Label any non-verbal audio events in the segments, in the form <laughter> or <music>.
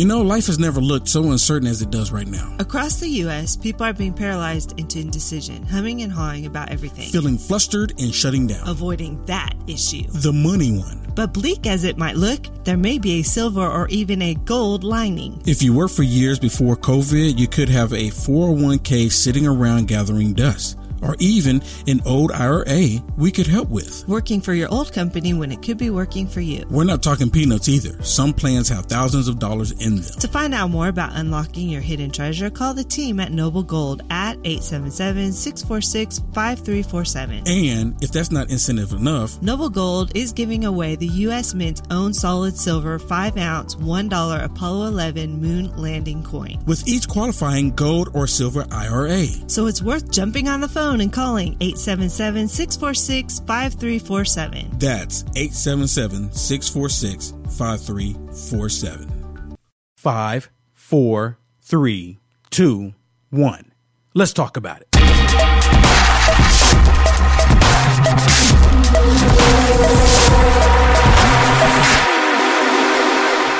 You know, life has never looked so uncertain as it does right now. Across the U.S., people are being paralyzed into indecision, humming and hawing about everything, Feeling flustered and shutting down. avoiding that issue. The money one. But bleak as it might look, there may be a silver or even a gold lining. If you worked for years before COVID, you could have a 401k sitting around gathering dust. Or even an old IRA we could help with. Working for your old company when it could be working for you. We're not talking peanuts either. Some plans have thousands of dollars in them. To find out more about unlocking your hidden treasure, call the team at Noble Gold at 877-646-5347. And if that's not incentive enough, Noble Gold is giving away the U.S. Mint's own solid silver 5 ounce $1 Apollo 11 moon landing coin. with each qualifying gold or silver IRA. So it's worth jumping on the phone and calling 877 646 5347. That's 877 646 5347. Five, four, three, two, one. Let's talk about it.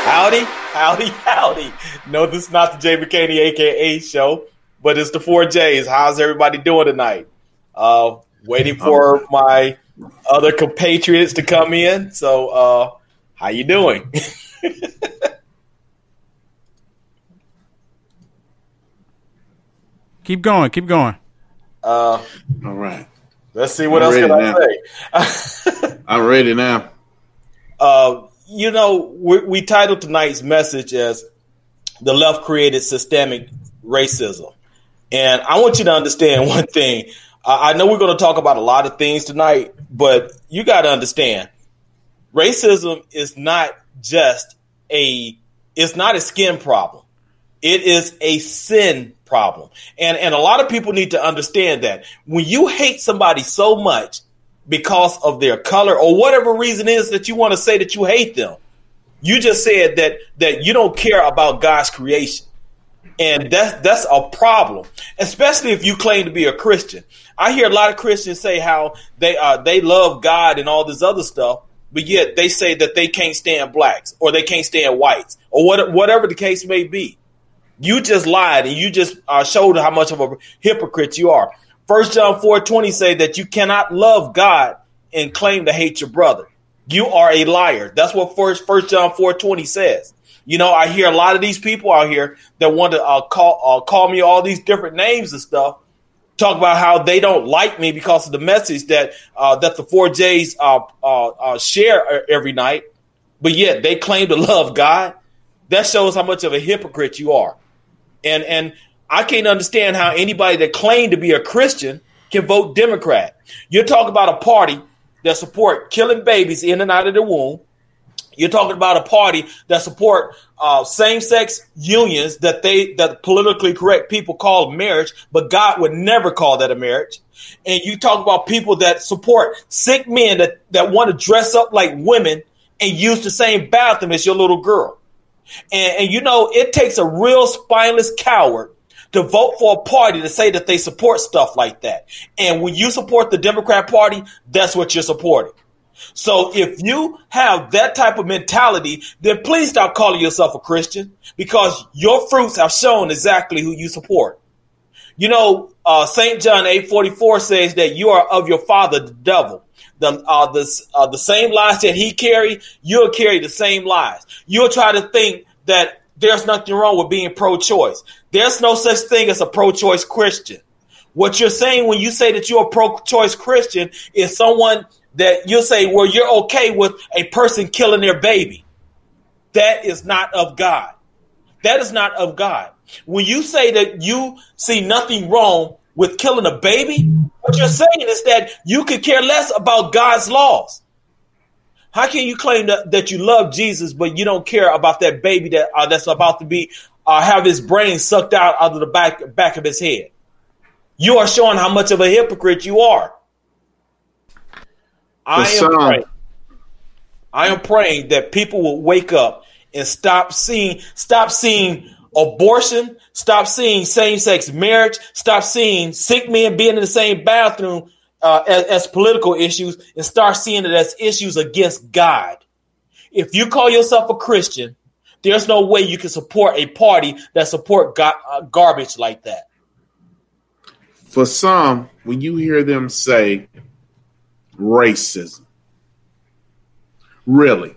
Howdy, howdy, howdy. No, this is not the Jay McCaney, aka show, but it's the four J's. How's everybody doing tonight? Uh, waiting for my other compatriots to come in. So, uh, how you doing? <laughs> Keep going, keep going. Uh, All right. let's see what I'm else can ready I say. <laughs> I'm ready now. Uh, you know, we, we titled tonight's message as "The Left Created Systemic Racism," and I want you to understand <laughs> one thing. I know we're going to talk about a lot of things tonight, but you got to understand, racism is not just a it's not a skin problem. It is a sin problem. And and a lot of people need to understand that when you hate somebody so much because of their color or whatever reason is that you want to say that you hate them, you just said that that you don't care about God's creation. And that's that's a problem, especially if you claim to be a Christian. I hear a lot of Christians say how they uh, they love God and all this other stuff, but yet they say that they can't stand blacks or they can't stand whites or what, whatever the case may be. You just lied and you just uh, showed how much of a hypocrite you are. First John four twenty say that you cannot love God and claim to hate your brother. You are a liar. That's what first First John four twenty says. You know, I hear a lot of these people out here that want to uh, call uh, call me all these different names and stuff. Talk about how they don't like me because of the message that uh, that the four J's uh, uh, uh, share every night, but yet they claim to love God. That shows how much of a hypocrite you are and and I can't understand how anybody that claimed to be a Christian can vote Democrat. You're talking about a party that support killing babies in and out of the womb. You're talking about a party that support uh, same-sex unions that they that politically correct people call marriage, but God would never call that a marriage. And you talk about people that support sick men that that want to dress up like women and use the same bathroom as your little girl. And, and you know, it takes a real spineless coward to vote for a party to say that they support stuff like that. And when you support the Democrat Party, that's what you're supporting. So if you have that type of mentality, then please stop calling yourself a Christian because your fruits have shown exactly who you support. You know, uh, St. John 8:44 says that you are of your father, the devil. The uh, the uh, the same lies that he carry, you'll carry the same lies. You'll try to think that there's nothing wrong with being pro-choice. There's no such thing as a pro-choice Christian. What you're saying when you say that you're a pro-choice Christian is someone that you'll say, well, you're okay with a person killing their baby. That is not of God. That is not of God. When you say that you see nothing wrong with killing a baby, what you're saying is that you could care less about God's laws. How can you claim that, that you love Jesus, but you don't care about that baby that uh, that's about to be uh, have his brain sucked out out of the back back of his head? You are showing how much of a hypocrite you are. I am praying. I am praying that people will wake up and stop seeing stop seeing abortion, stop seeing same-sex marriage, stop seeing sick men being in the same bathroom uh, as, as political issues, and start seeing it as issues against God. If you call yourself a Christian, There's no way you can support a party that support uh, garbage like that. For some, when you hear them say racism, really,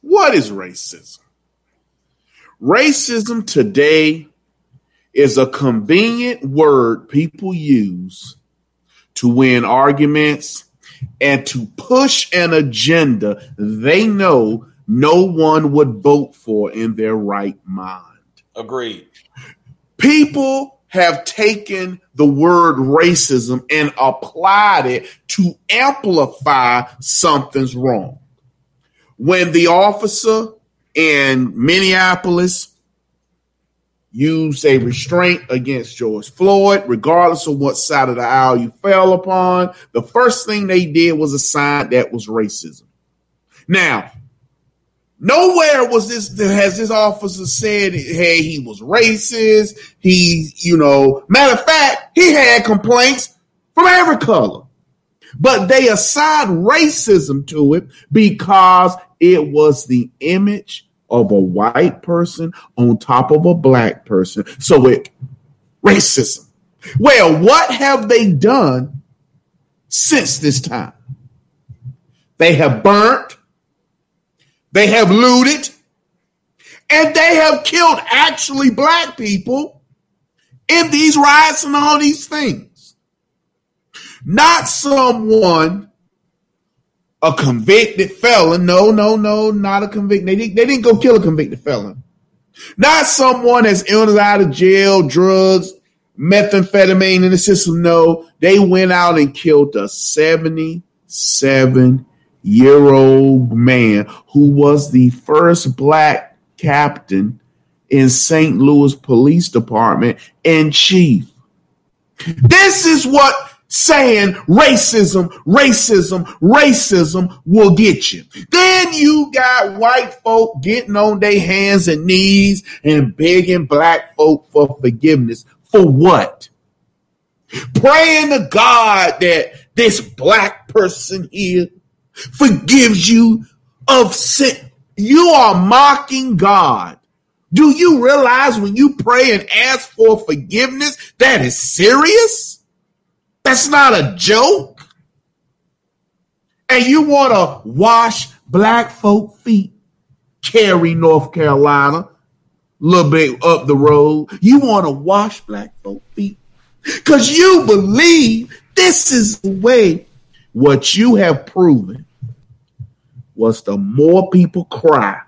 what is racism? Racism today is a convenient word people use to win arguments and to push an agenda they know no one would vote for in their right mind. Agreed. People have taken the word racism and applied it to amplify something's wrong. When the officer in Minneapolis used a restraint against George Floyd, regardless of what side of the aisle you fell upon. The first thing they did was a sign that was racism. Now, nowhere was this has this officer said, hey, he was racist. He, you know, matter of fact, he had complaints from every color. But they assigned racism to it because it was the image of a white person on top of a black person. So it racism. Well, what have they done since this time? They have burnt, they have looted, and they have killed actually black people in these riots and all these things. Not someone a convicted felon. No, no, no, not a convicted. They, didn't, they didn't go kill a convicted felon. Not someone that's in or out of jail, drugs, methamphetamine in the system. No, they went out and killed a 77 year old man who was the first black captain in St. Louis Police Department and chief. This is what saying racism, racism, racism will get you. Then you got white folk getting on their hands and knees and begging black folk for forgiveness. For what? Praying to God that this black person here forgives you of sin. You are mocking God. Do you realize when you pray and ask for forgiveness, that is serious? That's not a joke. And you want to wash black folk feet, Cary, North Carolina, a little bit up the road. You want to wash black folk feet because you believe this is the way. What you have proven was the more people cry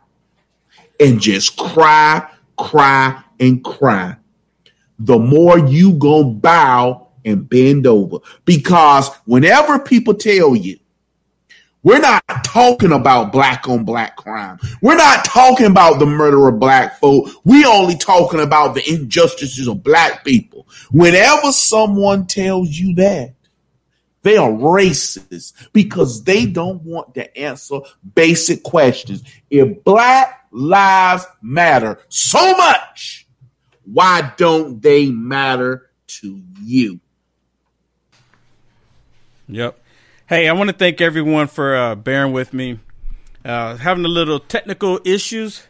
and just cry, cry, and cry, the more you gonna bow and bend over. Because whenever people tell you, we're not talking about black on black crime. We're not talking about the murder of black folk. We only talking about the injustices of black people. Whenever someone tells you that, they are racist because they don't want to answer basic questions. If black lives matter so much, why don't they matter to you? Yep. Hey, I want to thank everyone for uh, bearing with me. Uh, having a little technical issues,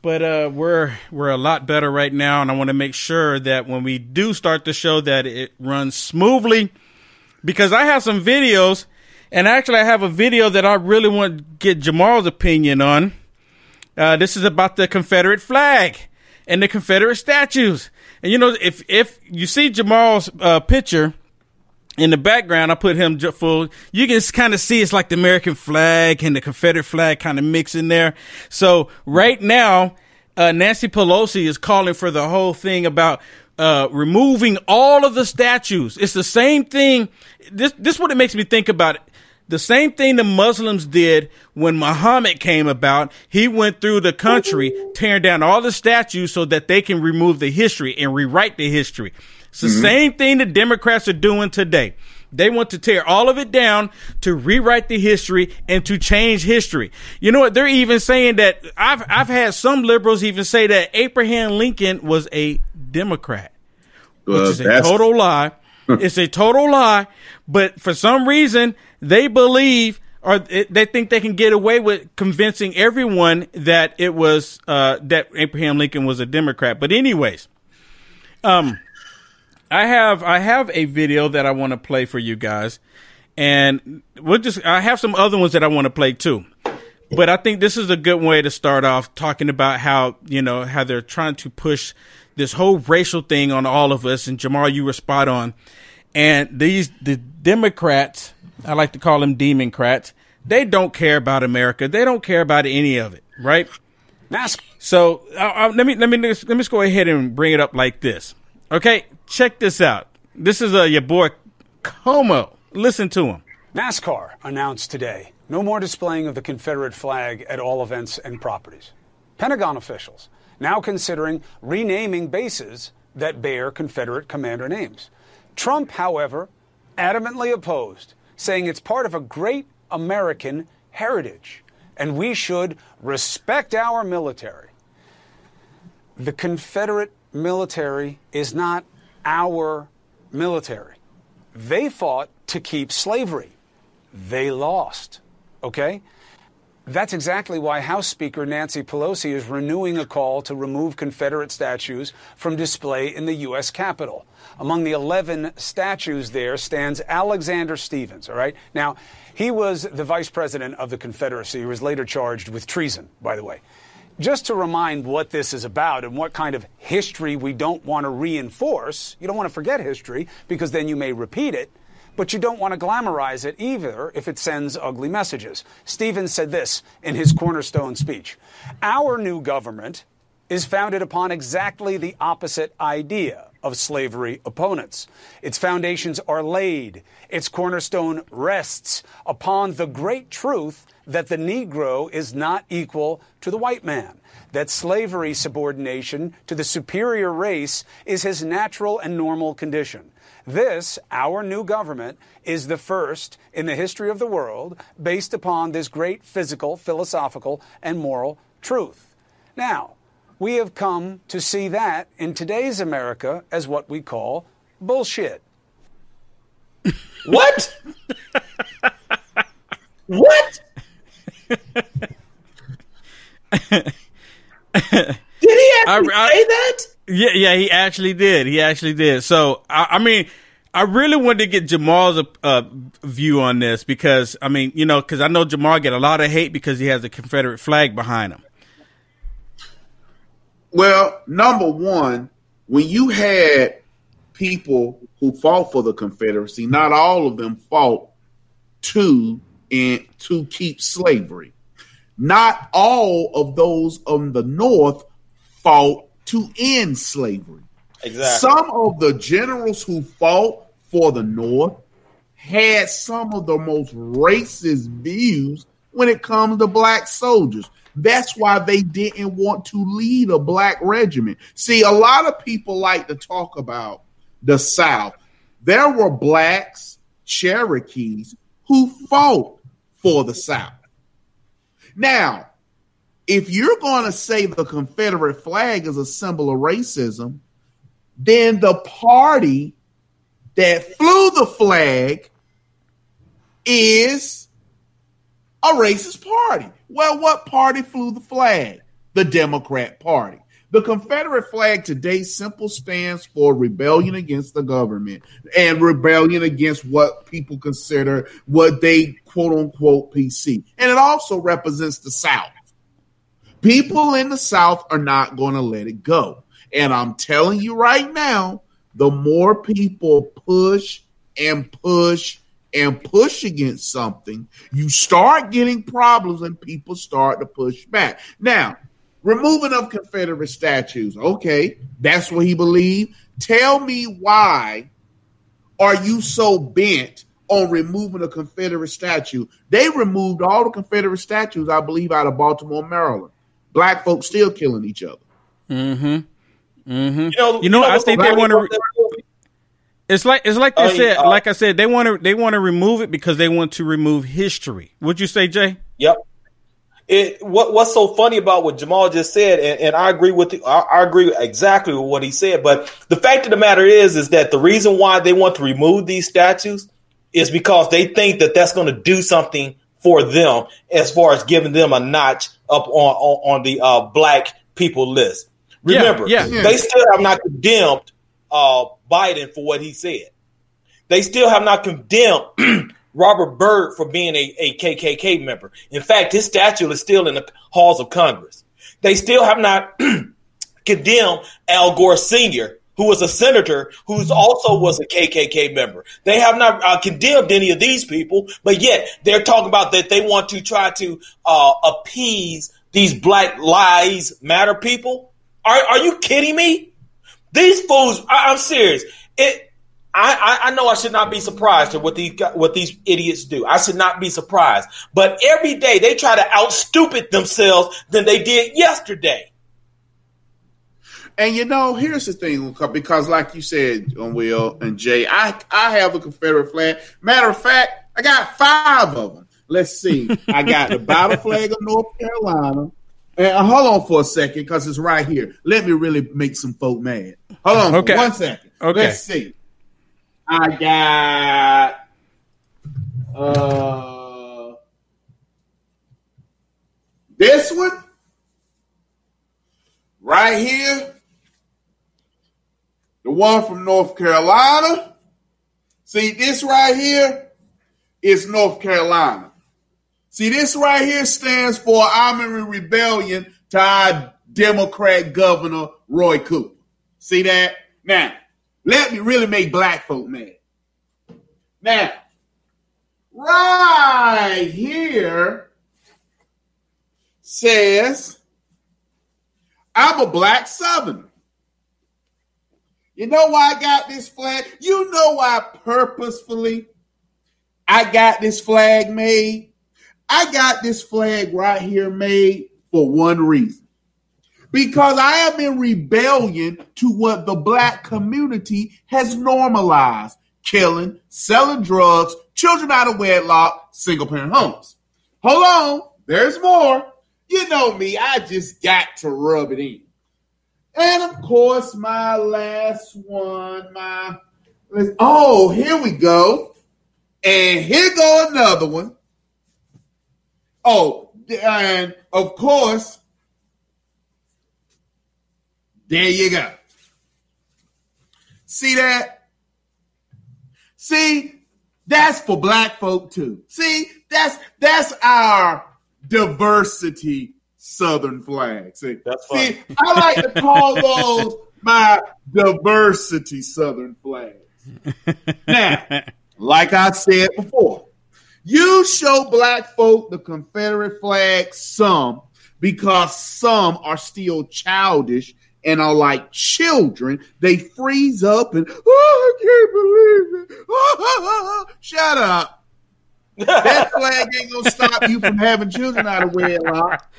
but uh, we're we're a lot better right now, and I want to make sure that when we do start the show, that it runs smoothly. Because I have some videos, and actually, I have a video that I really want to get Jamal's opinion on. Uh, this is about the Confederate flag and the Confederate statues. And you know, if if you see Jamal's uh, picture in the background, I put him full. You can kind of see it's like the American flag and the Confederate flag kind of mix in there. So right now, uh, Nancy Pelosi is calling for the whole thing about uh, removing all of the statues. It's the same thing. This this is what it makes me think about it. The same thing the Muslims did when Muhammad came about. He went through the country tearing down all the statues so that they can remove the history and rewrite the history. It's the mm-hmm. same thing the Democrats are doing today. They want to tear all of it down to rewrite the history and to change history. You know what? They're even saying that I've I've had some liberals even say that Abraham Lincoln was a Democrat, which is a total lie. <laughs> it's a total lie. But for some reason, they believe or they think they can get away with convincing everyone that it was uh, that Abraham Lincoln was a Democrat. But anyways, um, I have I have a video that I want to play for you guys, and we'll just I have some other ones that I want to play too. But I think this is a good way to start off talking about how you know how they're trying to push this whole racial thing on all of us. And Jamal, you were spot on. And these the Democrats, I like to call them Democrats, they don't care about America. They don't care about any of it, right? Mask. So uh, uh, let me let me let me just go ahead and bring it up like this. Okay, check this out. This is uh, your boy Cuomo. Listen to him. NASCAR announced today no more displaying of the Confederate flag at all events and properties. Pentagon officials now considering renaming bases that bear Confederate commander names. Trump, however, adamantly opposed, saying it's part of a great American heritage and we should respect our military. The Confederate military is not our military. They fought to keep slavery. They lost. Okay? That's exactly why House Speaker Nancy Pelosi is renewing a call to remove Confederate statues from display in the U.S. Capitol. Among the 11 statues there stands Alexander Stephens, all right? Now, he was the vice president of the Confederacy. He was later charged with treason, by the way. Just to remind what this is about and what kind of history we don't want to reinforce, you don't want to forget history because then you may repeat it but you don't want to glamorize it either if it sends ugly messages. Stephens said this in his cornerstone speech Our new government is founded upon exactly the opposite idea of slavery opponents. Its foundations are laid, its cornerstone rests upon the great truth that the Negro is not equal to the white man, that slavery subordination to the superior race is his natural and normal condition. This, our new government, is the first in the history of the world based upon this great physical, philosophical, and moral truth. Now, we have come to see that in today's America as what we call bullshit. What? what? Did he actually I, I, say that? Yeah, yeah, he actually did. He actually did. So, I, I mean, I really wanted to get Jamal's uh, view on this because, I mean, you know, because I know Jamal get a lot of hate because he has a Confederate flag behind him. Well, number one, when you had people who fought for the Confederacy, not all of them fought to and to keep slavery. Not all of those on the North fought to end slavery. Exactly. Some of the generals who fought for the North had some of the most racist views when it comes to black soldiers. That's why they didn't want to lead a black regiment. See, a lot of people like to talk about the South. There were blacks, Cherokees, who fought for the South. Now, if you're going to say the Confederate flag is a symbol of racism, then the party that flew the flag is a racist party. Well, what party flew the flag? The Democrat Party. The Confederate flag today simple stands for rebellion against the government and rebellion against what people consider what they quote unquote PC. And it also represents the South. People in the South are not going to let it go. And I'm telling you right now, the more people push and push and push against something, you start getting problems and people start to push back. Now, removing of Confederate statues, okay, that's what he believed. Tell me why are you so bent on removing a Confederate statue? They removed all the Confederate statues, I believe, out of Baltimore, Maryland black folks still killing each other. Mm-hmm. Mm-hmm. You know, you know, I think they want to. It's like it's like they uh, said. Uh, like I said, they want to they want to remove it because they want to remove history. Would you say, Jay? Yep. It what what's so funny about what Jamal just said, and, and I agree with the, I, I, agree exactly with what he said. But the fact of the matter is, is that the reason why they want to remove these statues is because they think that that's going to do something for them as far as giving them a notch up on on, on the uh, black people list. Remember, Yeah, yeah. they still have not condemned uh, Biden for what he said. They still have not condemned <clears throat> Robert Byrd for being a, a KKK member. In fact, his statue is still in the halls of Congress. They still have not <clears throat> condemned Al Gore Sr., who was a senator who's also was a KKK member. They have not uh, condemned any of these people, but yet they're talking about that they want to try to uh, appease these Black Lives Matter people. Are, are you kidding me? These fools, I, I'm serious. It, I, I, know I should not be surprised at what these what these idiots do. I should not be surprised. But every day they try to out stupid themselves than they did yesterday. And you know, here's the thing, because like you said, um, Will and Jay, I I have a Confederate flag. Matter of fact, I got five of them. Let's see. I got the battle flag of North Carolina. And hold on for a second, because it's right here. Let me really make some folk mad. Hold on, Okay. for one second. Okay. Let's see. I got uh this one right here. The one from North Carolina. See, this right here is North Carolina. See, this right here stands for I'm in rebellion to our Democrat Governor Roy Cooper. See that? Now, let me really make black folk mad. Now, right here says I'm a black Southerner. You know why I got this flag? You know why purposefully I got this flag made? I got this flag right here made for one reason. Because I am in rebellion to what the black community has normalized killing, selling drugs, children out of wedlock, single parent homes. Hold on, there's more. You know me, I just got to rub it in. And of course, my last one, my oh, here we go. And here go another one. Oh, and of course, there you go. See that? See, that's for black folk too. See, that's that's our diversity southern flag. See, That's see. I like to call <laughs> those my diversity southern flags. <laughs> Now, like I said before, you show black folk the Confederate flag some because some are still childish and are like children. They freeze up and, oh, I can't believe it. <laughs> Shut up. That <laughs> flag ain't gonna stop you from having children out of wedlock.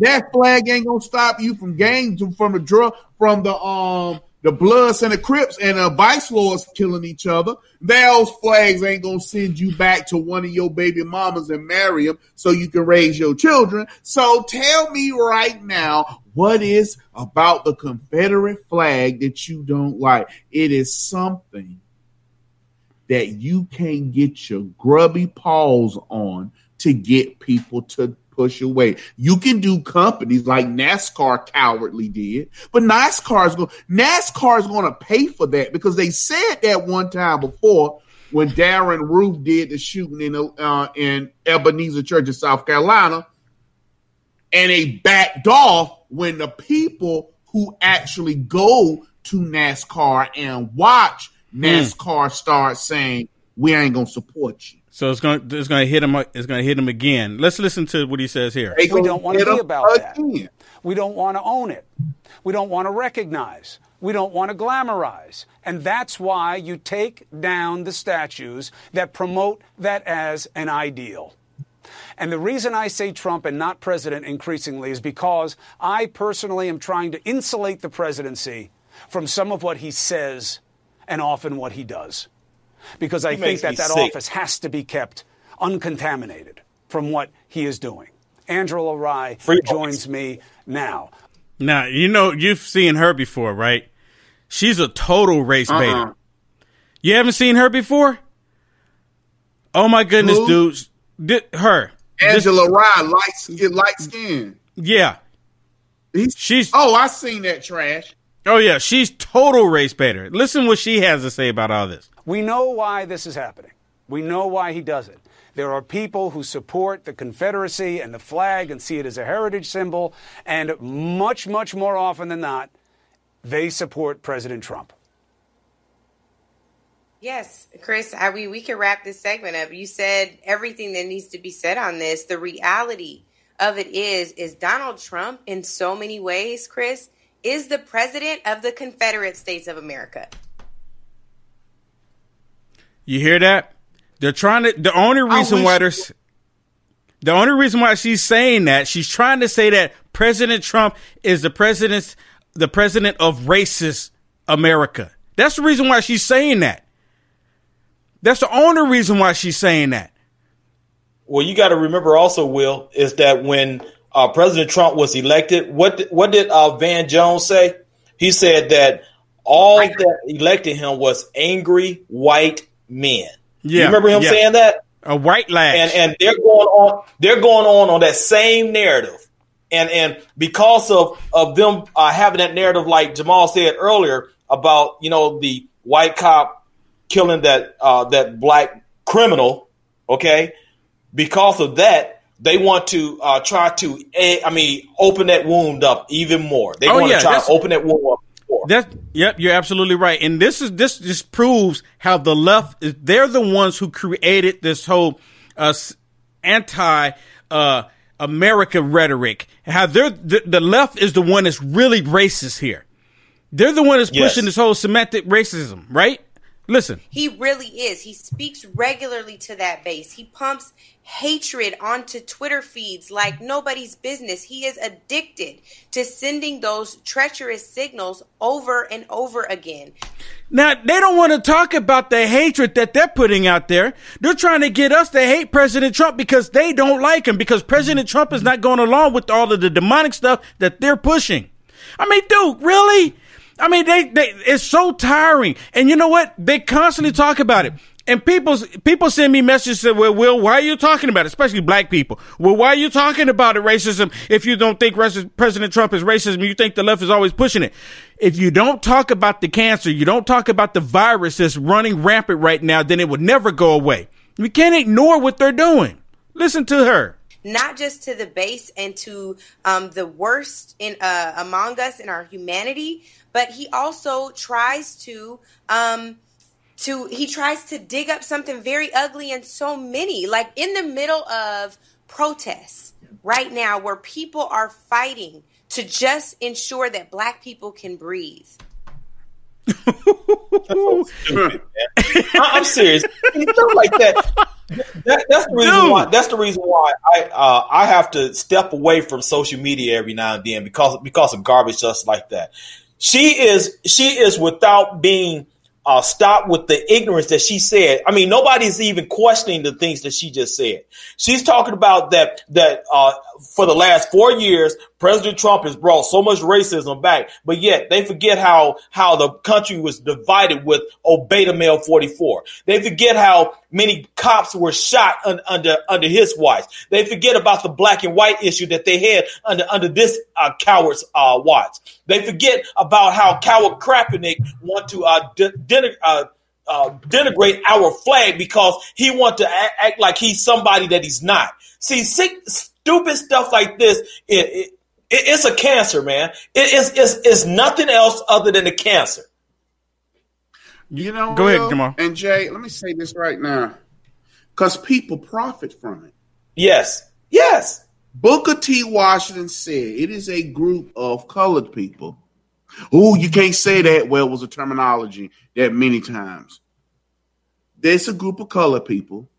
That flag ain't gonna stop you from gangs from the drug from the um the Bloods and the Crips and the Vice Lords killing each other. Those flags ain't gonna send you back to one of your baby mamas and marry them so you can raise your children. So tell me right now what is about the Confederate flag that you don't like? It is something that you can't get your grubby paws on to get people to push away. You can do companies like NASCAR cowardly did, but NASCAR is going NASCAR is going to pay for that because they said that one time before when Darren Roof did the shooting in uh, in Ebenezer Church in South Carolina, and they backed off when the people who actually go to NASCAR and watch NASCAR start saying we ain't gonna support you. So it's going to it's going to hit him it's going to hit him again. Let's listen to what he says here. We don't wanna be them about that. We don't want to own it. We don't want to recognize. We don't want to glamorize. And that's why you take down the statues that promote that as an ideal. And the reason I say Trump and not president increasingly is because I personally am trying to insulate the presidency from some of what he says and often what he does. Because I think that that sick. office has to be kept uncontaminated from what he is doing. Angela Rye Free joins me now. Now, you know you've seen her before, right? She's a total race Uh-uh. baiter. You haven't seen her before? Oh my goodness, Who? dude. Did, her. Angela Rye, light, light skin. Yeah, He's, she's. oh, I seen that trash. Oh yeah, she's total race baiter. Listen what she has to say about all this. We know why this is happening. We know why he does it. There are people who support the Confederacy and the flag and see it as a heritage symbol, and much, much more often than not, they support President Trump. Yes, Chris, I mean, we can wrap this segment up. You said everything that needs to be said on this. The reality of it is, is Donald Trump, in so many ways, Chris, is the president of the Confederate States of America. You hear that? They're trying to. The only reason why there's. The only reason why she's saying that she's trying to say that President Trump is the president's the president of racist America. That's the reason why she's saying that. That's the only reason why she's saying that. Well, you got to remember also, Will, is that when uh, President Trump was elected, what what did uh, Van Jones say? He said that all that elected him was angry white men. Yeah, you remember him yeah. saying that? A white lash. And and they're going on they're going on on that same narrative. And and because of of them uh, having that narrative, like Jamal said earlier about you know the white cop killing that uh, that black criminal, okay? Because of that, they want to uh, try to, I mean, open that wound up even more. They Oh, want yeah, to try to open that wound up more. Yep, you're absolutely right. And this is this just proves how the left is they're the ones who created this whole uh anti uh America rhetoric. How they're the, the left is the one that's really racist here. They're the one that's Yes. pushing this whole semantic racism, right? Listen, He really is. He speaks regularly to that base. He pumps hatred onto Twitter feeds like nobody's business. He is addicted to sending those treacherous signals over and over again. Now they don't want to talk about the hatred that they're putting out there. They're trying to get us to hate President Trump because they don't like him because President Trump is not going along with all of the demonic stuff that they're pushing. I mean, dude, really? I mean, they, they it's so tiring. And you know what? They constantly talk about it. And people people send me messages that, well, Will, why are you talking about it? Especially black people. Well, why are you talking about it, racism, if you don't think racist, President Trump is racism, you think the left is always pushing it. If you don't talk about the cancer, you don't talk about the virus that's running rampant right now, then it would never go away. We can't ignore what they're doing. Listen to her. Not just to the base and to um, the worst in uh, among us in our humanity, but he also tries to um, to he tries to dig up something very ugly in so many, like in the middle of protests right now, where people are fighting to just ensure that Black people can breathe. <laughs> I- I'm serious. Stuff like that. That. That's the reason Dude. why. That's the reason why I uh, I have to step away from social media every now and then because because of garbage just like that. She is she is without being uh, stopped with the ignorance that she said. I mean, nobody's even questioning the things that she just said. She's talking about that that uh, for the last four years, President Trump has brought so much racism back, but yet they forget how how the country was divided with Obey Mail 44. They forget how many cops were shot un, under under his watch. They forget about the black and white issue that they had under under this uh, coward's uh, watch. They forget about how coward Kaepernick want to uh, de- uh, uh, denigrate our flag because he want to act, act like he's somebody that he's not. See, sick, stupid stuff like this, it, it, it- it's a cancer, man. It is it's, it's nothing else other than a cancer. You know, Go ahead, Will Jamal. And Jay, let me say this right now. Because people profit from it. Yes, yes. Booker T. Washington said it is a group of colored people. Oh, you can't say that. Well, it was a terminology that many times. There's a group of colored people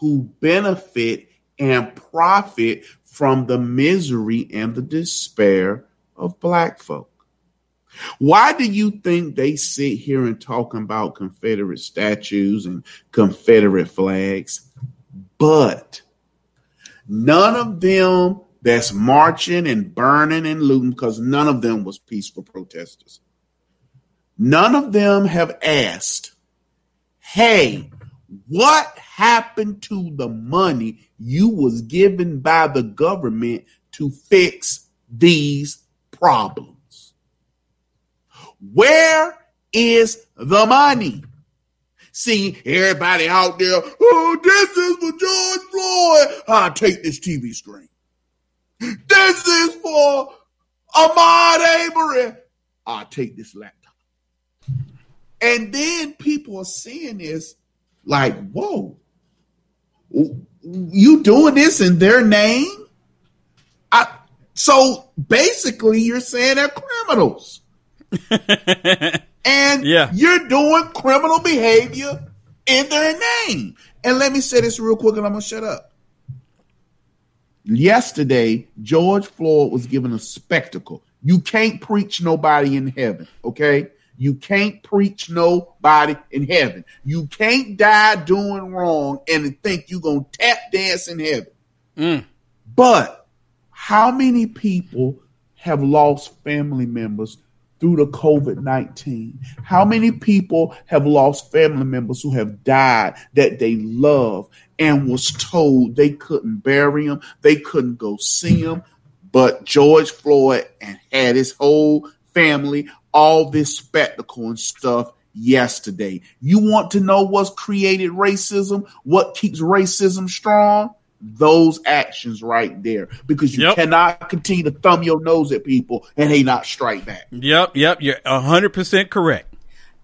who benefit and profit from the misery and the despair of black folk. Why do you think they sit here and talk about Confederate statues and Confederate flags? But none of them that's marching and burning and looting, because none of them was peaceful protesters. None of them have asked, hey, What happened to the money you was given by the government to fix these problems? Where is the money? See everybody out there, oh, this is for George Floyd. I'll take this TV screen. This is for Ahmaud Arbery. I'll take this laptop. And then people are seeing this like, whoa, you doing this in their name? I, so basically, you're saying they're criminals. <laughs> and yeah. you're doing criminal behavior in their name. And let me say this real quick and I'm going to shut up. Yesterday, George Floyd was given a spectacle. You can't preach nobody in heaven, okay? You can't preach nobody in heaven. You can't die doing wrong and think you're going to tap dance in heaven. Mm. But how many people have lost family members through the COVID 19? How many people have lost family members who have died that they love and was told they couldn't bury them, they couldn't go see them? But George Floyd and had his whole family all this spectacle and stuff yesterday. You want to know what's created racism? What keeps racism strong? Those actions right there. Because you yep. cannot continue to thumb your nose at people and they not strike back. Yep, yep. You're 100% correct.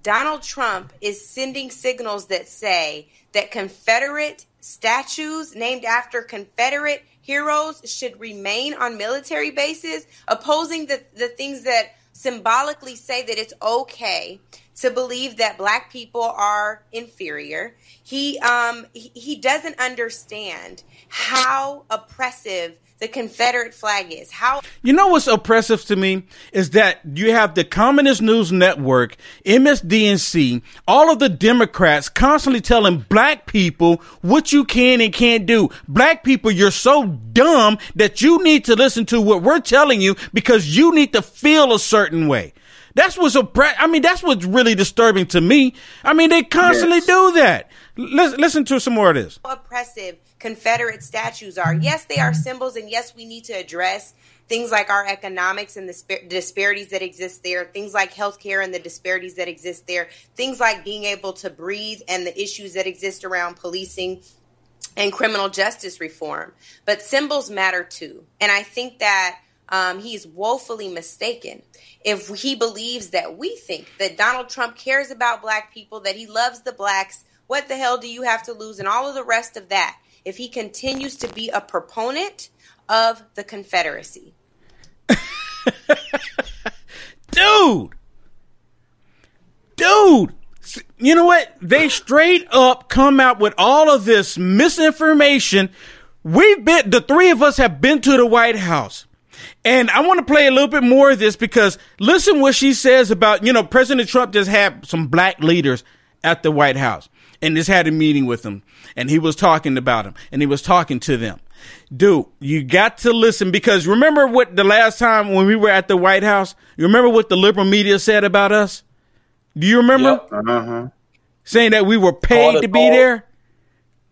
Donald Trump is sending signals that say that Confederate statues named after Confederate heroes should remain on military bases, opposing the, the things that symbolically say that it's okay to believe that black people are inferior. He um he, doesn't understand how oppressive the Confederate flag is. How You know what's oppressive to me is that you have the Communist News Network, MSDNC, all of the Democrats constantly telling black people what you can and can't do. Black people, you're so dumb that you need to listen to what we're telling you because you need to feel a certain way. That's what's oppre- I mean, that's what's really disturbing to me. I mean, they constantly yes. do that. Listen, listen to some more of this. Oppressive Confederate statues are. Yes, they are symbols, and yes, we need to address things like our economics and the sp- disparities that exist there, things like healthcare and the disparities that exist there, things like being able to breathe and the issues that exist around policing and criminal justice reform. But symbols matter too. And I think that um, he's woefully mistaken if he believes that we think that Donald Trump cares about black people, that he loves the blacks. What the hell do you have to lose? And all of the rest of that if he continues to be a proponent of the Confederacy. <laughs> Dude! Dude! You know what? They straight up come out with all of this misinformation. We've been, the three of us have been to the White House. And I want to play a little bit more of this because listen what she says about, you know, President Trump just had some black leaders at the White House and just had a meeting with them and he was talking about them and he was talking to them. Dude, you got to listen because remember what the last time when we were at the White House, you remember what the liberal media said about us? Do you remember? Yep. Uh-huh. Saying that we were paid to be there?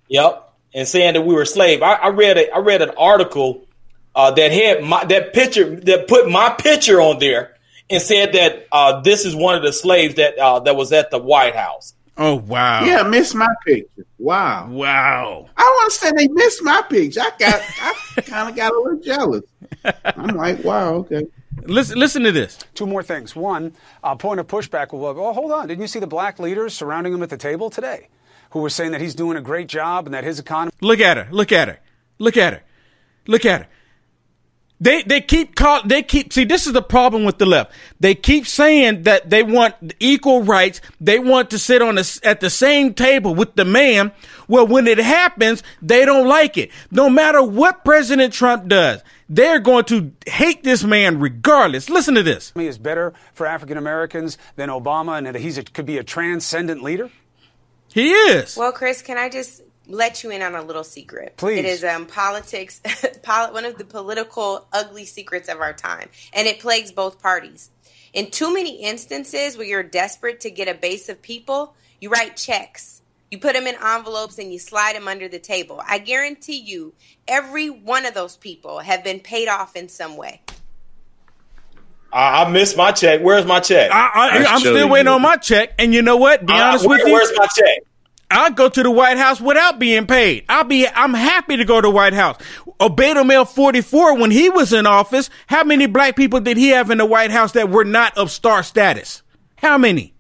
Yep. And saying that we were slave. I, I read a, I read an article uh, that had my, that picture that put my picture on there and said that uh, this is one of the slaves that uh, that was at the White House. Oh wow! Yeah, missed my picture. Wow, wow. I don't understand. They missed my picture. I got, I kind of got a little jealous. I'm like, wow, okay. Listen, listen to this. Two more things. One, uh, point of pushback. Well, oh, hold on. Didn't you see the black leaders surrounding him at the table today, who were saying that he's doing a great job and that his economy? Look at her. Look at her. Look at her. Look at her. They they keep call they keep see this is the problem with the left. They keep saying that they want equal rights. They want to sit on the, at the same table with the man. Well, when it happens, they don't like it. No matter what President Trump does, they're going to hate this man regardless. Listen to this. He is better for African Americans than Obama, and that he could be a transcendent leader. He is. Well, Chris, can I just let you in on a little secret. Please. It is um, politics, <laughs> one of the political ugly secrets of our time, and it plagues both parties. In too many instances where you're desperate to get a base of people, you write checks. You put them in envelopes and you slide them under the table. I guarantee you, every one of those people have been paid off in some way. I, I missed my check. Where's my check? I, am still waiting you. on my check. And you know what? Be uh, honest where, with you. Where's my check? I'll go to the White House without being paid. I'll be, I'm happy to go to the White House. Obama Male 44, when he was in office, how many black people did he have in the White House that were not of star status? How many?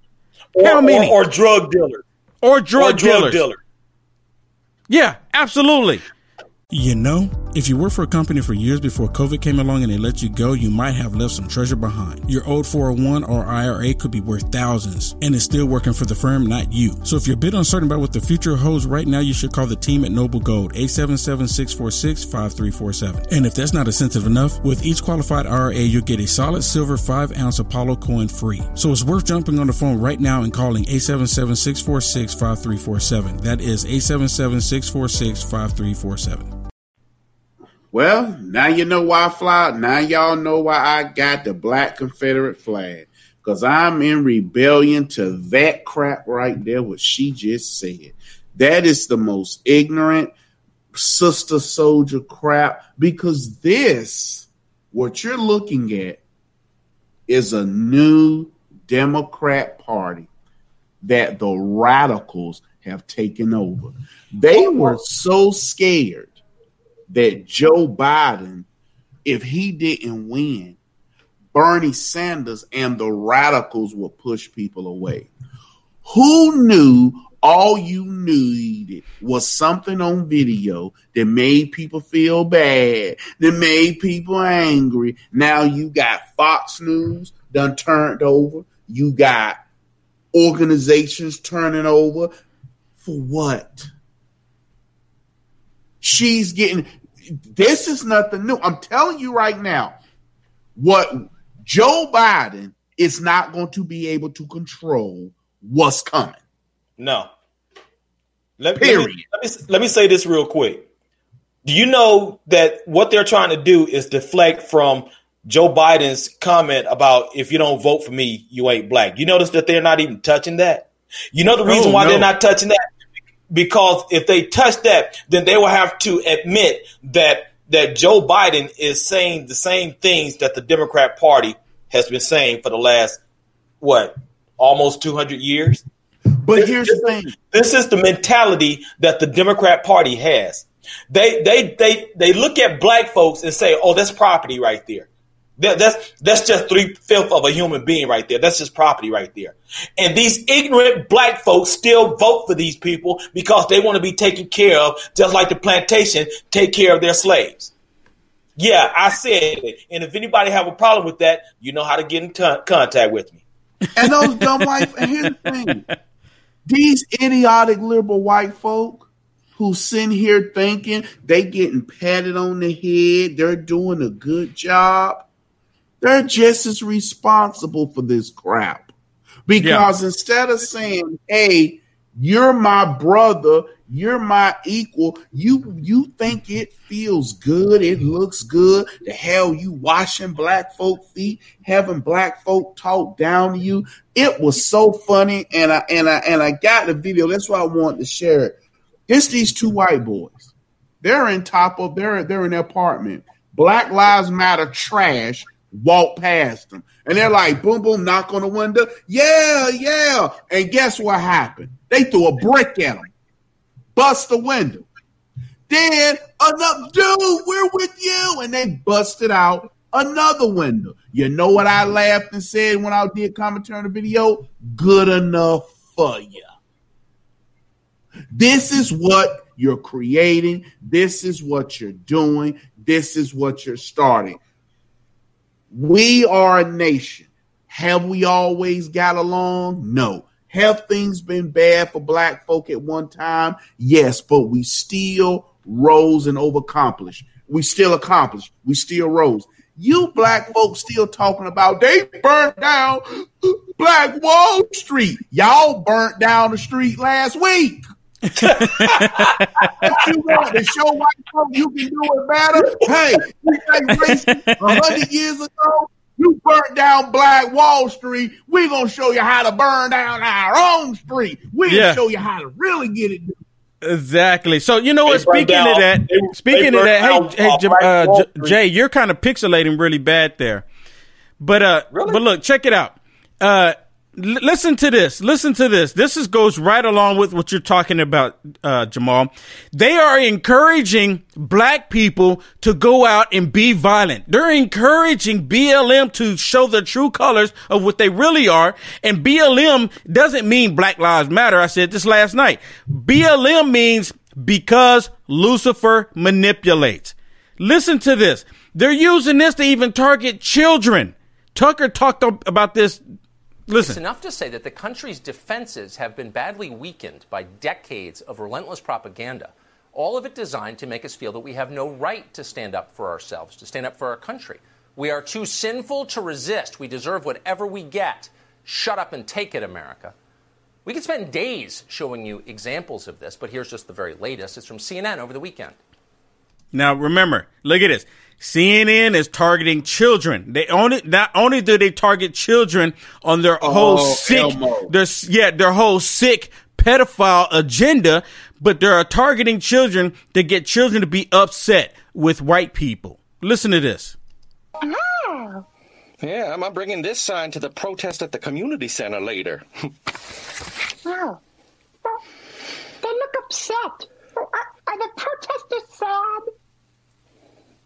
Or, how many? Or, or drug dealers. Or drug, or drug dealers. dealers. Yeah, absolutely. You know, if you worked for a company for years before COVID came along and they let you go, you might have left some treasure behind. Your old 401 or IRA could be worth thousands and it's still working for the firm, not you. So if you're a bit uncertain about what the future holds right now, you should call the team at Noble Gold, 877-646-5347. And if that's not incentive enough, with each qualified IRA, you'll get a solid silver 5 ounce Apollo coin free. So it's worth jumping on the phone right now and calling 877-646-5347. That is 877-646-5347. Well, now you know why I fly. Now y'all know why I got the black Confederate flag. Because I'm in rebellion to that crap right there, what she just said. That is the most ignorant sister soldier crap. Because this, what you're looking at, is a new Democrat Party that the radicals have taken over. They were so scared that Joe Biden, if he didn't win, Bernie Sanders and the radicals would push people away. Who knew all you needed was something on video that made people feel bad, that made people angry. Now you got Fox News done turned over. You got organizations turning over. For what? She's getting this is nothing new. I'm telling you right now, what Joe Biden is not going to be able to control what's coming. No. Let, Period. Let me, let, me, let me say this real quick. Do you know that what they're trying to do is deflect from Joe Biden's comment about if you don't vote for me, you ain't black? You notice that they're not even touching that? You know the reason oh, why no. they're not touching that? Because if they touch that, then they will have to admit that that Joe Biden is saying the same things that the Democrat Party has been saying for the last what almost 200 years. But here's the thing: this is the mentality that the Democrat Party has. They they they they look at black folks and say, "Oh, that's property right there." That, that's that's just three fifths of a human being right there. That's just property right there. And these ignorant black folks still vote for these people because they want to be taken care of, just like the plantation take care of their slaves. Yeah, I said it. And if anybody have a problem with that, you know how to get in t- contact with me. And those dumb white. And here's the thing: these idiotic liberal white folk who sitting here thinking they getting patted on the head, they're doing a good job they're just as responsible for this crap. Because yeah. instead of saying, hey, you're my brother, you're my equal, you you think it feels good, it looks good. The hell you washing black folk feet, having black folk talk down to you. It was so funny, and I and I and I got the video. That's why I wanted to share it. It's these two white boys. They're in top of they're they're in their apartment. Black Lives Matter trash walk past them. And they're like, boom, boom, knock on the window. Yeah, yeah. And guess what happened? They threw a brick at them, bust the window. Then another dude, we're with you. And they busted out another window. You know what I laughed and said when I did commentary on the video? Good enough for you. This is what you're creating. This is what you're doing. This is what you're starting. We are a nation. Have we always got along? No. Have things been bad for black folk at one time? Yes, but we still rose and overaccomplished. We still accomplished. We still rose. You black folks still talking about they burnt down Black Wall Street. Y'all burnt down the street last week you want to show white folks you can do it better? Hey, you think race hundred years ago? You burnt down Black Wall Street. We're gonna show you how to burn down our own street. We'll Yeah. show you how to really get it done. Exactly. So you know what? They burned Speaking of that, they- speaking they of that, hey, hey, uh, J- uh, J- Jay, you're kind of pixelating really bad there. But uh, Really? but look, check it out. Uh, listen to this. Listen to this. This is goes right along with what you're talking about, uh, Jamal. They are encouraging black people to go out and be violent. They're encouraging BLM to show the true colors of what they really are. And BLM doesn't mean Black Lives Matter. I said this last night. BLM means because Lucifer manipulates. Listen to this. They're using this to even target children. Tucker talked about this. It's enough to say that the country's defenses have been badly weakened by decades of relentless propaganda, all of it designed to make us feel that we have no right to stand up for ourselves, to stand up for our country. We are too sinful to resist. We deserve whatever we get. Shut up and take it, America. We could spend days showing you examples of this, but here's just the very latest. It's from CNN over the weekend. Now remember, look at this. CNN is targeting children. They only not only do they target children on their oh, whole Oh, sick, Elmo. their yeah, their whole sick pedophile agenda, but they're targeting children to get children to be upset with white people. Listen to this. <laughs> Yeah, I'm bringing this sign to the protest at the community center later. <laughs> Oh. They look upset. Are, are the protesters sad?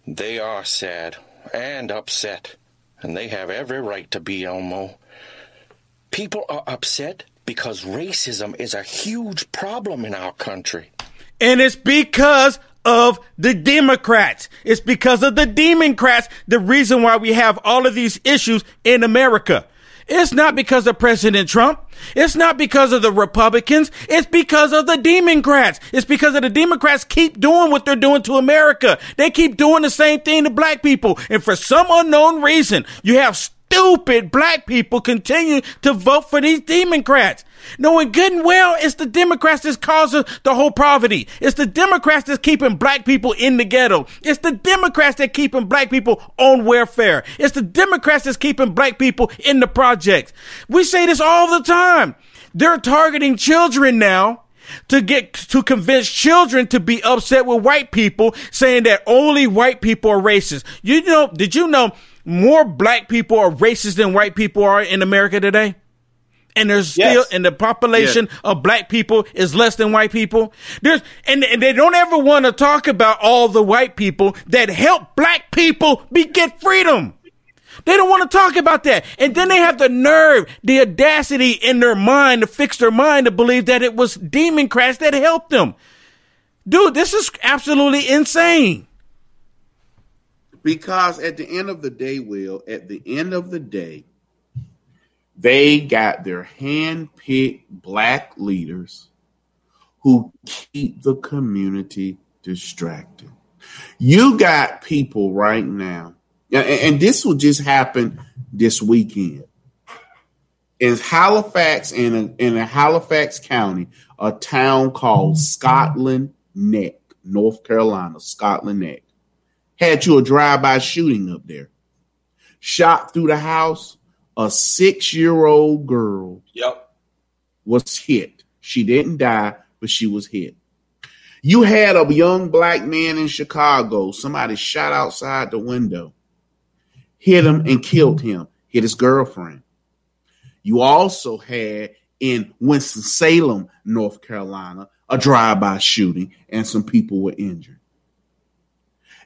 They are sad and upset, and they have every right to be, Elmo. People are upset because racism is a huge problem in our country. And it's because of the Democrats. It's because of the Democrats, the reason why we have all of these issues in America. It's not because of President Trump. It's not because of the Republicans. It's because of the Democrats. It's because of the Democrats keep doing what they're doing to America. They keep doing the same thing to black people. And for some unknown reason, you have stupid black people continue to vote for these Democrats. Knowing good and well it's the Democrats that's causing the whole poverty. It's the Democrats that's keeping black people in the ghetto. It's the Democrats that keeping black people on welfare. It's the Democrats that's keeping black people in the projects. We say this all the time. They're targeting children now to get to convince children to be upset with white people saying that only white people are racist. You know, did you know more black people are racist than white people are in America today? And there's still, Yes. and the population of black people is less than white people. There's, and, and they don't ever want to talk about all the white people that help black people be get freedom. They don't want to talk about that. And then they have the nerve, the audacity in their mind to fix their mind to believe that it was Democrats that helped them. Dude, this is absolutely insane. Because at the end of the day, Will, at the end of the day, they got their hand-picked black leaders who keep the community distracted. You got people right now, and, and this will just happen this weekend. In Halifax, in, a, in a Halifax County, a town called Scotland Neck, North Carolina, Scotland Neck had you a drive-by shooting up there. Shot through the house, a six-year-old girl Yep. was hit. She didn't die, but she was hit. You had a young black man in Chicago. Somebody shot outside the window, hit him and killed him, hit his girlfriend. You also had in Winston-Salem, North Carolina, a drive-by shooting and some people were injured.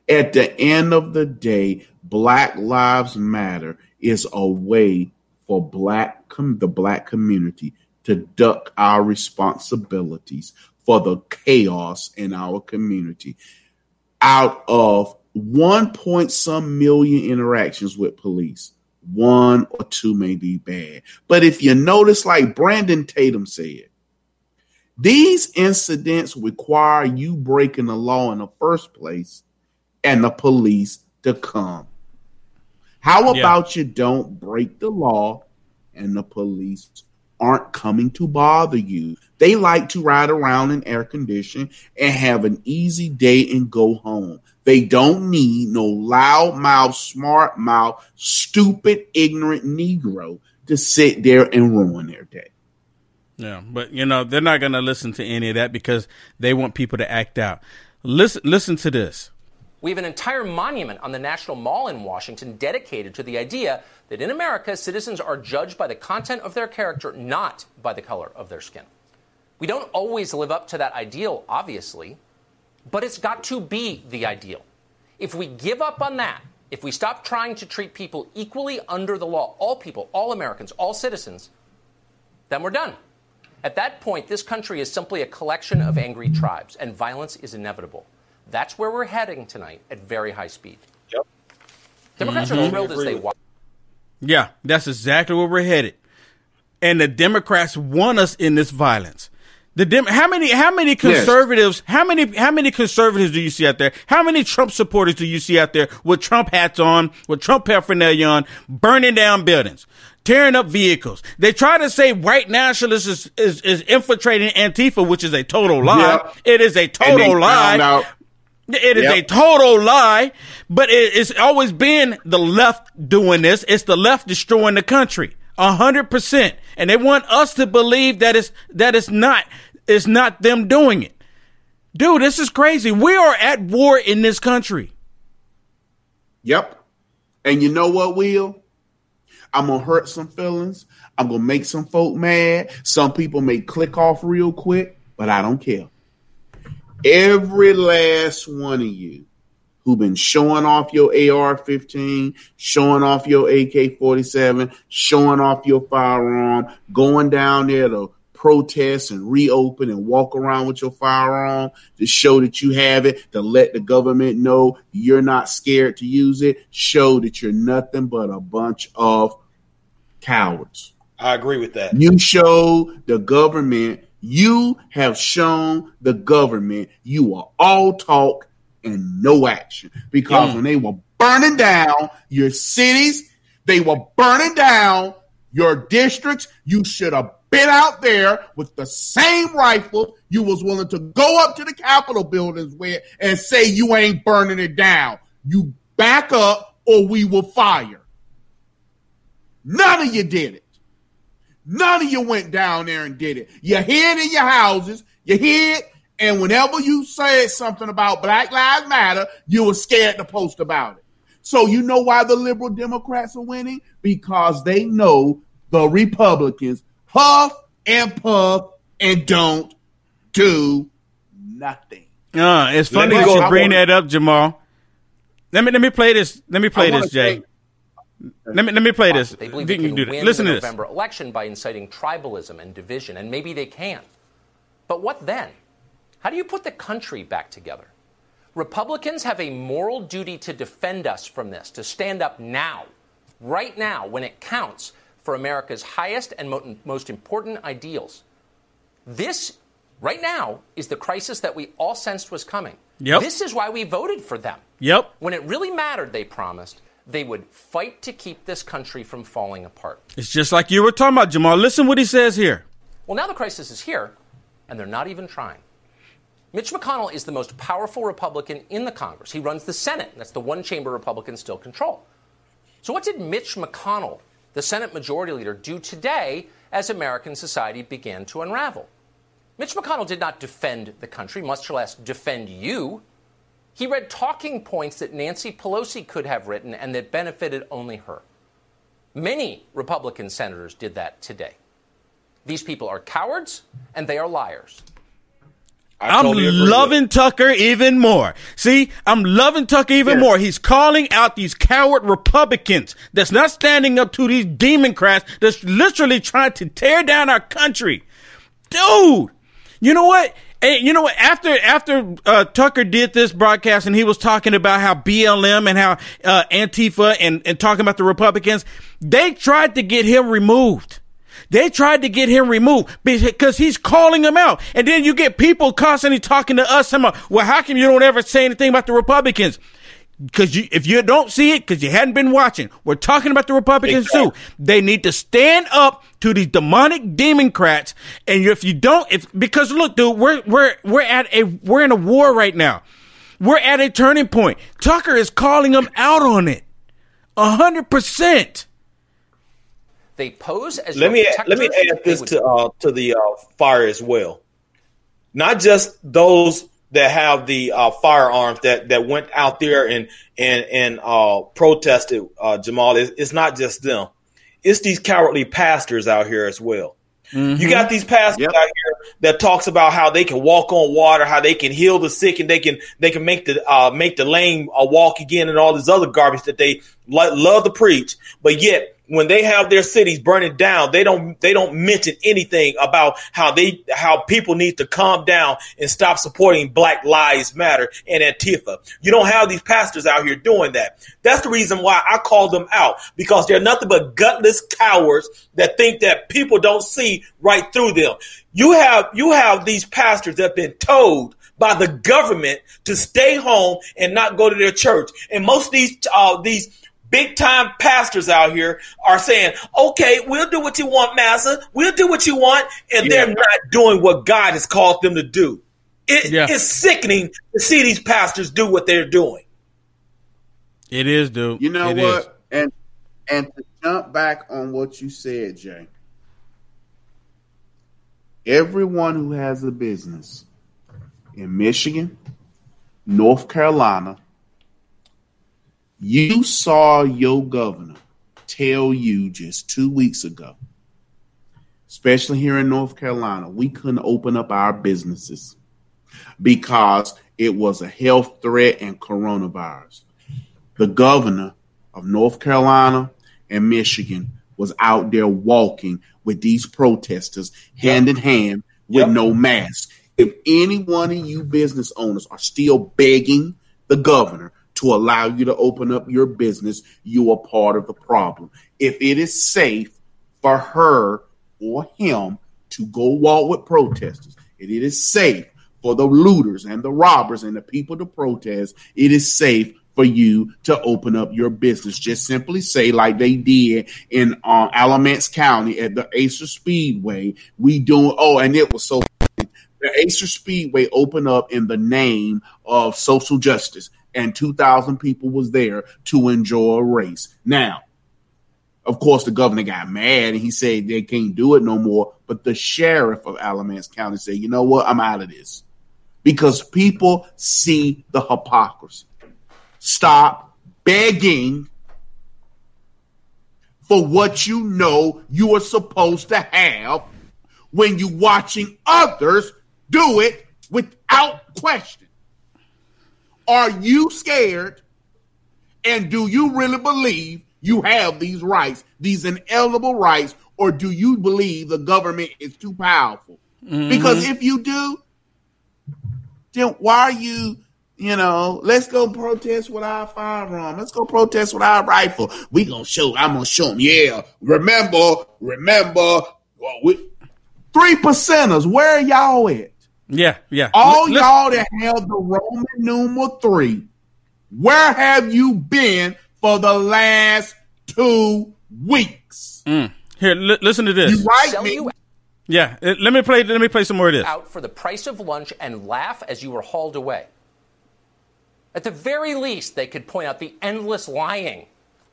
At the end of the day, Black Lives Matter is a way for black com- the black community to duck our responsibilities for the chaos in our community. Out of one point some million interactions with police, one or two may be bad. But if you notice, like Brandon Tatum said, these incidents require you breaking the law in the first place and the police to come. How Yeah. about you don't break the law and the police aren't coming to bother you. They like to ride around in air condition and have an easy day and go home. They don't need no loud mouth, smart mouth, stupid, ignorant Negro to sit there and ruin their day. Yeah, but you know they're not going to listen to any of that because they want people to act out. Listen, listen to this. We have an entire monument on the National Mall in Washington dedicated to the idea that in America, citizens are judged by the content of their character, not by the color of their skin. We don't always live up to that ideal, obviously, but it's got to be the ideal. If we give up on that, if we stop trying to treat people equally under the law, all people, all Americans, all citizens, then we're done. At that point, this country is simply a collection of angry tribes, and violence is inevitable. That's where we're heading tonight at very high speed. Yep. Democrats Mm-hmm. are thrilled as they watch. Yeah, that's exactly where we're headed. And the Democrats want us in this violence. The Dem- how many how many conservatives how many how many conservatives do you see out there? How many Trump supporters do you see out there with Trump hats on, with Trump paraphernalia on, burning down buildings, tearing up vehicles? They try to say white nationalists is, is, is infiltrating Antifa, which is a total lie. Yep. It is a And they total lie. It is Yep. a total lie, but it, it's always been the left doing this. It's the left destroying the country. A hundred percent. And they want us to believe that it's, that it's not, it's not them doing it. Dude, this is crazy. We are at war in this country. Yep. And you know what, Will? I'm gonna hurt some feelings. I'm gonna make some folk mad. Some people may click off real quick, but I don't care. Every last one of you who been showing off your AR-15, showing off your AK-47, showing off your firearm, going down there to protest and reopen and walk around with your firearm to show that you have it, to let the government know you're not scared to use it, show that you're nothing but a bunch of cowards. I agree with that. You show the government, you have shown the government you are all talk and no action. Because Mm. when they were burning down your cities, they were burning down your districts, you should have been out there with the same rifle you was willing to go up to the Capitol buildings with and say you ain't burning it down. You back up or we will fire. None of you did it. None of you went down there and did it. You hid in your houses. You hid, and whenever you said something about Black Lives Matter, you were scared to post about it. So you know why the liberal Democrats are winning? Because they know the Republicans huff and puff and don't do nothing. Uh, it's funny that go- you bring wanna- that up, Jamal. Let me let me play this. Let me play this, Jay. say- Let me let me play this. They believe You they can do that. win Listen the to this. November election by inciting tribalism and division, and maybe they can. But what then? How do you put the country back together? Republicans have a moral duty to defend us from this, to stand up now, right now, when it counts for America's highest and mo- most important ideals. This, right now, is the crisis that we all sensed was coming. Yep. This is why we voted for them. Yep. When it really mattered, they promised they would fight to keep this country from falling apart. It's just like you were talking about, Jamal. Listen what he says here. Well, now the crisis is here, and they're not even trying. Mitch McConnell is the most powerful Republican in the Congress. He runs the Senate. That's the one chamber Republicans still control. So, what did Mitch McConnell, the Senate Majority Leader, do today as American society began to unravel? Mitch McConnell did not defend the country, much less defend you. He read talking points that Nancy Pelosi could have written and that benefited only her. Many Republican senators did that today. These people are cowards and they are liars. I I'm totally loving Tucker even more. See, I'm loving Tucker even Yeah. more. He's calling out these coward Republicans that's not standing up to these Democrats that's literally trying to tear down our country. Dude, you know what? And you know what? After after uh, Tucker did this broadcast and he was talking about how BLM and how uh, Antifa and, and talking about the Republicans, they tried to get him removed. They tried to get him removed because he's calling them out. And then you get people constantly talking to us, saying, well, how come you don't ever say anything about the Republicans? Because you, if you don't see it, because you hadn't been watching, we're talking about the Republicans exactly. too. They need to stand up to these demonic democrats. And if you don't, if because look, dude, we're we're we're at a we're in a war right now. We're at a turning point. Tucker is calling them out on it, a hundred percent. They pose as let me let me add this would- to uh, to the uh, fire as well. Not just those that have the uh, firearms that that went out there and and and uh, protested uh, Jamal. It's, it's, not just them; it's these cowardly pastors out here as well. Mm-hmm. You got these pastors yep. out here that talks about how they can walk on water, how they can heal the sick, and they can they can make the uh, make the lame uh, walk again, and all this other garbage that they love to preach. But yet when they have their cities burning down, they don't they don't mention anything about how they how people need to calm down and stop supporting Black Lives Matter and Antifa. You don't have these pastors out here doing that. That's the reason why I call them out because they're nothing but gutless cowards that think that people don't see right through them. You have you have these pastors that have been told by the government to stay home and not go to their church. And most of these uh, these big time pastors out here are saying, okay, we'll do what you want, Massa. We'll do what you want. And yeah. they're not doing what God has called them to do. It, yeah. It's sickening to see these pastors do what they're doing. It is, dude. You know it what? Is. And and to jump back on what you said, Jay. Everyone who has a business in Michigan, North Carolina, you saw your governor tell you just two weeks ago, especially here in North Carolina, we couldn't open up our businesses because it was a health threat and coronavirus. The governor of North Carolina and Michigan was out there walking with these protesters hand in hand with yep. no mask. If any one of you business owners are still begging the governor to allow you to open up your business, you are part of the problem. If it is safe for her or him to go walk with protesters, if it is safe for the looters and the robbers and the people to protest, it is safe for you to open up your business. Just simply say, like they did in uh, Alamance County at the Acer Speedway, we doing. Oh, and it was so. The Acer Speedway opened up in the name of social justice and 2,000 people was there to enjoy a race. Now, of course, the governor got mad and he said they can't do it no more. But the sheriff of Alamance County said, you know what? I'm out of this because people see the hypocrisy. Stop begging for what you know you are supposed to have when you're watching others do it without question. Are you scared? And do you really believe you have these rights, these inalienable rights, or do you believe the government is too powerful? Mm-hmm. Because if you do, then why are you, you know, let's go protest with our firearm. Let's go protest with our rifle. We gonna show, I'm gonna show them. Yeah, remember, remember, well, we, three percenters, where are y'all at? Yeah, yeah. All L- y'all that held the Roman numeral three, where have you been for the last two weeks? Mm. Here, li- listen to this. You right, me? Yeah, let me play. Let me play some more of this. Out for the price of lunch and laugh as you were hauled away. At the very least, they could point out the endless lying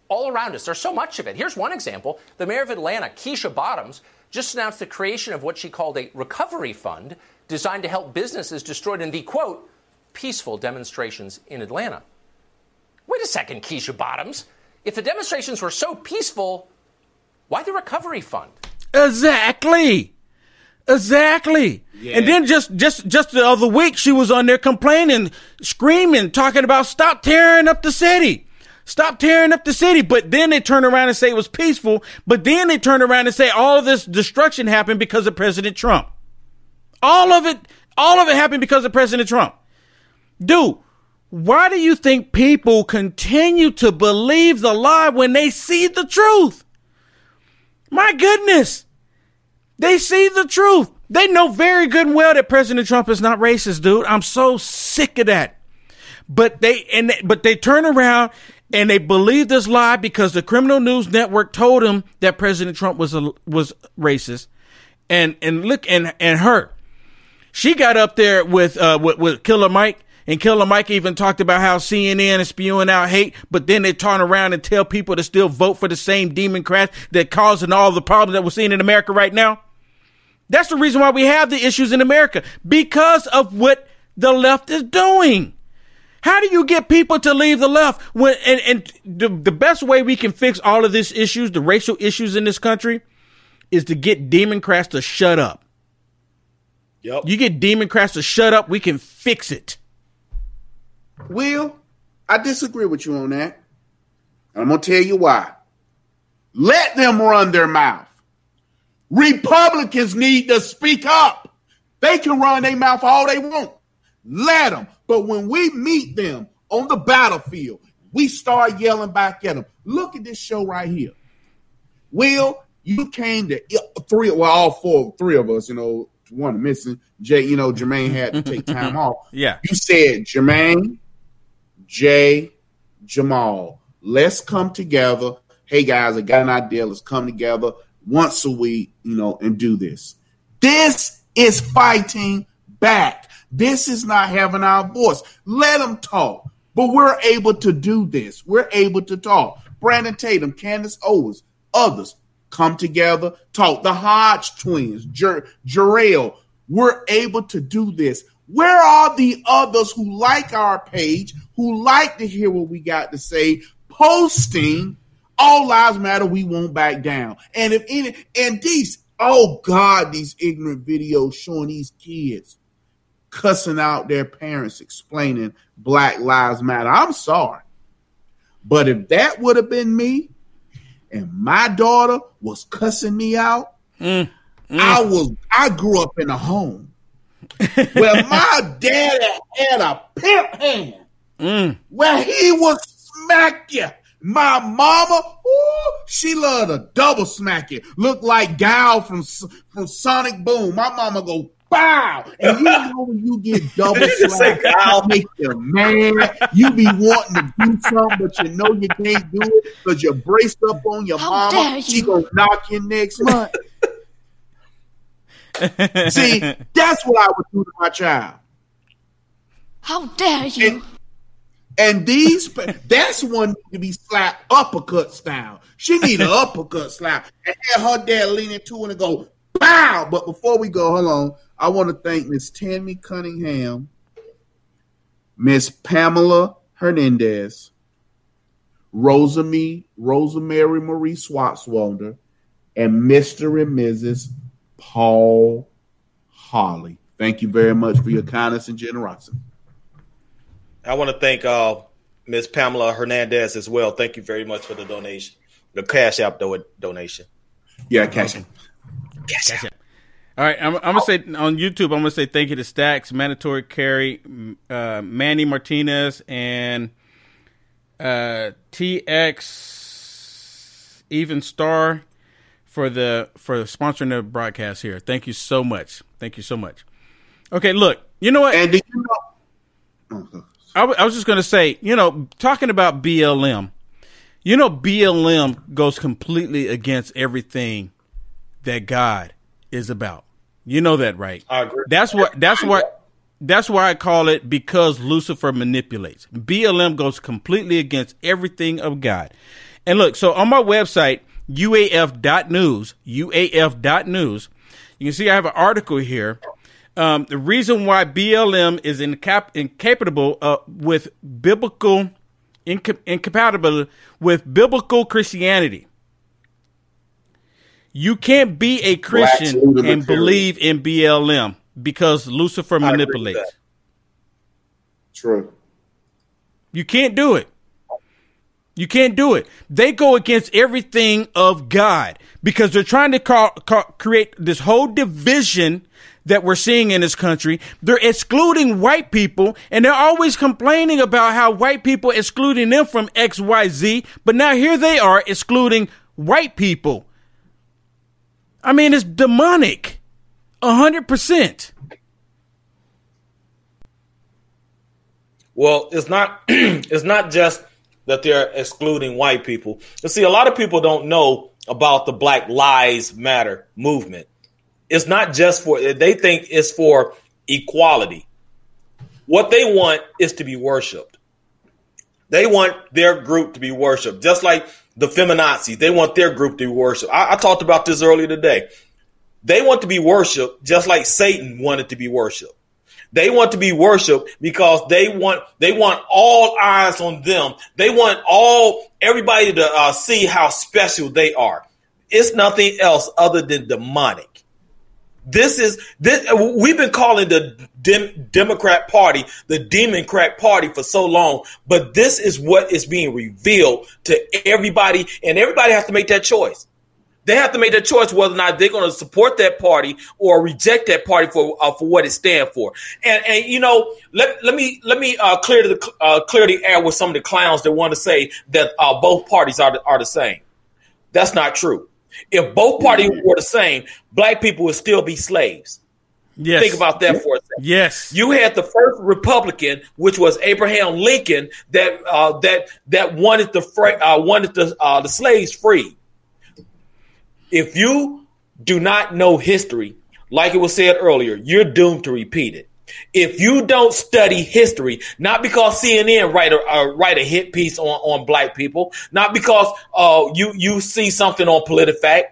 all around us. There's so much of it. Here's one example: the mayor of Atlanta, Keisha Bottoms, just announced the creation of what she called a recovery fund designed to help businesses destroyed in the quote, peaceful demonstrations in Atlanta. Wait a second, Keisha Bottoms. If the demonstrations were so peaceful, why the recovery fund? Exactly. Exactly. Yeah. And then just just just the other week she was on there complaining, screaming, talking about stop tearing up the city. Stop tearing up the city. But then they turn around and say it was peaceful. But then they turn around and say all of this destruction happened because of President Trump. All of it, all of it happened because of President Trump. Dude, why do you think people continue to believe the lie when they see the truth? My goodness. They see the truth. They know very good and well that President Trump is not racist, dude. I'm so sick of that. But they and they, but they turn around and they believe this lie because the criminal news network told them that President Trump was a, was racist. And and look and and her, she got up there with uh with, with Killer Mike. And Killer Mike even talked about how CNN is spewing out hate, but then they turn around and tell people to still vote for the same Democrats that causing all the problems that we're seeing in America right now. That's the reason why we have the issues in America because of what the left is doing. How do you get people to leave the left when and, and the, the best way we can fix all of these issues, the racial issues in this country, is to get Democrats to shut up. Yep. You get Democrats to shut up, we can fix it. Will, I disagree with you on that. And I'm going to tell you why. Let them run their mouth. Republicans need to speak up. They can run their mouth all they want. Let them. But when we meet them on the battlefield, we start yelling back at them. Look at this show right here. Will, you came to three, well, all four, three of us, you know, one missing. Jay, you know, Jermaine had to take time <laughs> off. Yeah. You said, Jermaine, Jay, Jamal, let's come together. Hey guys, I got an idea. Let's come together once a week, you know, and do this. This is fighting back. This is not having our voice. Let them talk. But we're able to do this. We're able to talk. Brandon Tatum, Candace Owens, others come together, talk. The Hodge twins, Jer- we're able to do this. Where are the others who like our page, who like to hear what we got to say, posting all lives matter, we won't back down. And if any and these, oh God, these ignorant videos showing these kids cussing out their parents, explaining Black Lives Matter. I'm sorry. But if that would have been me and my daughter was cussing me out, Mm, I was I grew up in a home <laughs> where my daddy had a pimp hand mm. where he would smack you. My mama, ooh, she loved a double smack you. Look like Gal from from Sonic Boom. My mama go bow, and you <laughs> know when you get double Say slapped, Gal. it make you mad. You be wanting to do something, but you know you can't do it because you're braced up on your How mama. dare She you. gonna knock you next month. <laughs> See, that's what I would do to my child. How dare you? And, and these, that's one need to be slapped uppercut style. She need an uppercut slap and have her dad lean into it and go, bow. But before we go, hold on. I want to thank Miss Tammy Cunningham, Miss Pamela Hernandez, Rosamie, Rosemary Marie Swatswalder, and Mr. and Mrs. Paul Holly. Thank you very much for your kindness and generosity. I want to thank uh, Miss Pamela Hernandez as well. Thank you very much for the donation, the Cash App do- donation. Yeah, cash. It. All right, I'm, I'm gonna say on YouTube. I'm gonna say thank you to Stacks, Mandatory Carry, uh, Manny Martinez, and uh, TX Even Star for the for sponsoring the broadcast here. Thank you so much. Thank you so much. Okay, look, you know what? And do you know? I, w- I was just going to say, you know, talking about BLM, you know, BLM goes completely against everything that God is about. You know that, right? I agree. That's what. That's what. That's why I call it because Lucifer manipulates. BLM goes completely against everything of God. And look, so on my website, uaf.news, uaf.news, you can see I have an article here. Um, the reason why BLM is incap- incapable uh, with biblical, inca- incompatible with biblical Christianity. You can't be a Christian and believe in BLM because Lucifer I agree with manipulates. True. You can't do it. You can't do it. They go against everything of God because they're trying to call, call, create this whole division that we're seeing in this country. They're excluding white people and they're always complaining about how white people excluding them from XYZ. But now here they are excluding white people. I mean, it's demonic. A hundred percent. Well, it's not. <clears throat> it's not just that they're excluding white people. You see, a lot of people don't know about the Black Lives Matter movement. It's not just for. They think it's for equality. What they want is to be worshipped. They want their group to be worshipped, just like the feminazis. They want their group to be worshipped. I, I talked about this earlier today. They want to be worshipped just like Satan wanted to be worshipped. They want to be worshipped because they want they want all eyes on them. They want all everybody to uh, see how special they are. It's nothing else other than demonic. This is this. We've been calling the Dem- Democrat Party the Demon Crack Party for so long, but this is what is being revealed to everybody, and everybody has to make that choice. They have to make that choice whether or not they're going to support that party or reject that party for uh, for what it stands for. And and you know, let let me let me uh, clear the uh, clear the air with some of the clowns that want to say that uh, both parties are the, are the same. That's not true. If both parties were the same, black people would still be slaves. Yes. Think about that for a second. Yes. You had the first Republican, which was Abraham Lincoln, that uh, that that wanted the uh, wanted the uh, the slaves free. If you do not know history, like it was said earlier, you're doomed to repeat it. If you don't study history, not because CNN write a uh, write a hit piece on, on black people, not because uh, you you see something on PolitiFact,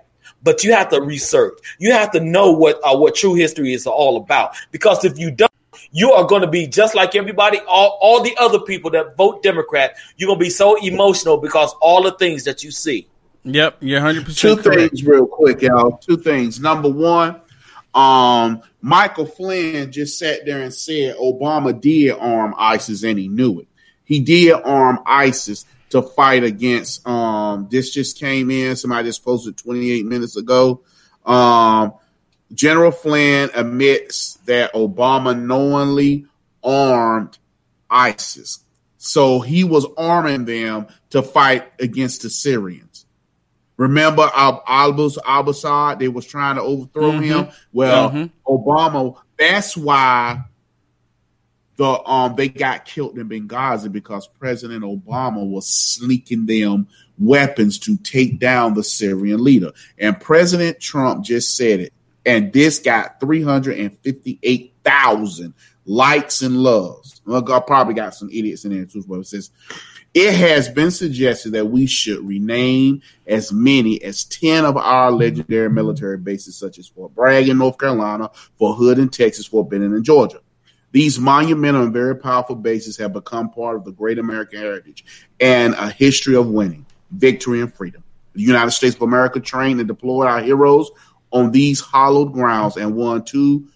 but you have to research. You have to know what uh, what true history is all about. Because if you don't, you are going to be just like everybody, all, all the other people that vote Democrat. You're going to be so emotional because all the things that you see. Yep, you're 100 Two percent correct. things, real quick, y'all. Two things. Number one, um, Michael Flynn just sat there and said Obama did arm ISIS and he knew it. He did arm ISIS to fight against. Um, this just came in. Somebody just posted 28 minutes ago. Um, General Flynn admits that Obama knowingly armed ISIS. So he was arming them to fight against the Syrians. Remember Al Assad? They was trying to overthrow Mhm. him. Well, Mhm. Obama. That's why the um they got killed in Benghazi because President Obama was sneaking them weapons to take down the Syrian leader. And President Trump just said it. And this got 358,000 likes and loves. Well, I probably got some idiots in there too, but it says it has been suggested that we should rename as many as 10 of our legendary military bases, such as Fort Bragg in North Carolina, Fort Hood in Texas, Fort Benning in Georgia. These monumental and very powerful bases have become part of the great American heritage and a history of winning, victory, and freedom. The United States of America trained and deployed our heroes on these hallowed grounds and won two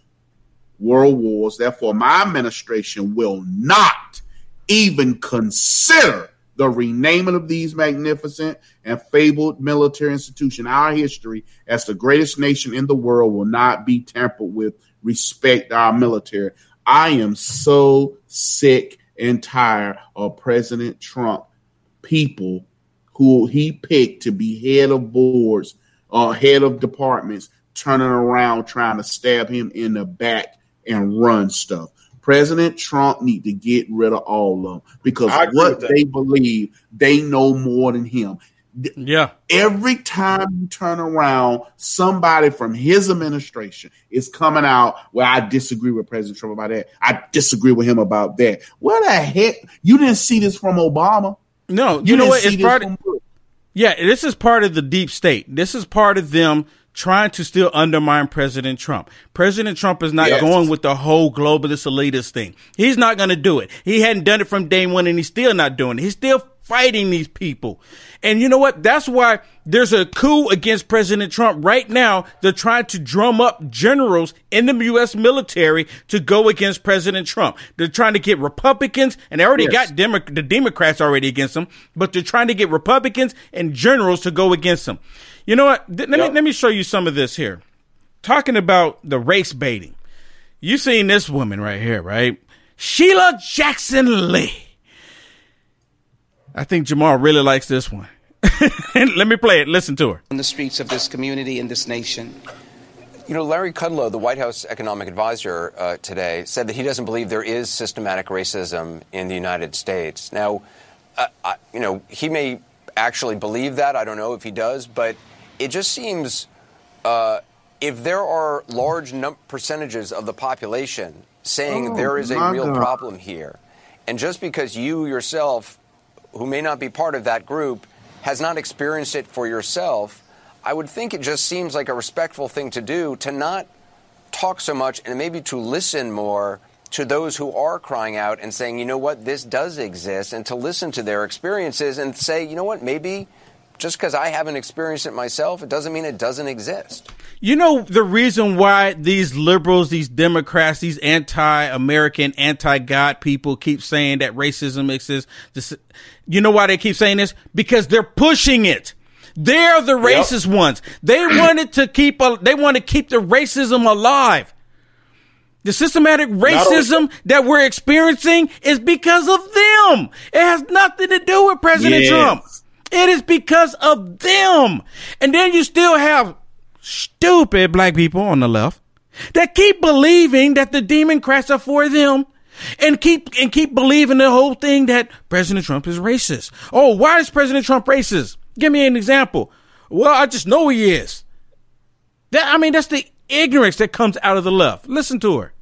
world wars. Therefore, my administration will not even consider the renaming of these magnificent and fabled military institution. Our history as the greatest nation in the world will not be tampered with. Respect our military. I am so sick and tired of President Trump people who he picked to be head of boards or head of departments turning around trying to stab him in the back and run stuff. President Trump need to get rid of all of them because what they believe they know more than him. Yeah. Every time you turn around, somebody from his administration is coming out. Well, I disagree with President Trump about that. I disagree with him about that. Where the heck? You didn't see this from Obama. No, you, You know didn't what? see It's this part. from Yeah, this is part of the deep state. This is part of them trying to still undermine President Trump. President Trump is not Yes. going with the whole globalist elitist thing. He's not going to do it. He hadn't done it from day one and he's still not doing it. He's still fighting these people. And you know what? That's why there's a coup against President Trump right now. They're trying to drum up generals in the U.S. military to go against President Trump. They're trying to get Republicans, and they already Yes. got Demo- the Democrats already against them, but they're trying to get Republicans and generals to go against them. You know what? Th- let Yep. me let me show you some of this here. Talking about the race baiting. You seen this woman right here, right? Sheila Jackson Lee. I think Jamal really likes this one. <laughs> let me play it. Listen to her. on the streets of this community and this nation You know, Larry Kudlow, the White House economic advisor uh, today, said that he doesn't believe there is systematic racism in the United States. Now, uh, I, you know, he may actually believe that. I don't know if he does, but it just seems uh, if there are large num- percentages of the population saying Oh, there is a real God. problem here, and just because you yourself, who may not be part of that group, has not experienced it for yourself, I would think it just seems like a respectful thing to do to not talk so much and maybe to listen more to those who are crying out and saying, you know what, this does exist, and to listen to their experiences and say, you know what, maybe just because I haven't experienced it myself, it doesn't mean it doesn't exist. You know the reason why these liberals, these Democrats, these anti-American, anti-God people keep saying that racism exists. This, you know why they keep saying this? Because they're pushing it. They're the racist ones. They <clears throat> wanted to keep. A, they want to keep the racism alive. The systematic racism that we're experiencing is because of them. It has nothing to do with President Yes. Trump. It is because of them. And then you still have stupid black people on the left that keep believing that the Democrats are for them and keep and keep believing the whole thing that President Trump is racist. Oh, why is President Trump racist? Give me an example. Well, I just know he is. That I mean, that's the ignorance that comes out of the left. Listen to her.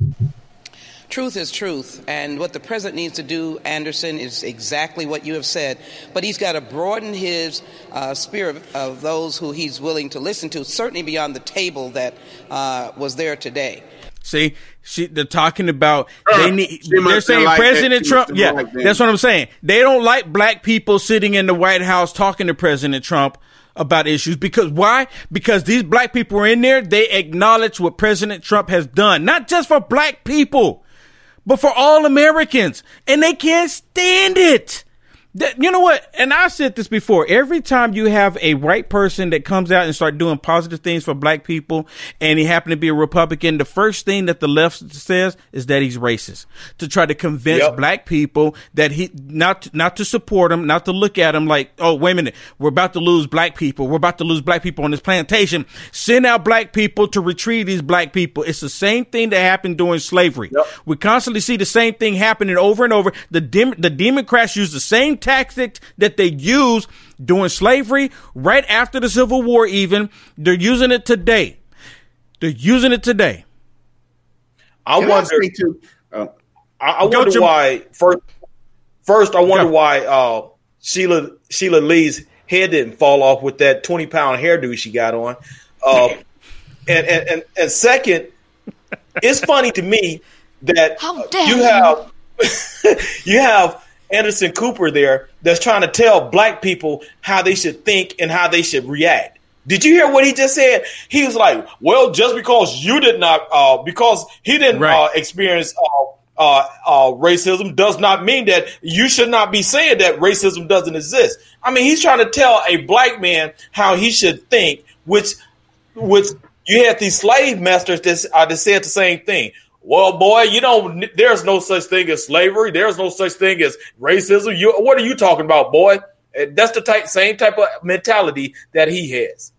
Truth is truth, and what the president needs to do, Anderson, is exactly what you have said. But he's got to broaden his uh, sphere of, of those who he's willing to listen to, certainly beyond the table that uh, was there today. See, she, they're talking about they need. she must They're saying liked that. President She Trump. Yeah, liked that. that's what I'm saying. They don't like black people sitting in the White House talking to President Trump about issues because why? Because these black people are in there. They acknowledge what President Trump has done, not just for black people, but for all Americans, and they can't stand it. That- you know what? And I said this before. Every time you have a white person that comes out and start doing positive things for black people, and he happen to be a Republican, the first thing that the left says is that he's racist to try to convince Yep. black people that he not not to support him, not to look at him like, oh wait a minute, we're about to lose black people. We're about to lose black people on this plantation. Send out black people to retrieve these black people. It's the same thing that happened during slavery. We constantly see the same thing happening over and over. The Dem- the Democrats use the same tactics that they used during slavery, right after the Civil War. Even they're using it today. They're using it today. I Can I wonder. say too? Uh, I, I Go, wonder Jim. why. First, first, I wonder Go. why uh, Sheila Sheila Lee's head didn't fall off with that twenty pound hairdo she got on. Uh, <laughs> and, and and and second, it's funny to me that How dare you you. have <laughs> you have Anderson Cooper there that's trying to tell black people how they should think and how they should react. Did you hear what he just said? He was like, "Well, just because you did not, uh, because he didn't Right. uh, experience uh, uh, uh, racism, does not mean that you should not be saying that racism doesn't exist." I mean, he's trying to tell a black man how he should think, which, which you had these slave masters that, uh, that said the same thing. Well, boy, you don't. There's no such thing as slavery. There's no such thing as racism. You, what are you talking about, boy? Uh, That's the type, same type of mentality that he has.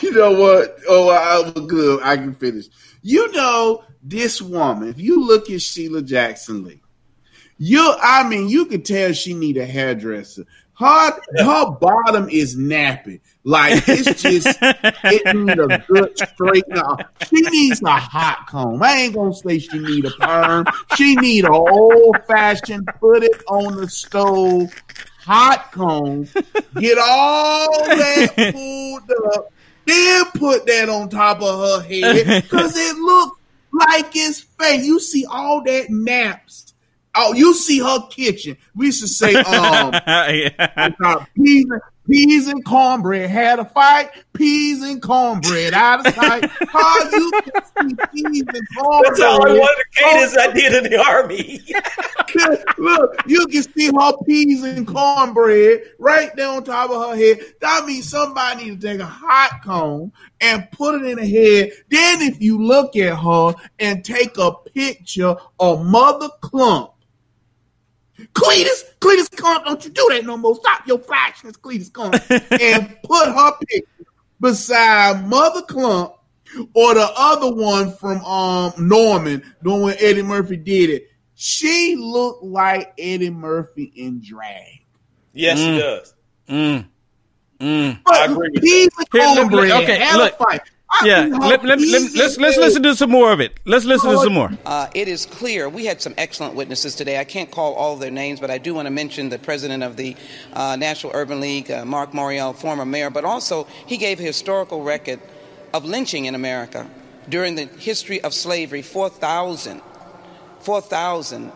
You know what? Oh, I was good. I can finish. You know, this woman, if you look at Sheila Jackson Lee, you I mean, you can tell she need a hairdresser. Her her bottom is nappy. Like it's just it need a good up. She needs a hot comb. I ain't gonna say she need a perm. She need a old fashioned put it on the stove hot comb. Get all that <laughs> pulled up. Then put that on top of her head because it looks like it's fake. You see all that naps. Oh, you see her kitchen. We used to say, um, <laughs> uh, peas, and, cornbread had a fight. Peas and cornbread out of sight. How you can see peas and cornbread? That's how I wanted to cadence I did in the army. <laughs> Look, you can see her peas and cornbread right there on top of her head. That means somebody need to take a hot comb and put it in her head. Then, if you look at her and take a picture of Mother Klump, Cletus, Cletus Klump, don't you do that no more. Stop your flashness, Cletus Klump, <laughs> and put her picture beside Mother Klump or the other one from um Norman, doing when Eddie Murphy did it. She looked like Eddie Murphy in drag. Yes, she does. Mm. Mm. But I agree with he's that. a Here, let- cornbread okay, and look. a fight. Yeah, let, let, let, let's let's listen to some more of it. Let's listen to some more. Uh, it is clear. We had some excellent witnesses today. I can't call all of their names, but I do want to mention the president of the uh, National Urban League, uh, Marc Morial, former mayor, but also he gave a historical record of lynching in America during the history of slavery 4,000 4,000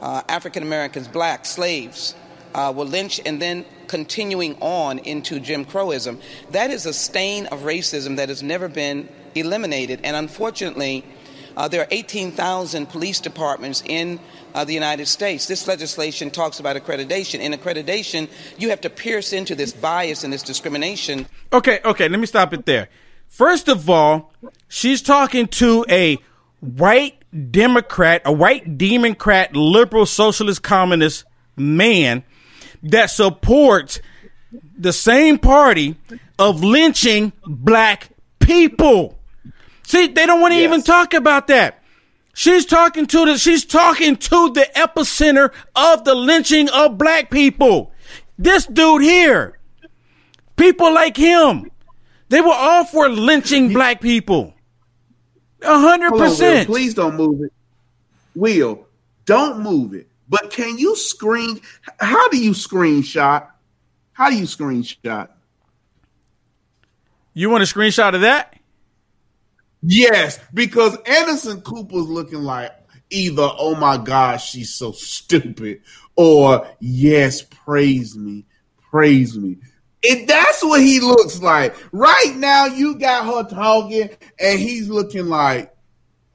uh, African Americans, black slaves, uh, were lynched and then continuing on into Jim Crowism. That is a stain of racism that has never been eliminated. And unfortunately, uh, there are 18,000 police departments in uh, the United States. This legislation talks about accreditation. In accreditation, you have to pierce into this bias and this discrimination. Okay, okay, let me stop it there. First of all, she's talking to a white Democrat, a white Democrat, liberal, socialist, communist man that supports the same party of lynching black people. See, they don't want to even talk about that. She's talking to the she's talking to the epicenter of the lynching of black people. This dude here. People like him. They were all for lynching black people. A hundred Hold on, Will. percent. Please don't move it. Will, don't move it. But can you screen? How do you screenshot? How do you screenshot? You want a screenshot of that? Yes, because Anderson Cooper's looking like either, oh my gosh, she's so stupid, or yes, praise me, praise me. And that's what he looks like. Right now, you got her talking, and he's looking like,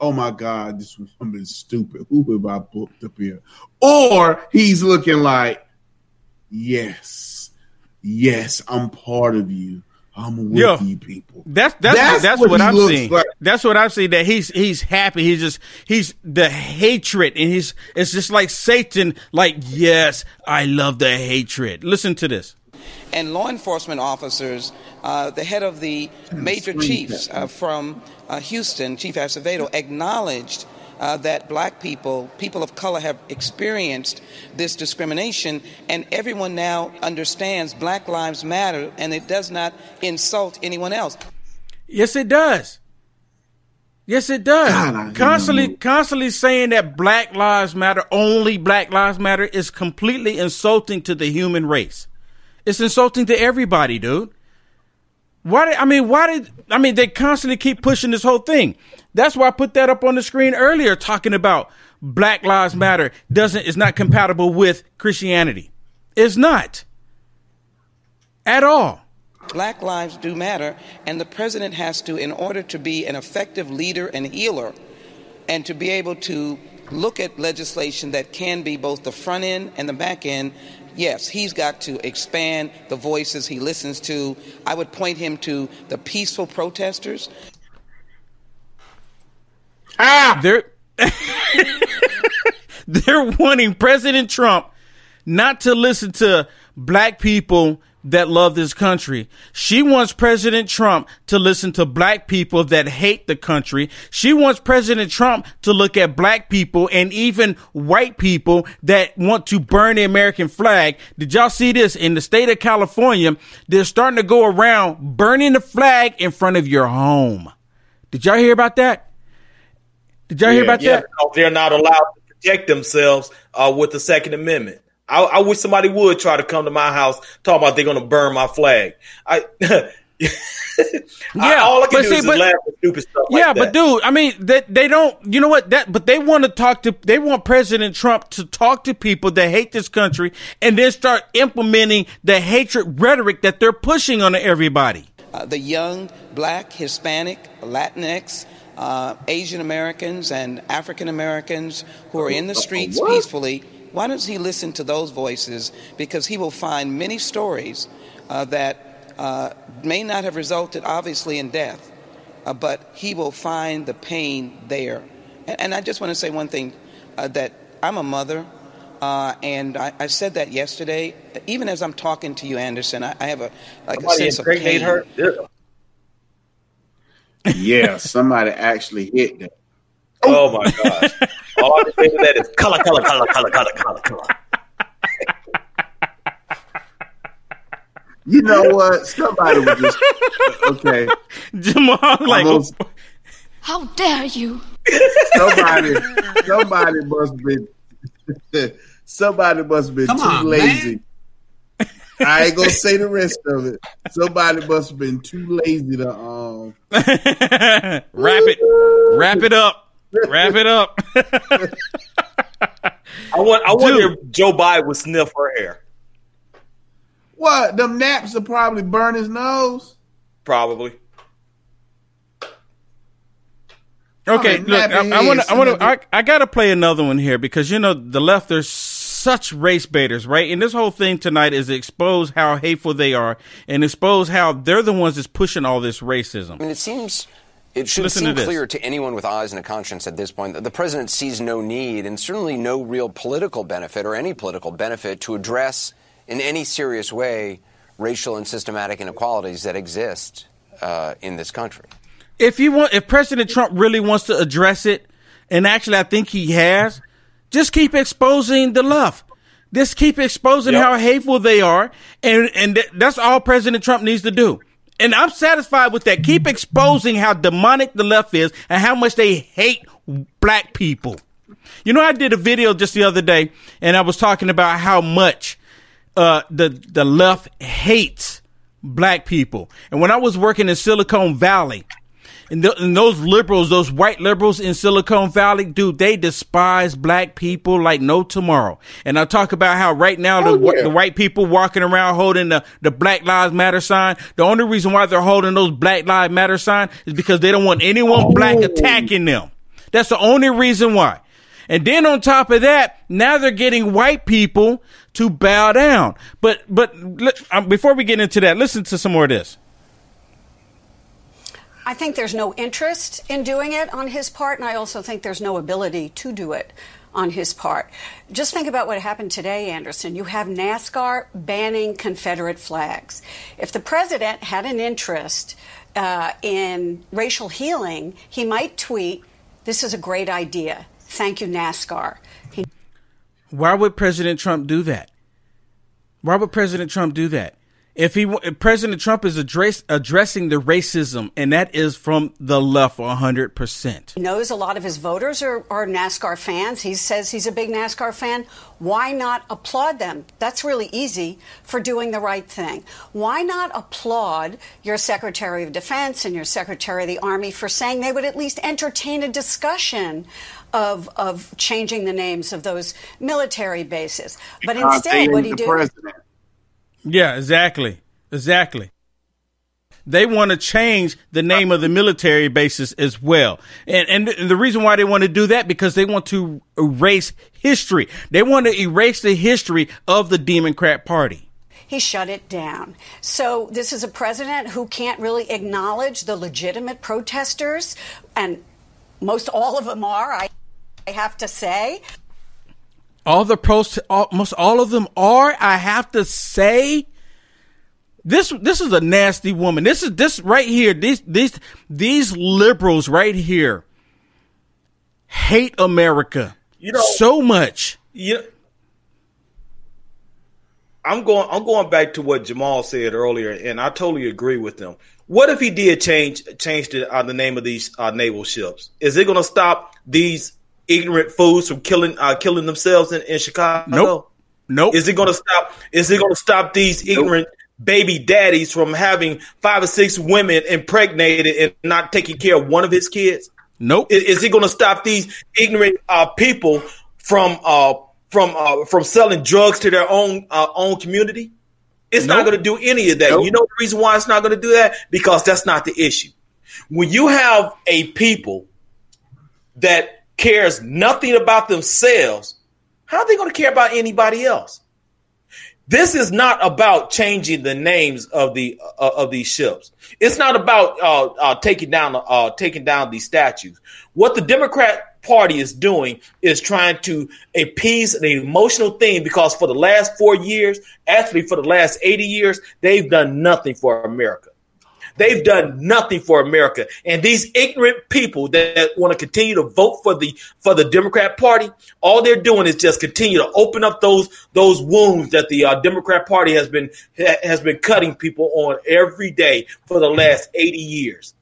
oh my God, this woman is stupid. Who have I booked up here? Or he's looking like, yes, yes, I'm part of you. I'm with Yo, you people. That's that's that's, what what, I'm seeing. like. That's what I'm seeing. That he's he's happy. He's just he's the hatred, and he's it's just like Satan. Like yes, I love the hatred. Listen to this. And law enforcement officers, uh, the head of the major chiefs uh, from uh, Houston, Chief Acevedo, acknowledged uh, that black people, people of color, have experienced this discrimination, and everyone now understands Black Lives Matter, and it does not insult anyone else. Yes, it does. Yes, it does. God, I hate constantly, constantly saying that Black Lives Matter, only Black Lives Matter, is completely insulting to the human race. It's insulting to everybody, dude. Why did I mean? Why did I mean? They constantly keep pushing this whole thing. That's why I put that up on the screen earlier, talking about Black Lives Matter doesn't is not compatible with Christianity. It's not at all. Black lives do matter, and the president has to, in order to be an effective leader and healer, and to be able to look at legislation that can be both the front end and the back end, yes, he's got to expand the voices he listens to. I would point him to the peaceful protesters. Ah, They're <laughs> they're wanting President Trump not to listen to black people that love this country. She wants President Trump to listen to black people that hate the country. She wants President Trump to look at black people and even white people that want to burn the American flag. Did y'all see this in the state of California? They're starting to go around burning the flag in front of your home. Did y'all hear about that? Did y'all hear about yeah, that? because they're not allowed to protect themselves uh, with the Second Amendment. I, I wish somebody would try to come to my house talking about they're going to burn my flag. <laughs> I, yeah, all I can but do see, is but- laugh at stupid stuff like yeah, that. but dude, I mean, they they don't. You know what? That but they want to talk to. They want President Trump to talk to people that hate this country and then start implementing the hatred rhetoric that they're pushing on everybody. uh, the young black, Hispanic, Latinx, uh, Asian Americans, and African Americans who are in the streets What? peacefully. Why doesn't he listen to those voices? Because he will find many stories uh, that uh, may not have resulted, obviously, in death, uh, but he will find the pain there. And, and I just want to say one thing uh, that I'm a mother. Uh, and I, I said that yesterday. Even as I'm talking to you, Anderson, I, I have a like a Somebody sense of impregnate pain. her. Ew. yeah, somebody actually hit that. Oh, my gosh! <laughs> All I think of that is color, color, color, color, color, color, color. You know what? Somebody was just okay. Jamal, like, Almost- How dare you? somebody, somebody must have been, somebody must have been Come too on, lazy. I ain't gonna say the rest of it. Somebody must have been too lazy to um. <laughs> wrap it, wrap it up, wrap it up. <laughs> I want. I wonder Dude. if Joe Biden would sniff her hair. What? Them naps will probably burn his nose. Probably. Okay, Oh, look, I want to, I want to, I, I got to play another one here because you know the left there's such race baiters, right? And this whole thing tonight is to expose how hateful they are and expose how they're the ones that's pushing all this racism. I mean, it seems it should Listen seem this. clear to anyone with eyes and a conscience at this point that the president sees no need and certainly no real political benefit or any political benefit to address in any serious way racial and systematic inequalities that exist uh, in this country. If you want, if President Trump really wants to address it, and actually I think he has, just keep exposing the left. Just keep exposing Yep. how hateful they are, and and th- that's all President Trump needs to do. And I'm satisfied with that. Keep exposing how demonic the left is and how much they hate black people. You know, I did a video just the other day, and I was talking about how much uh, the the left hates black people. And when I was working in Silicon Valley, and, th- and those liberals, those white liberals in Silicon Valley, dude, they despise black people like no tomorrow. And I talk about how right now the, wh- the white people walking around holding the, the Black Lives Matter sign. The only reason why they're holding those Black Lives Matter sign is because they don't want anyone black attacking them. That's the only reason why. And then on top of that, now they're getting white people to bow down. But but um, before we get into that, listen to some more of this. I think there's no interest in doing it on his part, and I also think there's no ability to do it on his part. Just think about what happened today, Anderson. You have NASCAR banning Confederate flags. If the president had an interest uh, in racial healing, he might tweet, This is a great idea. Thank you, NASCAR. He Why would President Trump do that? Why would President Trump do that? If he if President Trump is address, addressing the racism, and that is from the left, hundred percent. He knows a lot of his voters are, are NASCAR fans. He says he's a big NASCAR fan. Why not applaud them? That's really easy for doing the right thing. Why not applaud your Secretary of Defense and your Secretary of the Army for saying they would at least entertain a discussion of, of changing the names of those military bases? But Because instead, they what ain't he the do? president. Yeah, exactly, exactly. They want to change the name of the military bases as well, and and the- reason why they want to do that because they want to erase history. They want to erase the history of the Democrat Party. he shut it down. So this is a president who can't really acknowledge the legitimate protesters, and most all of them are. I, I have to say. All the pros, almost all of them are. I have to say, this this is a nasty woman. This is this right here. These these these liberals right here hate America You know- so much. Yeah. I'm going. I'm going back to what Jamal said earlier, and I totally agree with him. What if he did change change the uh, the name of these uh, naval ships? Is it going to stop these ignorant fools from killing uh, killing themselves in, in Chicago? Nope. Nope. Is it going to stop? Is it going to stop these ignorant baby daddies from having five or six women impregnated and not taking care of one of his kids? Nope. Is, is it going to stop these ignorant uh, people from uh, from uh, from selling drugs to their own uh, own community? It's not going to do any of that. You know the reason why it's not going to do that because that's not the issue. When you have a people that cares nothing about themselves, how are they going to care about anybody else? This is not about changing the names of the uh, of these ships. It's not about uh, uh, taking down uh, taking down these statues. What the Democrat Party is doing is trying to appease an emotional thing because for the last four years, actually for the last eighty years, they've done nothing for America. They've done nothing for America. And these ignorant people that, that want to continue to vote for the for the Democrat Party, all they're doing is just continue to open up those those wounds that the uh, Democrat Party has been has been cutting people on every day for the last 80 years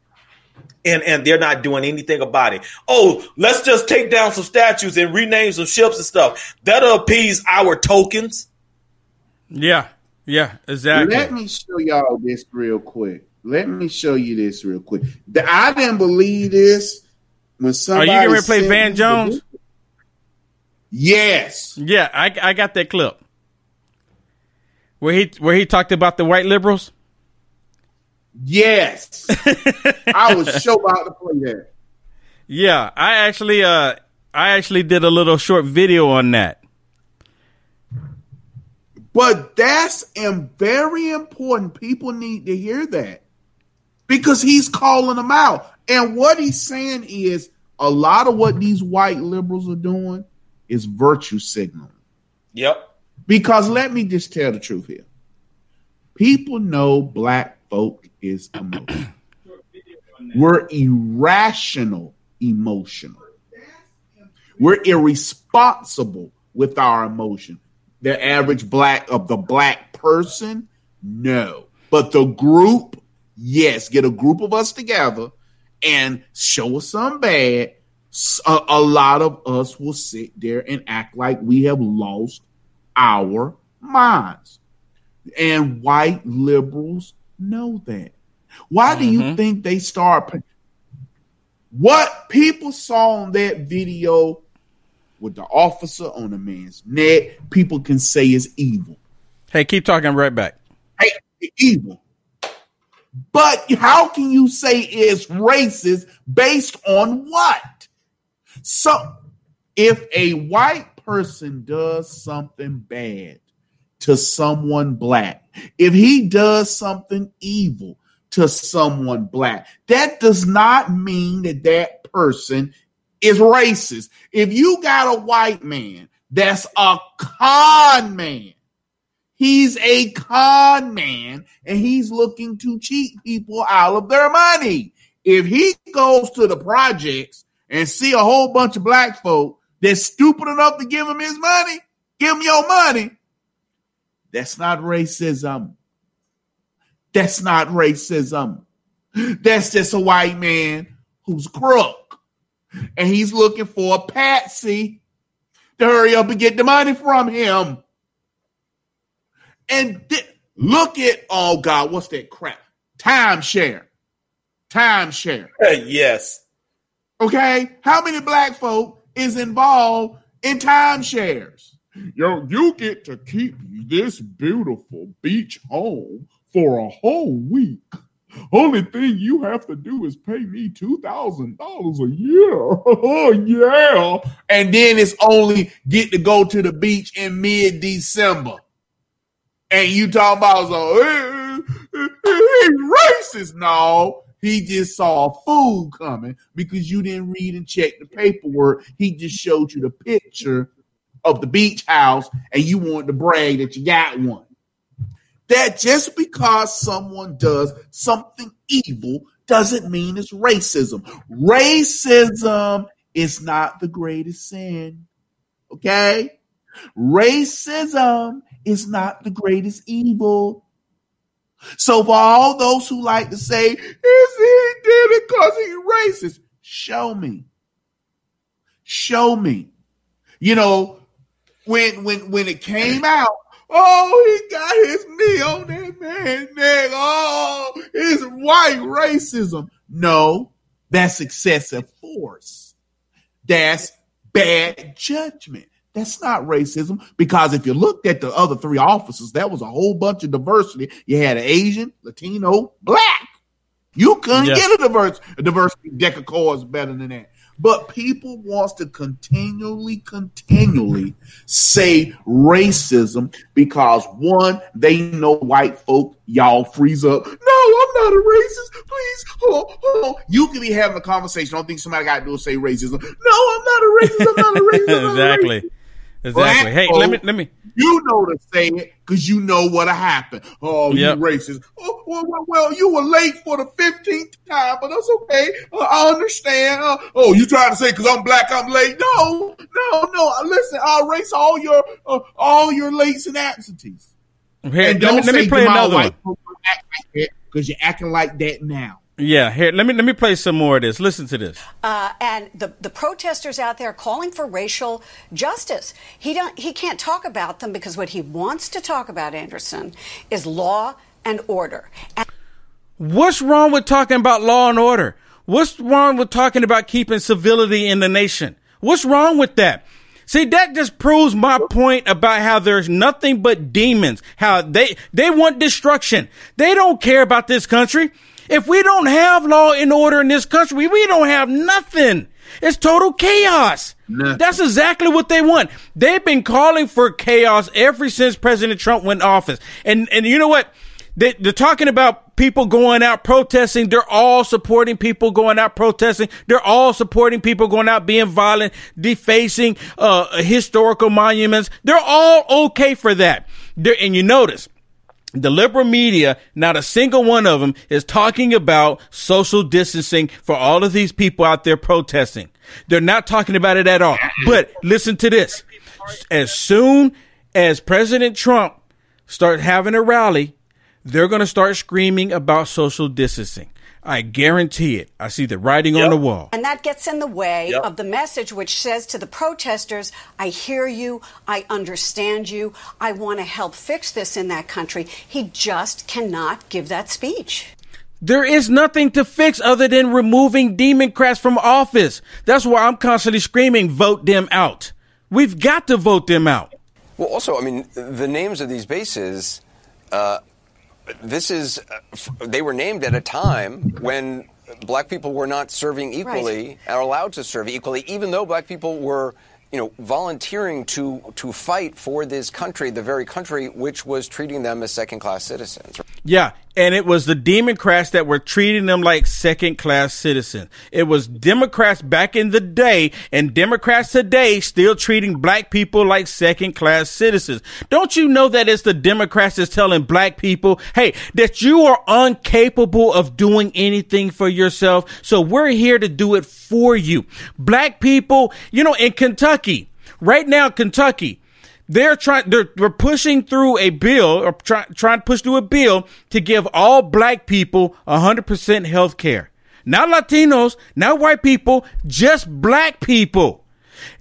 and and they're not doing anything about it. Oh, let's just take down some statues and rename some ships and stuff. That'll appease our tokens. Yeah, yeah, exactly. Let me show y'all this real quick. Let me show you this real quick. I didn't believe this when somebody. Are you going to play Van Jones? Yes. Yeah, I I got that clip where he where he talked about the white liberals. Yes. <laughs> I was so about to play that. Yeah, I actually uh I actually did a little short video on that. But that's and very important. People need to hear that because he's calling them out. And what he's saying is a lot of what these white liberals are doing is virtue signaling. Yep. Because let me just tell the truth here. People know black folk is emotional. <clears throat> We're irrational emotional. We're irresponsible with our emotion. The average black of the black person, no. But the group, yes. Get a group of us together and show us some bad. A, a lot of us will sit there and act like we have lost our minds. And white liberals know that. Why mm-hmm. do you mm-hmm. think they start? What people saw on that video with the officer on the man's neck, people can say is evil. Hey, keep talking right back. Hey, evil. But how can you say it's racist based on what? So, if a white person does something bad to someone black, if he does something evil to someone black, that does not mean that that person is racist. If you got a white man that's a con man, he's a con man and he's looking to cheat people out of their money. If he goes to the projects and see a whole bunch of black folk that's stupid enough to give him his money, give him your money. That's not racism. That's not racism. That's just a white man who's crook and he's looking for a patsy to hurry up and get the money from him. And th- look at, oh God, what's that crap? Timeshare. Timeshare. <laughs> yes. Okay. How many black folk is involved in timeshares? Yo, you get to keep this beautiful beach home for a whole week. Only thing you have to do is pay me two thousand dollars a year. oh <laughs> yeah, and then it's only get to go to the beach in mid December. And you talking about so eh, eh, eh, hey, hey, racist? No, he just saw food coming because you didn't read and check the paperwork. He just showed you the picture of the beach house, and you wanted to brag that you got one that just because someone does something evil doesn't mean it's racism. Racism is not the greatest sin. Okay? Racism is not the greatest evil. So for all those who like to say, is he did it because he's racist? Show me. Show me. You know, when when when it came out Oh, he got his knee on that man's neck. Oh, it's white racism. No, that's excessive force. That's bad judgment. That's not racism because if you looked at the other three officers, that was a whole bunch of diversity. You had an Asian, Latino, black. You couldn't yes. get a diverse a diversity deck of cards better than that. But people wants to continually, continually say racism because one, they know white folk, y'all freeze up. No, I'm not a racist. Please, oh, oh. You can be having a conversation. I don't think somebody got to do is say racism. No, I'm not a racist. I'm not a racist. <laughs> exactly. Exactly. Hey, let me let me. You know to say it because you know what happened. Oh, yep. you racist. Oh, well, well, well, you were late for the fifteenth time, but that's okay. Uh, I understand. Uh, oh, you trying to say because I'm black, I'm late? No, no, no. Listen, I'll erase all your uh, all your lates and absentees. Here, and don't me, let me play another one because you're acting like that now. Yeah, here let me let me play some more of this. Listen to this. Uh, and the the protesters out there calling for racial justice. He don't he can't talk about them because what he wants to talk about, Anderson, is law and order. And- What's wrong with talking about law and order? What's wrong with talking about keeping civility in the nation? What's wrong with that? See, that just proves my point about how there's nothing but demons. How they they want destruction. They don't care about this country. If we don't have law and order in this country, we don't have nothing. It's total chaos. Nothing. That's exactly what they want. They've been calling for chaos ever since President Trump went in office. And and you know what? They, are talking about people going out protesting. They're all supporting people going out protesting. They're all supporting people going out being violent, defacing uh, historical monuments. They're all okay for that. They're, and you notice the liberal media, not a single one of them is talking about social distancing for all of these people out there protesting. They're not talking about it at all. But listen to this. As soon as President Trump starts having a rally, they're going to start screaming about social distancing. I guarantee it. I see the writing yep. on the wall. And that gets in the way yep. of the message which says to the protesters, I hear you, I understand you, I want to help fix this in that country. He just cannot give that speech. There is nothing to fix other than removing Democrats from office. That's why I'm constantly screaming, vote them out. We've got to vote them out. Well, also, I mean, the names of these bases. Uh, this is uh, they were named at a time when black people were not serving equally right. or allowed to serve equally, even though black people were you know, volunteering to to fight for this country, the very country which was treating them as second class citizens. Yeah, and it was the Democrats that were treating them like second class citizens. It was Democrats back in the day and Democrats today still treating black people like second class citizens. Don't you know that it's the Democrats that's telling black people, hey, that you are incapable of doing anything for yourself. So we're here to do it for you. Black people, you know, in Kentucky, right now, Kentucky, they're trying, they're, they're pushing through a bill or try, trying to push through a bill to give all black people 100% health care. Not Latinos, not white people, just black people.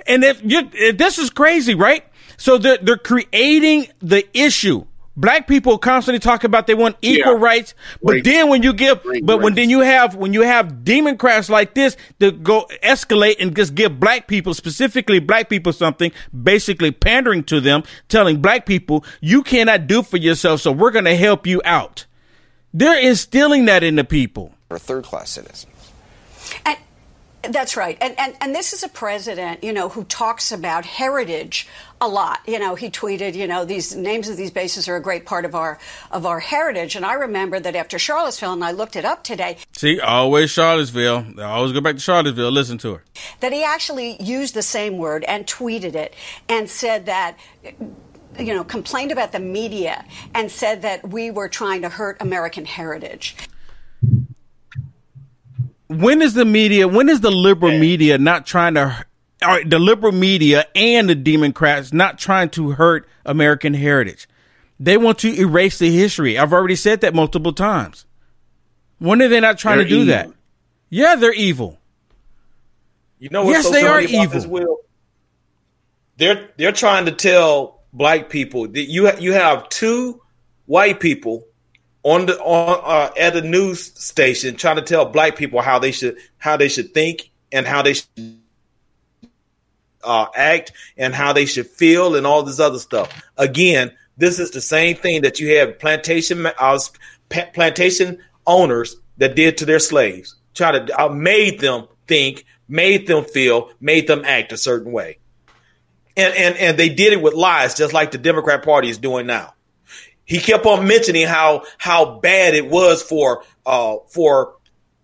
And if you, if this is crazy, right? So they're, they're creating the issue Black people constantly talk about they want equal yeah. rights, but then when you give, Great but when then you have when you have Democrats like this that go escalate and just give black people, specifically black people, something, basically pandering to them, telling black people you cannot do for yourself, so we're going to help you out. They're instilling that in the people. Or third class citizens. And that's right. And, and, and this is a president, you know, who talks about heritage a lot. You know, he tweeted, you know, these names of these bases are a great part of our of our heritage. And I remember that after Charlottesville, and I looked it up today. See, always Charlottesville. I always go back to Charlottesville. Listen to her. That he actually used the same word and tweeted it and said that you know, complained about the media and said that we were trying to hurt American heritage when is the media, when is the liberal media not trying to, or the liberal media and the Democrats not trying to hurt American heritage? They want to erase the history. I've already said that multiple times. When are they not trying they're to do evil. that? Yeah, they're evil. You know what? Yes, so they are evil. They're they're trying to tell black people that you you have two white people on the on uh, at a news station trying to tell black people how they should how they should think and how they should uh, act and how they should feel and all this other stuff. Again, this is the same thing that you have plantation uh, plantation owners that did to their slaves. Try to uh, made them think, made them feel, made them act a certain way. And and and they did it with lies, just like the Democrat Party is doing now he kept on mentioning how how bad it was for uh for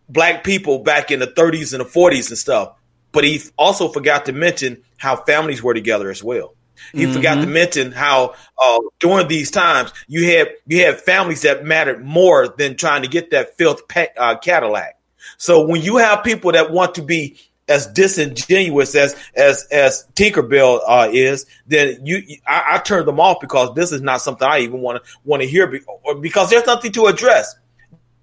black people back in the 30s and the 40s and stuff. But he also forgot to mention how families were together as well. He Mhm. forgot to mention how uh, during these times you had you had families that mattered more than trying to get that filth pa- uh, Cadillac. So when you have people that want to be as disingenuous as as as Tinkerbell uh, is, then you I, I turn them off because this is not something I even want to want to hear be, because there's nothing to address.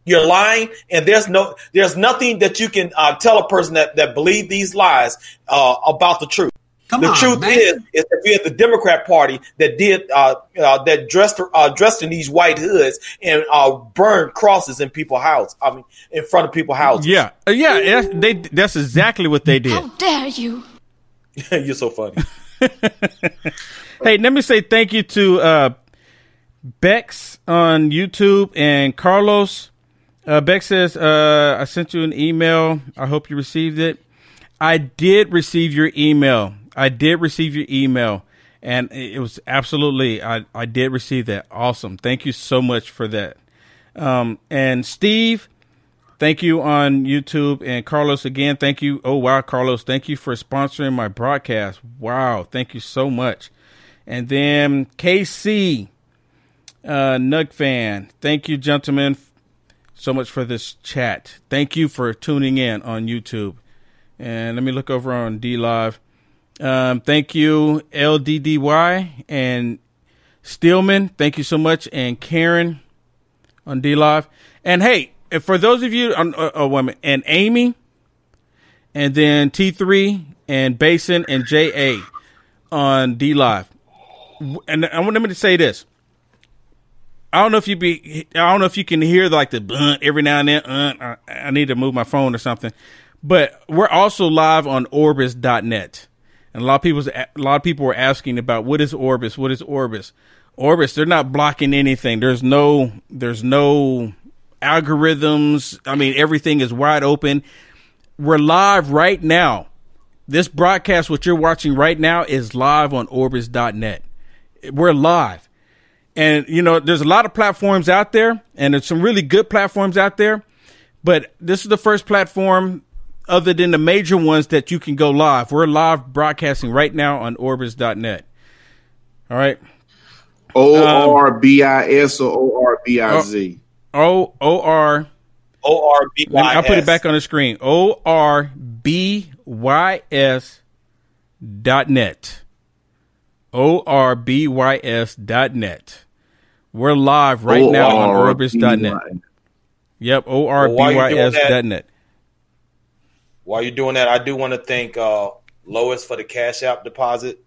You're lying, and there's no there's nothing that you can uh, tell a person that that believe these lies uh, about the truth. Come the on, truth man. is, is that we had the Democrat Party that did uh, uh, that dressed uh, dressed in these white hoods and uh, burned crosses in people's houses. I mean, in front of people's houses. Yeah, Uh, yeah, that's, they that's exactly what they did. How dare you? <laughs> You're so funny. <laughs> Hey, let me say thank you to uh, Bex on YouTube and Carlos. Uh, Bex says, uh, I sent you an email. I hope you received it. I did receive your email. I did receive your email. And it was absolutely, I, I did receive that. Awesome. Thank you so much for that. Um, and Steve, thank you on YouTube. And Carlos, again, thank you. Oh, wow, Carlos, thank you for sponsoring my broadcast. Wow. Thank you so much. And then KC, uh, Nug fan, thank you, gentlemen, so much for this chat. Thank you for tuning in on YouTube. And let me look over on D Live. Um, thank you, LDDY and Steelman. Thank you so much. And Karen on D Live. And hey, for those of you on uh, uh, women and Amy, and then T3 and Basin and JA on D Live. And I want to say this. I don't know if you be. I don't know if you can hear like the blunt every now and then. Uh, I, I need to move my phone or something. But we're also live on Orbys.net, and a lot of people, a lot of people were asking about what is Orbys. What is Orbys? Orbys. They're not blocking anything. There's no. There's no algorithms. I mean, everything is wide open. We're live right now. This broadcast, what you're watching right now, is live on Orbys.net. We're live. And, you know, there's a lot of platforms out there, and there's some really good platforms out there. But this is the first platform, other than the major ones, that you can go live. We're live broadcasting right now on Orbys.net. All right. Um, o R B I S or O R B I Z? O O R O R B Let me- Y. I'll put it back on the screen. O R B Y S dot net. O R B Y S dot net. We're live right now on Orbys dot net. Yep, O R B Well, while Y you're S doing that- dot net. While you're doing that, I do want to thank uh, Lois for the Cash App deposit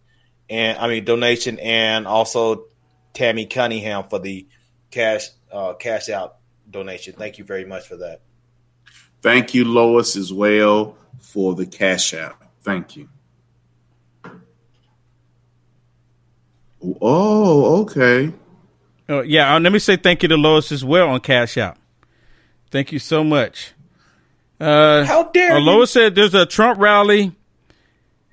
and I mean donation, and also Tammy Cunningham for the cash uh, cash out donation. Thank you very much for that. Thank you, Lois, as well for the cash app. Thank you. Oh, okay. Oh, yeah, uh, let me say thank you to Lois as well on Cash App. Thank you so much. Uh, How dare uh, you. Said there's a Trump rally.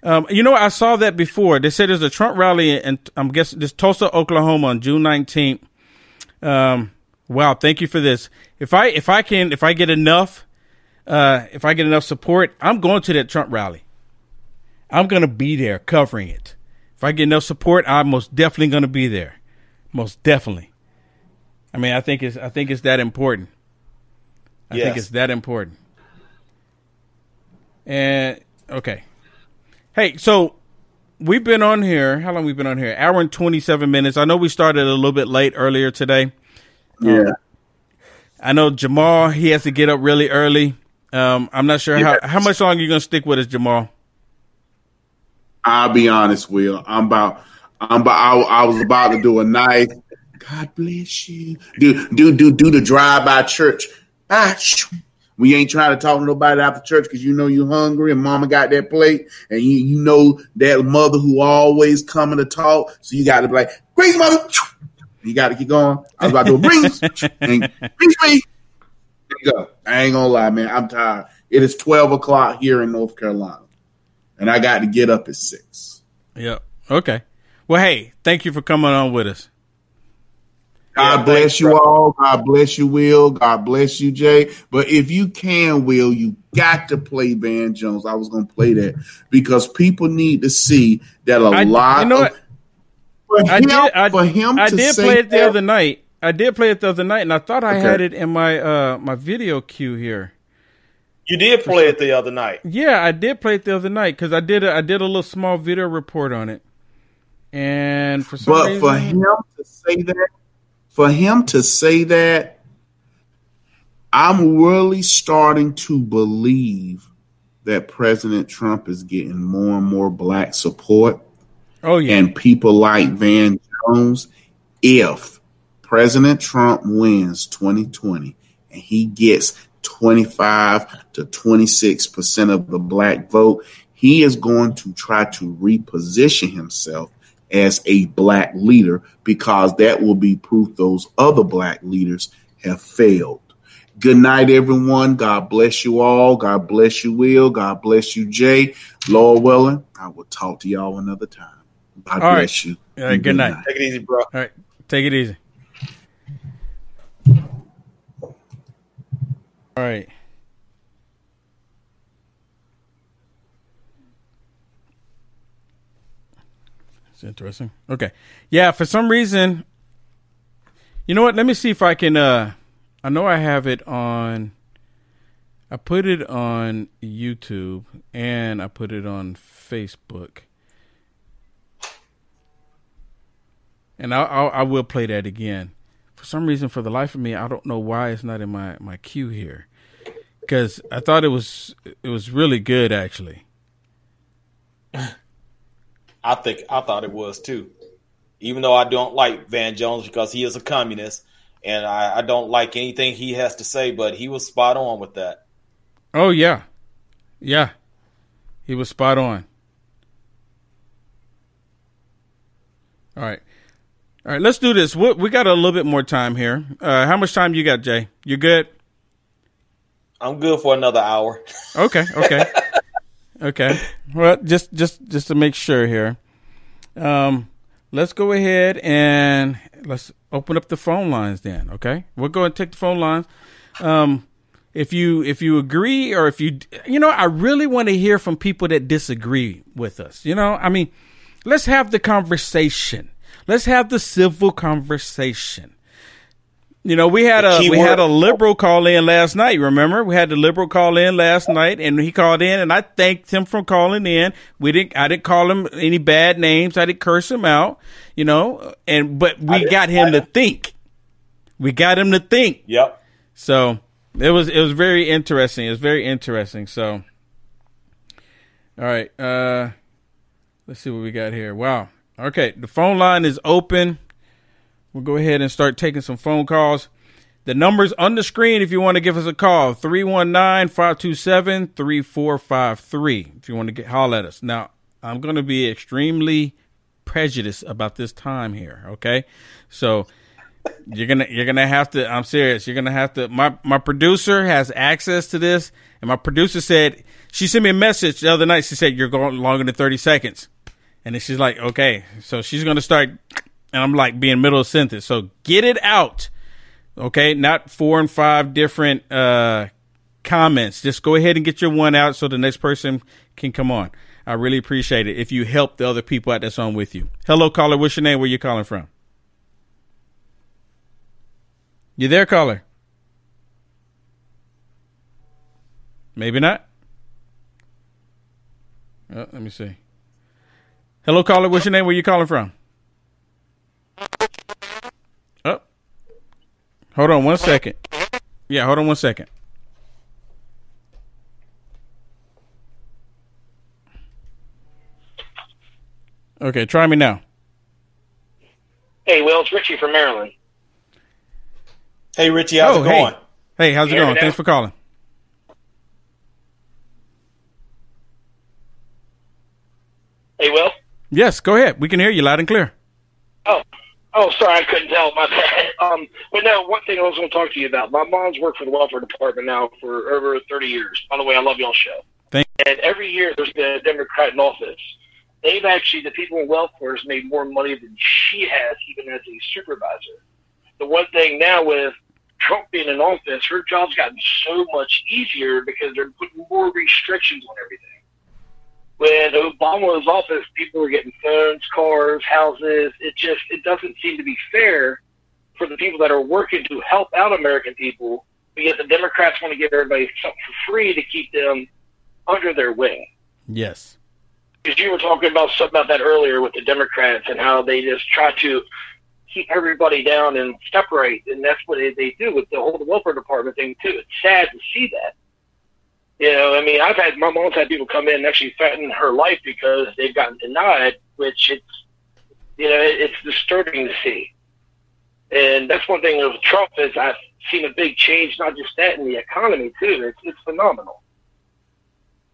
Um, you know, I saw that before. They said there's a Trump rally in, I'm guessing, this Tulsa, Oklahoma on June 19th. Um, wow, thank you for this. If I, if I can, if I get enough, uh, if I get enough support, I'm going to that Trump rally. I'm going to be there covering it. If I get enough support, I'm most definitely going to be there. Most definitely. I mean, I think it's I think it's that important. I think it's that important. And okay. Hey, so we've been on here. How long we've been on here? Hour and twenty seven minutes. I know we started a little bit late earlier today. Yeah. I know Jamal. He has to get up really early. Um, I'm not sure how how much longer you're gonna stick with us, Jamal. I'll be honest, Will. I'm about. I'm about. I, I was about to do a nice. God bless you. Do do do do the drive by church. Ah, we ain't trying to talk to nobody after church because you know you hungry and mama got that plate and you you know that mother who always coming to talk. So you got to be like, Grace mother. You got to keep going. I was about to brings and brings me. There you go. I ain't gonna lie, man. I'm tired. It is twelve o'clock here in North Carolina, and I got to get up at six. Yep. Okay. Well, hey, thank you for coming on with us. God bless you all. God bless you, Will. God bless you, Jay. But if you can, Will, you got to play Van Jones. I was going to play that because people need to see that a I- lot you know of what? for I him, did. I, for him I to did say play it the that- other night. I did play it the other night, and I thought I Okay. had it in my uh my video queue here. You did play it the other night. Yeah, I did play it the other night because I did a, I did a little small video report on it, and for some But reason, for him to say that, for him to say that, I'm really starting to believe that President Trump is getting more and more black support. Oh yeah, and people like Van Jones. If President Trump wins 2020 and he gets 25 to 26 percent of the black vote, he is going to try to reposition himself as a black leader because that will be proof those other black leaders have failed. Good night, everyone. God bless you all. God bless you, Will. God bless you, Jay. Lord willing, I will talk to y'all another time. God All right. bless you. All right, good night. Take it easy, bro. All right, take it easy. All right. It's interesting. Okay. Yeah, for some reason, you know what? Let me see if I can. uh I know I have it on. I put it on YouTube and I put it on Facebook. And I, I I will play that again. For some reason, for the life of me, I don't know why it's not in my my queue here. Because I thought it was it was really good actually. <laughs> I think I thought it was too. Even though I don't like Van Jones because he is a communist, and I, I don't like anything he has to say, but he was spot on with that. Oh yeah, yeah, he was spot on. All right, all right. Let's do this. We, we got a little bit more time here. Uh, how much time you got, Jay? You good? I'm good for another hour. Okay, okay, <laughs> okay. Well, just just just to make sure here, um, let's go ahead and let's open up the phone lines. Then, okay, we'll go and take the phone lines. Um, if you if you agree or if you you know, I really want to hear from people that disagree with us. You know, I mean, let's have the conversation. Let's have the civil conversation. You know, we had a we had a liberal call in last night. Remember, we had the liberal call in last night, and he called in, and I thanked him for calling in. We didn't, I didn't call him any bad names. I didn't curse him out. You know, and but we got him to think. We got him to think. Yep. So it was it was very interesting. It was very interesting. So, all right, uh, let's see what we got here. Wow. Okay, the phone line is open. We'll go ahead and start taking some phone calls. The number's on the screen if you want to give us a call 319 527 3453. If you want to get holler at us. Now, I'm going to be extremely prejudiced about this time here, okay? So, you're gonna you're gonna have to i'm serious you're gonna have to my my producer has access to this and my producer said she sent me a message the other night she said you're going longer than 30 seconds and then she's like okay so she's gonna start and i'm like being middle of sentence so get it out okay not four and five different uh comments just go ahead and get your one out so the next person can come on i really appreciate it if you help the other people out that's on with you hello caller what's your name where you calling from You there, caller? Maybe not. Oh, let me see. Hello, caller. What's your name? Where you calling from? Hold on one second. Yeah, hold on one second. Okay, try me now. Hey, Will, it's Richie from Maryland. Hey, Richie, how's oh, it hey. going? Hey, how's it You hear going? Thanks for calling. Hey, Will. Yes, go ahead. We can hear you loud and clear. Oh, oh, sorry, I couldn't tell. My bad. <laughs> Um, but no, one thing I was going to talk to you about. My mom's worked for the welfare department now for over 30 years. By the way, I love y'all's show. Thank And every year there's been a Democrat in office. They've actually, the people in welfare has made more money than she has, even as a supervisor. The one thing now with Trump being in office, her job's gotten so much easier because they're putting more restrictions on everything. When Obama was office, people were getting phones, cars, houses. It just it doesn't seem to be fair for the people that are working to help out American people, but yet the Democrats want to give everybody something for free to keep them under their wing. Yes. Because you were talking about something about that earlier with the Democrats and how they just try to keep everybody down and separate, and that's what they, they do with the whole welfare department thing too. It's sad to see that. You know, I mean, I've had my mom's had people come in and actually threaten her life because they've gotten denied, which it's you know it, it's disturbing to see. And that's one thing with Trump is I've seen a big change, not just that in the economy too. It's it's phenomenal.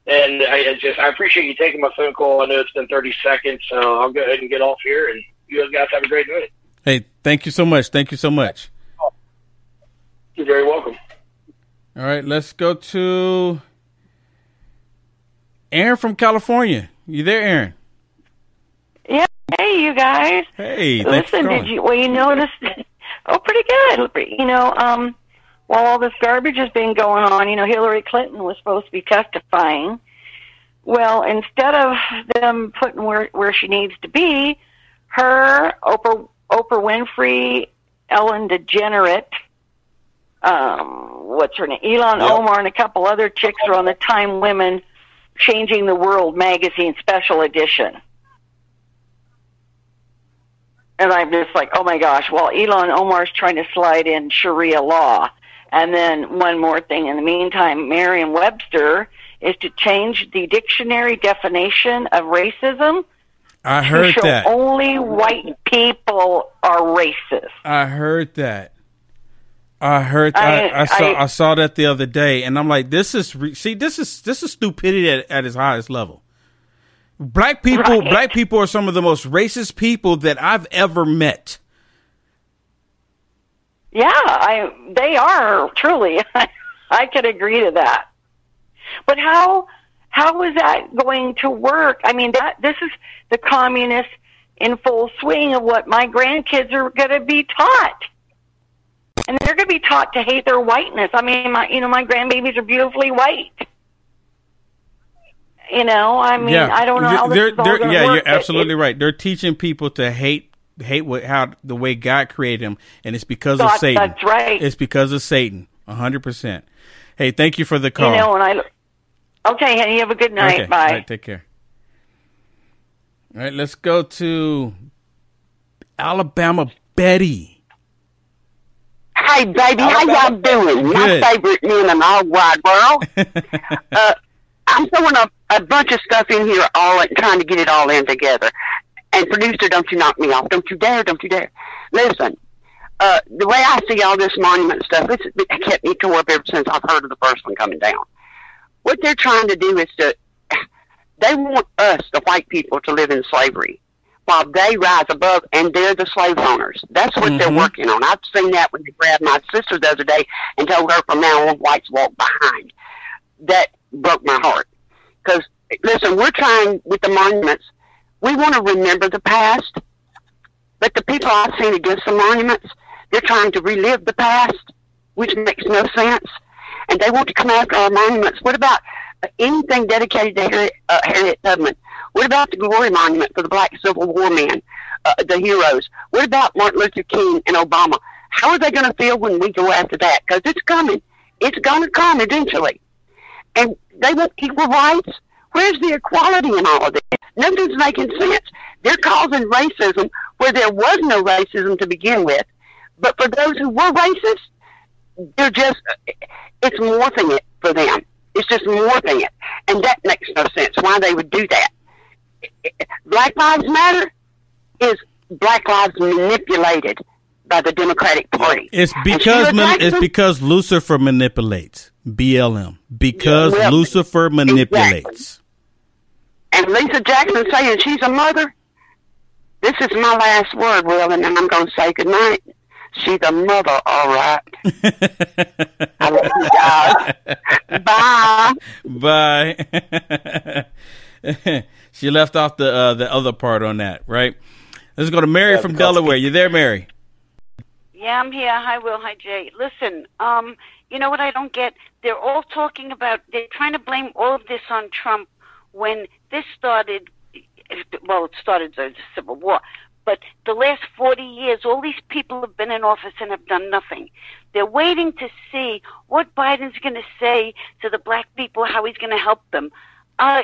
And I, I just I appreciate you taking my phone call. I know it's been 30 seconds, so I'll go ahead and get off here. And you guys have a great night. Hey, thank you so much. Thank you so much. You're very welcome. All right, let's go to Aaron from California. You there, Aaron? Yeah. Hey, you guys. Hey, Listen, did you? Well, you noticed. <laughs> Oh, pretty good. You know, um, while all this garbage has been going on, you know, Hillary Clinton was supposed to be testifying. Well, instead of them putting where where she needs to be, her Oprah Oprah Winfrey, Ellen DeGenerate, um, what's her name, Ilhan Omar, and a couple other chicks are on the Time Women Changing the World magazine special edition. And I'm just like, oh my gosh, well, Ilhan Omar's trying to slide in Sharia law. And then one more thing in the meantime, Merriam Webster is to change the dictionary definition of racism I to heard show that. only white people are racist. I heard that. I heard. I, I- I, saw. I, I- saw that the other day, and I'm like, this is re- see, this is this is stupidity at, at its highest level. Black people, Right. black people are some of the most racist people that I've ever met. Yeah, I they are truly. <laughs> I could agree to that. But how how is that going to work? I mean, that this is the communists in full swing of what my grandkids are going to be taught. And they're going to be taught to hate their whiteness. I mean, my you know, my grandbabies are beautifully white. You know, I mean, yeah, I don't know how They're- is all they're- going to yeah, work. you're It- absolutely right. They're teaching people to hate hate what how the way God created them, and it's because of Satan. that's right. It's because of Satan. hundred percent. Hey, thank you for the call. You know, and I. Okay, honey, you have a good night. Okay. Bye. Right, take care. All right, let's go to Alabama Betty. Hey, baby, how y'all doing? Good. My favorite man in all wide world. <laughs> uh, I'm throwing a, a bunch of stuff in here, all in- trying to get it all in together. And producer, don't you knock me off? Don't you dare! Don't you dare! Listen, uh, the way I see all this monument stuff, it's it kept me tore up ever since I've heard of the first one coming down. What they're trying to do is to they want us, the white people, to live in slavery while they rise above and they're the slave owners. That's what they're Mhm. working on. I've seen that when they grabbed my sister the other day and told her from now on whites walk behind. That broke my heart. Because, listen, we're trying with the monuments, we want to remember the past, but the people I've seen against the monuments, they're trying to relive the past, which makes no sense. And they want to come after our monuments. What about uh, anything dedicated to Harriet, uh, Harriet Tubman? What about the Glory Monument for the Black Civil War men, uh, the heroes? What about Martin Luther King and Obama? How are they going to feel when we go after that? Because it's coming. It's going to come eventually. And they want equal rights. Where's the equality in all of this? Nothing's making sense. They're causing racism where there was no racism to begin with. But for those who were racist, they're just, it's morphing it for them. It's just morphing it. And that makes no sense why they would do that. Black Lives Matter is Black Lives manipulated by the Democratic Party. It's because man, it's because Lucifer manipulates BLM because well, Lucifer manipulates. And Lisa Jackson saying she's a mother. This is my last word, Will, and then I'm going to say goodnight. She's a mother, all right. <laughs> I love you guys. <laughs> Bye. Bye. <laughs> she left off the uh, the other part on that, right? Let's go to Mary Yeah, from Delaware. You there, Mary? Yeah, I'm here. Hi, Will. Hi, Jay. Listen, um, you know what I don't get? They're all talking about, they're trying to blame all of this on Trump when this started, well, it started during the Civil War, but the last 40 years, all these people have been in office and have done nothing. They're waiting to see what Biden's going to say to the black people, how he's going to help them. Uh,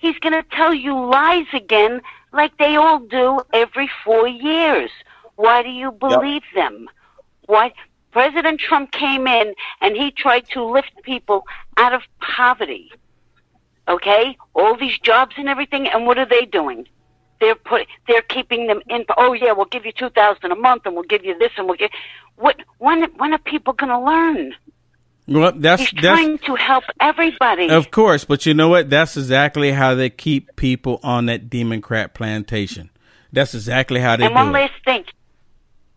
he's going to tell you lies again, like they all do every four years. Why do you believe them? Why? President Trump came in and he tried to lift people out of poverty. Okay? All these jobs and everything, and what are they doing? They're put, they're keeping them in. Oh yeah, we'll give you two thousand a month, and we'll give you this, and we'll get. What? When? When are people going to learn? Well, that's He's that's trying to help everybody. of course, but you know what? That's exactly how they keep people on that Democrat plantation. That's exactly how they do. and one last thing.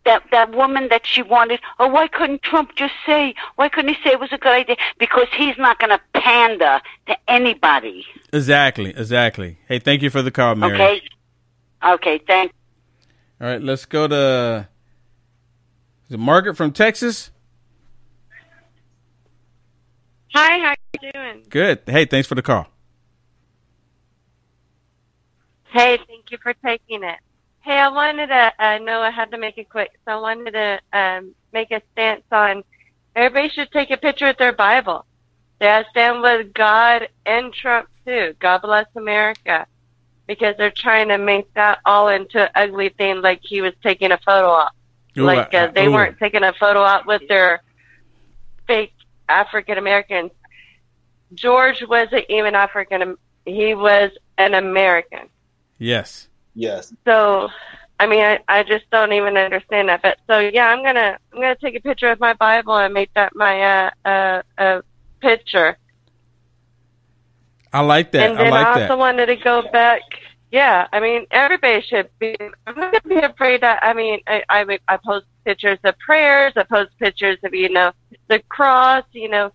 That that woman that she wanted. Oh, why couldn't Trump just say? Why couldn't he say it was a good idea? Because he's not going to pander to anybody. Exactly, exactly. Hey, thank you for the call, Mary. Okay. Okay. Thank. All right, let's go to is it Margaret from Texas. Hi, how you doing? Good. Hey, thanks for the call. Hey, thank you for taking it. Hey, I wanted to uh, know I had to make it quick, so I wanted to um, make a stance on everybody should take a picture with their Bible. They stand with God and Trump too. God bless America, because they're trying to make that all into an ugly thing, like he was taking a photo op. Ooh, like uh, they ooh. weren't taking a photo op with their fake African Americans. George wasn't even African. He was an American. Yes. Yes. So, I mean, I, I just don't even understand that. But so, yeah, I'm gonna I'm gonna take a picture of my Bible and make that my uh uh, uh picture. I like that. and I then like also that. wanted to go back. Yeah, I mean, everybody should be. I'm not gonna be afraid that. I mean, I I, I post pictures of prayers. I post pictures of you know the cross. You know,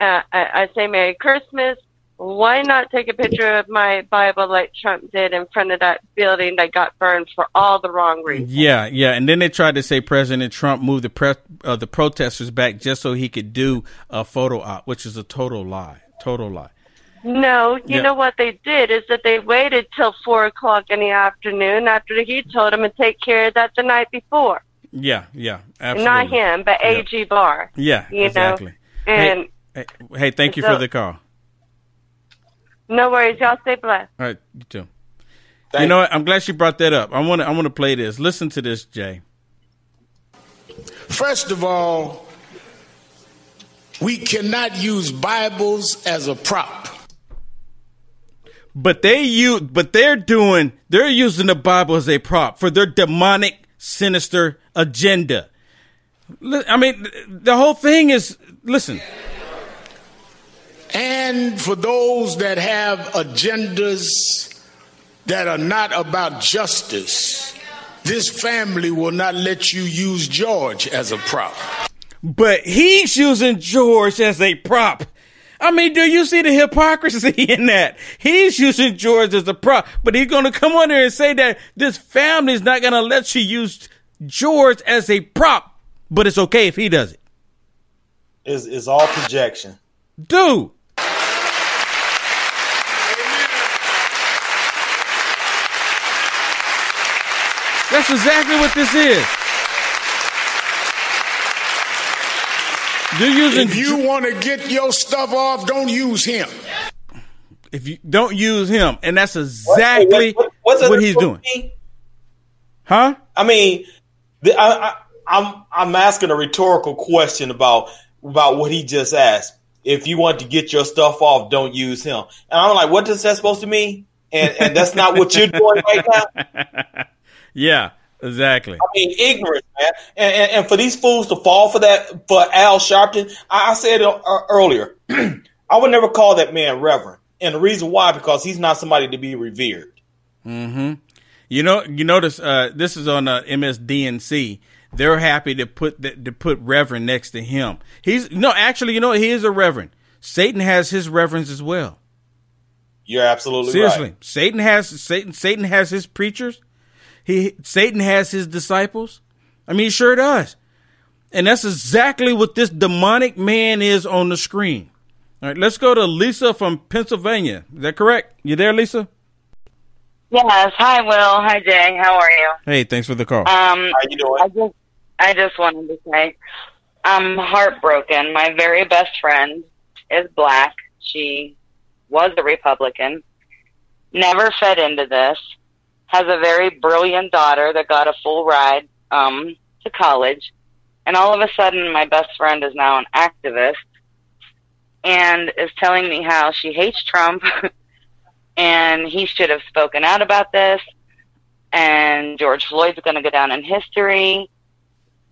uh, I, I say Merry Christmas. Why not take a picture of my Bible like Trump did in front of that building that got burned for all the wrong reasons? Yeah, yeah, and then they tried to say President Trump moved the pre- uh, the protesters back just so he could do a photo op, which is a total lie. Total lie. No, you Yeah. know what they did is that they waited till four o'clock in the afternoon after he told them to take care of that the night before. Yeah, yeah, absolutely. Not him, but AG Barr. Yeah, you exactly. know. And Hey, hey, thank you So- for the call. no worries, y'all stay blessed. All right, you too. you know what? I'm glad you brought that up. I want to. I want to play this. Listen to this, Jay. First of all, we cannot use Bibles as a prop. But they use. But they're doing. They're using the Bible as a prop for their demonic, sinister agenda. I mean, the whole thing is. Listen. And for those that have agendas that are not about justice, this family will not let you use George as a prop. But he's using George as a prop. I mean, do you see the hypocrisy <laughs> in that? He's using George as a prop, but he's going to come on there and say that this family is not going to let you use George as a prop, but it's okay if he does it. It's, it's all projection. Dude. That's exactly what this is. They're using If you want to get your stuff off, don't use him. if you don't use him, and that's exactly What- what's the what he's difference doing. Huh? I mean, the, I, I, I'm I'm asking a rhetorical question about about what he just asked. If you want to get your stuff off, don't use him. And I'm like, what is that supposed to mean? And and that's not what you're doing right now. <laughs> Yeah, exactly. I mean, ignorance, man. And, and, and for these fools to fall for that, for Al Sharpton, I, I said uh, earlier. <clears throat> I would never call that man reverend, and the reason why because he's not somebody to be revered. hmm You know, you notice uh, this is on uh, MSDNC. They're happy to put that, to put Reverend next to him. He's no, actually, you know, he is a Reverend. Satan has his reverends as well. You're absolutely Seriously, right. Satan has Satan. Satan has his preachers. He Satan has his disciples. I mean, he sure does. And that's exactly what this demonic man is on the screen. All right, let's go to Lisa from Pennsylvania. Is that correct? You there, Lisa? Yes. Hi, Will. Hi, Jay. How are you? Hey, thanks for the call. Um, How you doing? I just, I just wanted to say, I'm heartbroken. My very best friend is black. She was a Republican. Never fed into this. Has a very brilliant daughter that got a full ride um, to college, and all of a sudden, my best friend is now an activist and is telling me how she hates Trump <laughs> and he should have spoken out about this and George Floyd's going to go down in history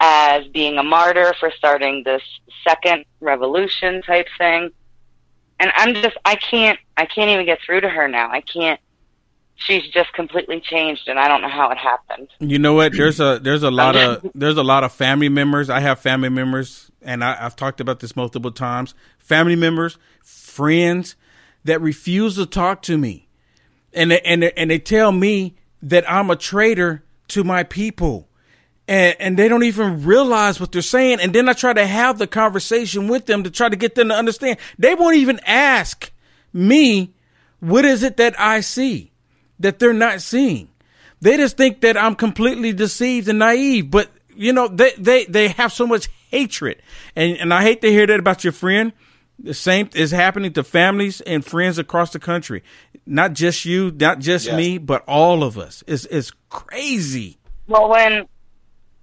as being a martyr for starting this second revolution type thing. And I'm just I can't I can't even get through to her now. I can't she's just completely changed and I don't know how it happened. You know what? There's a there's a lot <laughs> of there's a lot of family members. I have family members, and I, I've talked about this multiple times. Family members, friends that refuse to talk to me, and they, and and they tell me that I'm a traitor to my people. And, and they don't even realize what they're saying. And then I try to have the conversation with them to try to get them to understand. They won't even ask me, what is it that I see that they're not seeing? They just think that I'm completely deceived and naive. But you know, they they they have so much hatred, and and I hate to hear that about your friend. The same is happening to families and friends across the country. Not just you, not just Yes. me, but all of us. It's it's crazy. Well, when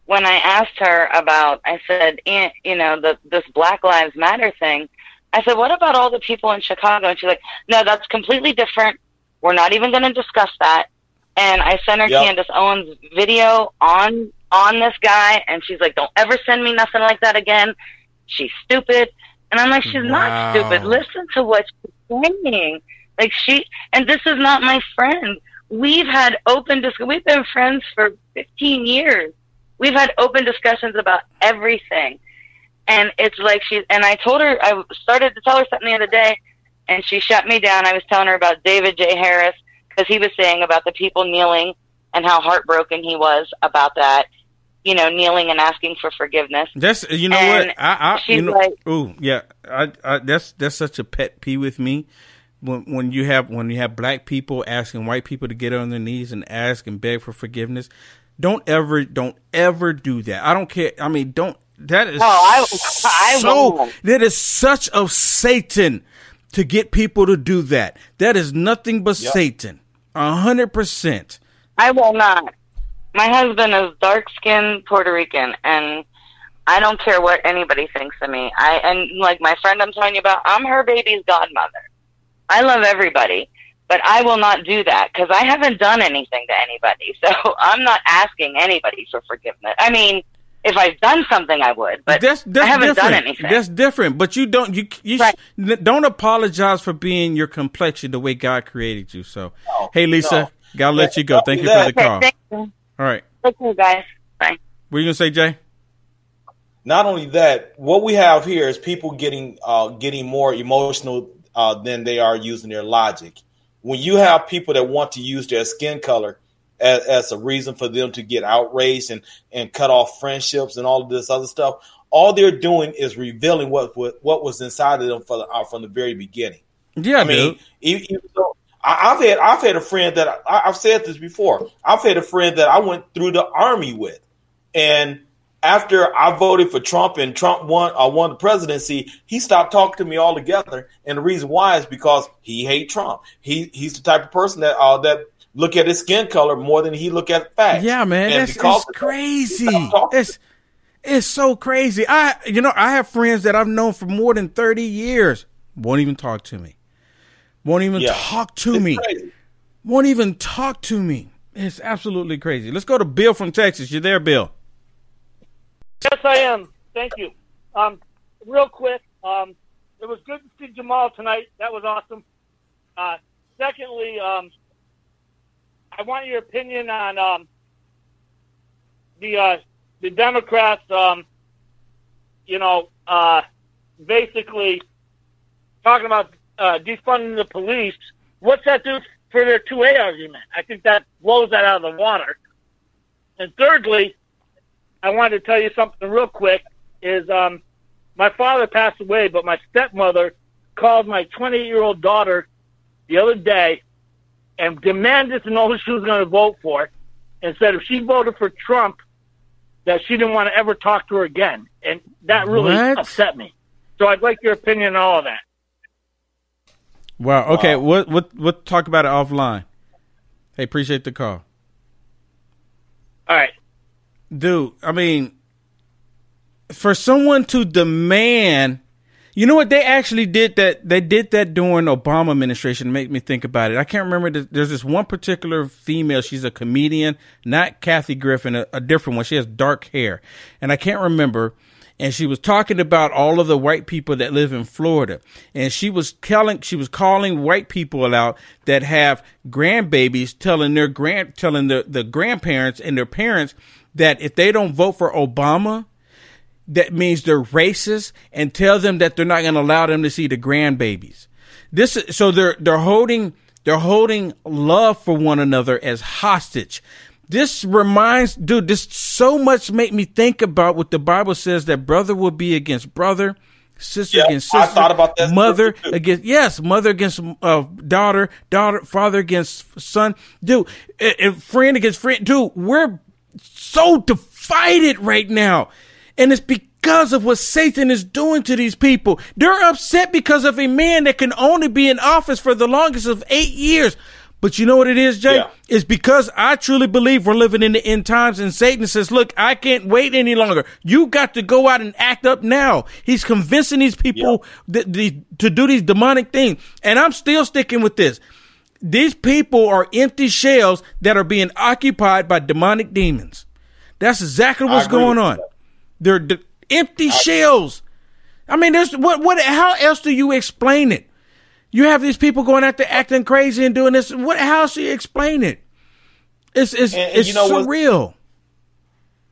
when I asked her about, I said, eh, you know, the this Black Lives Matter thing. I said, what about all the people in Chicago? And she's like, no, that's completely different. We're not even going to discuss that. And I sent her Yep. Candace Owens' video on on this guy, and she's like, don't ever send me nothing like that again. She's stupid. And I'm like, she's Wow. not stupid. Listen to what she's saying. Like she, and this is not my friend. We've had open dis- We've been friends for 15 years. We've had open discussions about everything. And it's like she, and I told her, I started to tell her something the other day, and she shut me down. I was telling her about David J. Harris because he was saying about the people kneeling and how heartbroken he was about that, you know, kneeling and asking for forgiveness. That's you know And what I, I she's you know like- ooh yeah I, I that's that's such a pet peeve with me when when you have when you have black people asking white people to get on their knees and ask and beg for forgiveness don't ever don't ever do that I don't care I mean don't that is Oh, I- I so won't. that is such of Satan to get people to do that that is nothing but Yep. Satan a hundred percent I will not. My husband is dark skinned Puerto Rican and I don't care what anybody thinks of me. I and like my friend I'm telling you about, I'm her baby's godmother. I love everybody, but I will not do that because I haven't done anything to anybody. <laughs> So I'm not asking anybody for forgiveness. I mean, if I've done something, I would, but that's, that's I haven't different. done anything. That's different. But you don't you you sh- don't apologize for being your complexion the way God created you. So, hey Lisa, no. gotta let Yeah, you go. Thank you for the call. Okay, thank you. All right, Okay, guys. Bye. what are you gonna say, Jay? Not only that, what we have here is people getting uh, getting more emotional uh, than they are using their logic. When you have people that want to use their skin color as, as a reason for them to get outraged and, and cut off friendships and all of this other stuff, all they're doing is revealing what what, what was inside of them for the, uh, from the very beginning. Yeah, I mean, even, even though I, I've had I've had a friend that I, I've said this before. I've had a friend that I went through the army with, and after I voted for Trump and Trump won uh, won the presidency, he stopped talking to me altogether. And the reason why is because he hate Trump. He he's the type of person that uh, that look at his skin color more than he look at facts. Yeah, man, And it's that, crazy. he stopped talking It's it's so crazy. I you know I have friends that I've known for more than thirty years won't even talk to me. Won't even Yeah. talk to me. Won't even talk to me. It's absolutely crazy. Let's go to Bill from Texas. You there, Bill? Yes, I am. Thank you. Um, real quick, um, it was good to see Jamal tonight. That was awesome. Uh, secondly, um, I want your opinion on um, the uh, the Democrats. Um, you know, uh, basically talking about uh, defunding the police. What's that do for their two A argument? I think that blows that out of the water. And thirdly, I wanted to tell you something real quick. Is um, my father passed away, but my stepmother called my 28 year old daughter the other day and demanded to know who she was going to vote for, and said if she voted for Trump, that she didn't want to ever talk to her again, and that really What? upset me. So I'd like your opinion on all of that. Wow. Okay. What what what? Talk about it offline. Hey, appreciate the call. All right. dude. I mean, for someone to demand, you know what? They actually did that. They did that during Obama administration. Make me think about it. I can't remember. This, there's this one particular female. She's a comedian, not Kathy Griffin, a, a different one. She has dark hair, and I can't remember. And she was talking about all of the white people that live in Florida, and she was telling, she was calling white people out that have grandbabies, telling their grand, telling the the grandparents and their parents that if they don't vote for Obama, that means they're racist and tell them that they're not going to allow them to see the grandbabies. This is so they're they're holding they're holding love for one another as hostage. This reminds dude this so much make me think about what the Bible says that brother will be against brother, sister Yeah, against I sister, thought about that mother against yes, mother against uh, daughter, daughter, father against son, dude, and, and friend against friend, dude. We're so divided right now, and it's because of what Satan is doing to these people. They're upset because of a man that can only be in office for the longest of eight years. But you know what it is, Jay? It's because I truly believe we're living in the end times, and Satan says, "Look, I can't wait any longer. You got to go out and act up now." He's convincing these people that the, to do these demonic things, and I'm still sticking with this. These people are empty shells that are being occupied by demonic demons. That's exactly what's going on. They're d- empty shells. I mean, there's what? What? How else do you explain it? You have these people going out there acting crazy and doing this. What? How you explain it? It's it's And- and it's you know surreal.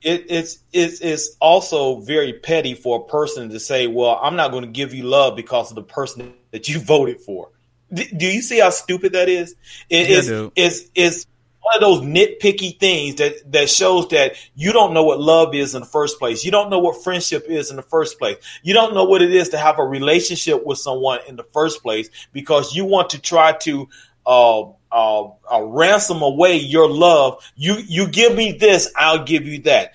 it, it's it's it's also very petty for a person to say, "Well, I'm not going to give you love because of the person that you <laughs> voted for." D- do you see how stupid that is? It Yeah, is it's it's one of those nitpicky things that that shows that you don't know what love is in the first place. You don't know what friendship is in the first place. You don't know what it is to have a relationship with someone in the first place because you want to try to uh, uh, uh, ransom away your love. You you give me this, I'll give you that.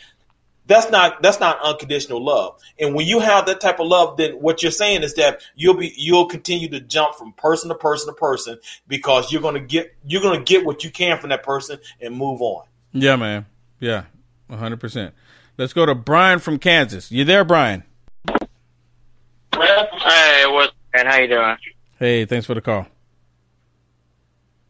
That's not that's not unconditional love. And when you have that type of love, then what you're saying is that you'll be you'll continue to jump from person to person to person because you're gonna get you're gonna get what you can from that person and move on. Yeah, man. Yeah, hundred percent. Let's go to Brian from Kansas. You there, Brian? Hey, what's and how you doing? Hey, thanks for the call.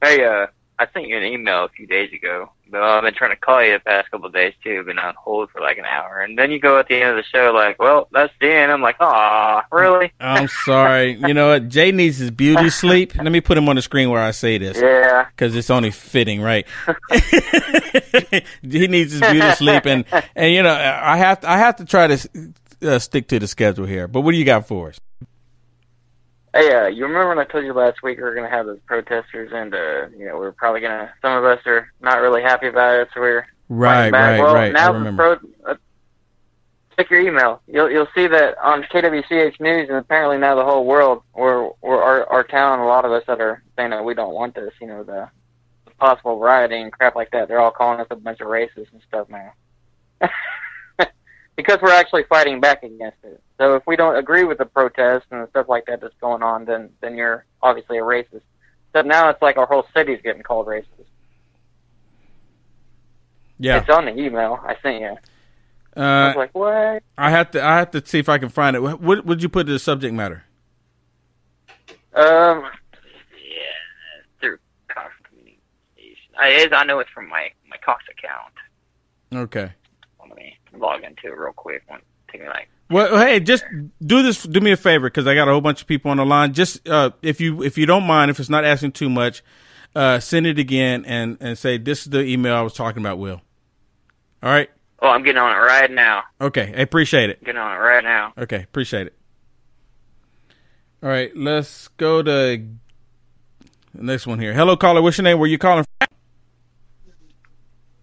Hey, uh, I sent you an email a few days ago, but I've been trying to call you the past couple of days too. Been on hold for like an hour, and then you go at the end of the show like, "Well, that's the end." I'm like, "Aw, really?" <laughs> I'm sorry. you know what? Jay needs his beauty <laughs> sleep. Let me put him on the screen where I say this. Yeah. Because it's only fitting, right? <laughs> he needs his beauty sleep, and and you know I have to, I have to try to uh, stick to the schedule here. But what do you got for us? Hey, uh, you remember when I told you last week we were gonna have those protesters, and uh, you know, we are probably gonna. Some of us are not really happy about it, so we're Right, back. right, well, right. Now the pro- uh, check your email. You'll you'll see that on KWCH News, and apparently now the whole world, or or our our town, a lot of us that are saying that we don't want this. You know, the possible rioting and crap like that. They're all calling us a bunch of racists and stuff now. <laughs> because we're actually fighting back against it. So if we don't agree with the protests and stuff like that that's going on, then then you're obviously a racist. But now it's like our whole city's getting called racist. Yeah, It's on the email I sent you. I uh, was like, what? I have to I have to see if I can find it. What what would you put to the subject matter? Um, yeah, through Cox Communication. I is I know it's from my my Cox account. Okay. Let me log into it real quick. One take me like Well, hey, just do this. Do me a favor because I got a whole bunch of people on the line. Just uh, if you if you don't mind, if it's not asking too much, uh, send it again and and say this is the email I was talking about. Will. All right. Oh, I'm getting on it right now. Okay. I appreciate it. Getting on it right now. Okay. Appreciate it. All right. Let's go to the next one here. Hello, caller. What's your name? Where you calling from?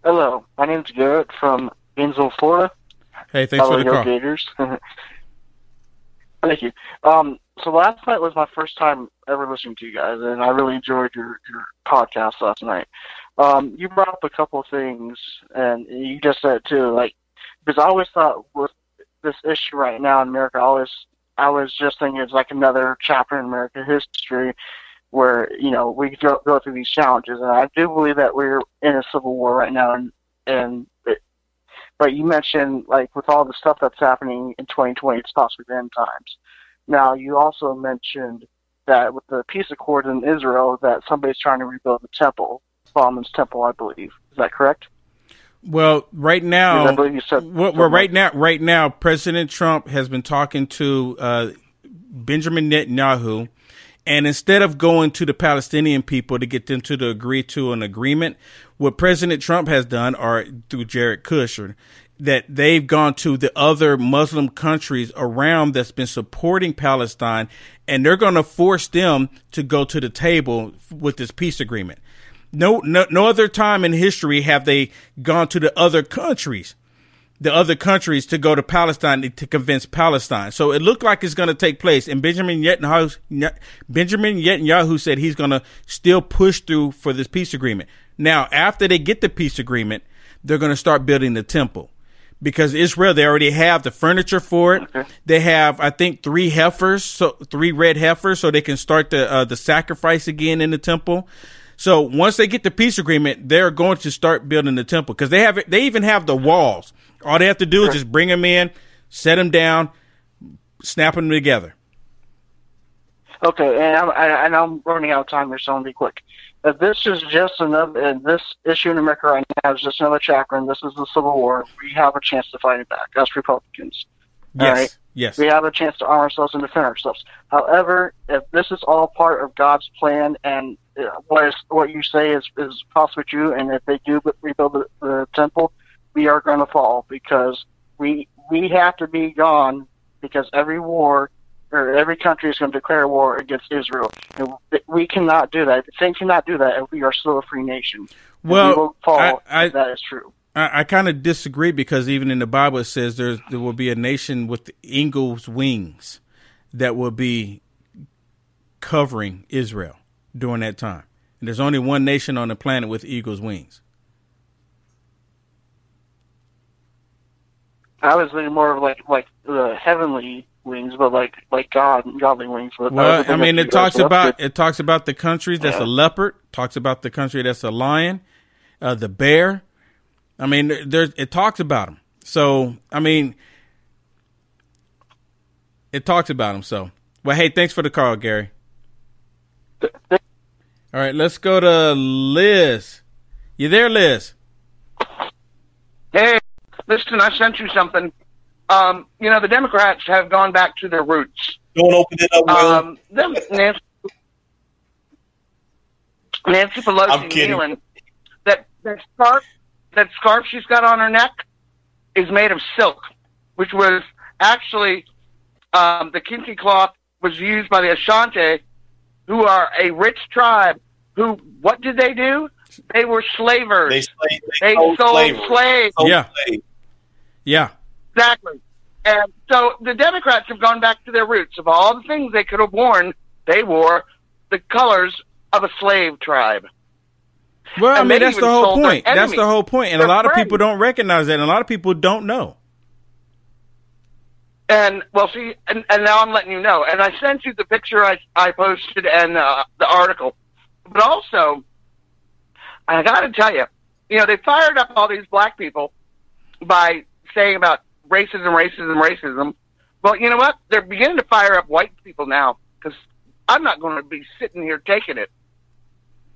Hello, my name's Garrett from Gainesville, Florida. Hey, thanks Hello, for the call. Gators. <laughs> Thank you. Um, so last night was my first time ever listening to you guys, and I really enjoyed your, your podcast last night. Um, you brought up a couple of things, and you just said it too, like because I always thought with this issue right now in America, I always I was just thinking it's like another chapter in American history where you know we go, go through these challenges, and I do believe that we're in a civil war right now, and and but you mentioned like with all the stuff that's happening in 2020, it's possibly the end times. Now you also mentioned that with the peace accord in Israel, that somebody's trying to rebuild the temple, Solomon's temple, I believe. Is that correct? Well, right now, I believe you said well, well, right now, right now, President Trump has been talking to uh, Benjamin Netanyahu, and instead of going to the Palestinian people to get them to agree to an agreement, what President Trump has done, or through Jared Kushner, that they've gone to the other Muslim countries around that's been supporting Palestine, and they're going to force them to go to the table with this peace agreement. No, no, no other time in history have they gone to the other countries, the other countries to go to Palestine to convince Palestine. So it looked like it's going to take place. And Benjamin Netanyahu, Benjamin Netanyahu said he's going to still push through for this peace agreement. Now, after they get the peace agreement, they're going to start building the temple because Israel they already have the furniture for it. They have I think three heifers, so three red heifers, so they can start the uh, the sacrifice again in the temple. So once they get the peace agreement, they're going to start building the temple because they have they even have the walls. All they have to do is just bring them in, set them down, snap them together. Okay, and I'm, I, and I'm running out of time here, so I'm gonna be quick. If this is just another, and this issue in America right now is just another chapter, and this is the Civil War, we have a chance to fight it back. Us Republicans. Yes, right? yes. We have a chance to arm ourselves and defend ourselves. However, if this is all part of God's plan, and uh, what is what you say is is possibly true, and if they do rebuild the, the temple, we are going to fall because we we have to be gone because every war or every country is going to declare war against Israel. And we cannot do that. They cannot do that if we are still a free nation. Well, we fall I- I- if that is true. I, I kind of disagree because even in the Bible it says there's, there will be a nation with eagle's wings that will be covering Israel during that time. And there's only one nation on the planet with eagle's wings. I was thinking more of like like the heavenly wings, but like like God godly wings. But Well, was I mean, it talks about good. it talks about the countries that's a leopard, talks about the country that's a lion, uh, the bear. I mean, there's it talks about them. So, I mean, it talks about them. So, well, hey, thanks for the call, Gary. All right, let's go to Liz. You there, Liz? Hey, listen, I sent you something. Um, you know, the Democrats have gone back to their roots. Don't open it up, Will. Um, them, Nancy, Nancy Pelosi I'm kidding. kneeling. That that scarf, that scarf she's got on her neck, is made of silk, which was actually um, the kente cloth was used by the Ashanti, who are a rich tribe. Who what did they do? They were slavers. They, slave, They sold sold slavery. slaves. Yeah. slaves. Yeah. Exactly. And so the Democrats have gone back to their roots. Of all the things they could have worn, they wore the colors of a slave tribe. Well, I mean, that's the whole point. That's the whole point, and a lot of people don't recognize that, and a lot of people don't know. And well, see, and, and now I'm letting you know. And I sent you the picture I I posted and uh, the article. But also, I got to tell you, you know, they fired up all these black people by saying about racism, racism, racism. Well, you know what? They're beginning to fire up white people now because I'm not going to be sitting here taking it.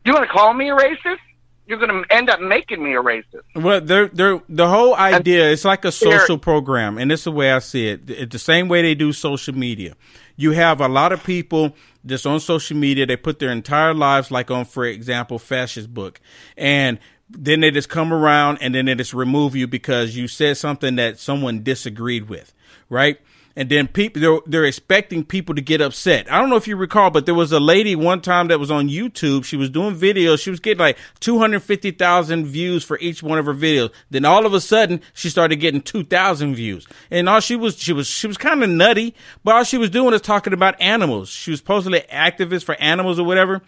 You want to call me a racist? You're going to end up making me a racist. Well, they're, they're, the whole idea it's like a social program, and it's the way I see it. It's the same way they do social media. You have a lot of people that's on social media. They put their entire lives, like on, for example, fascist book, and then they just come around and then they just remove you because you said something that someone disagreed with, right? and then people they're, they're expecting people to get upset. I don't know if you recall, but there was a lady one time that was on YouTube. She was doing videos. She was getting like 250,000 views for each one of her videos. Then all of a sudden, she started getting 2,000 views. And all she was, she was, she was kind of nutty, but all she was doing is talking about animals. She was supposedly activist for animals or whatever.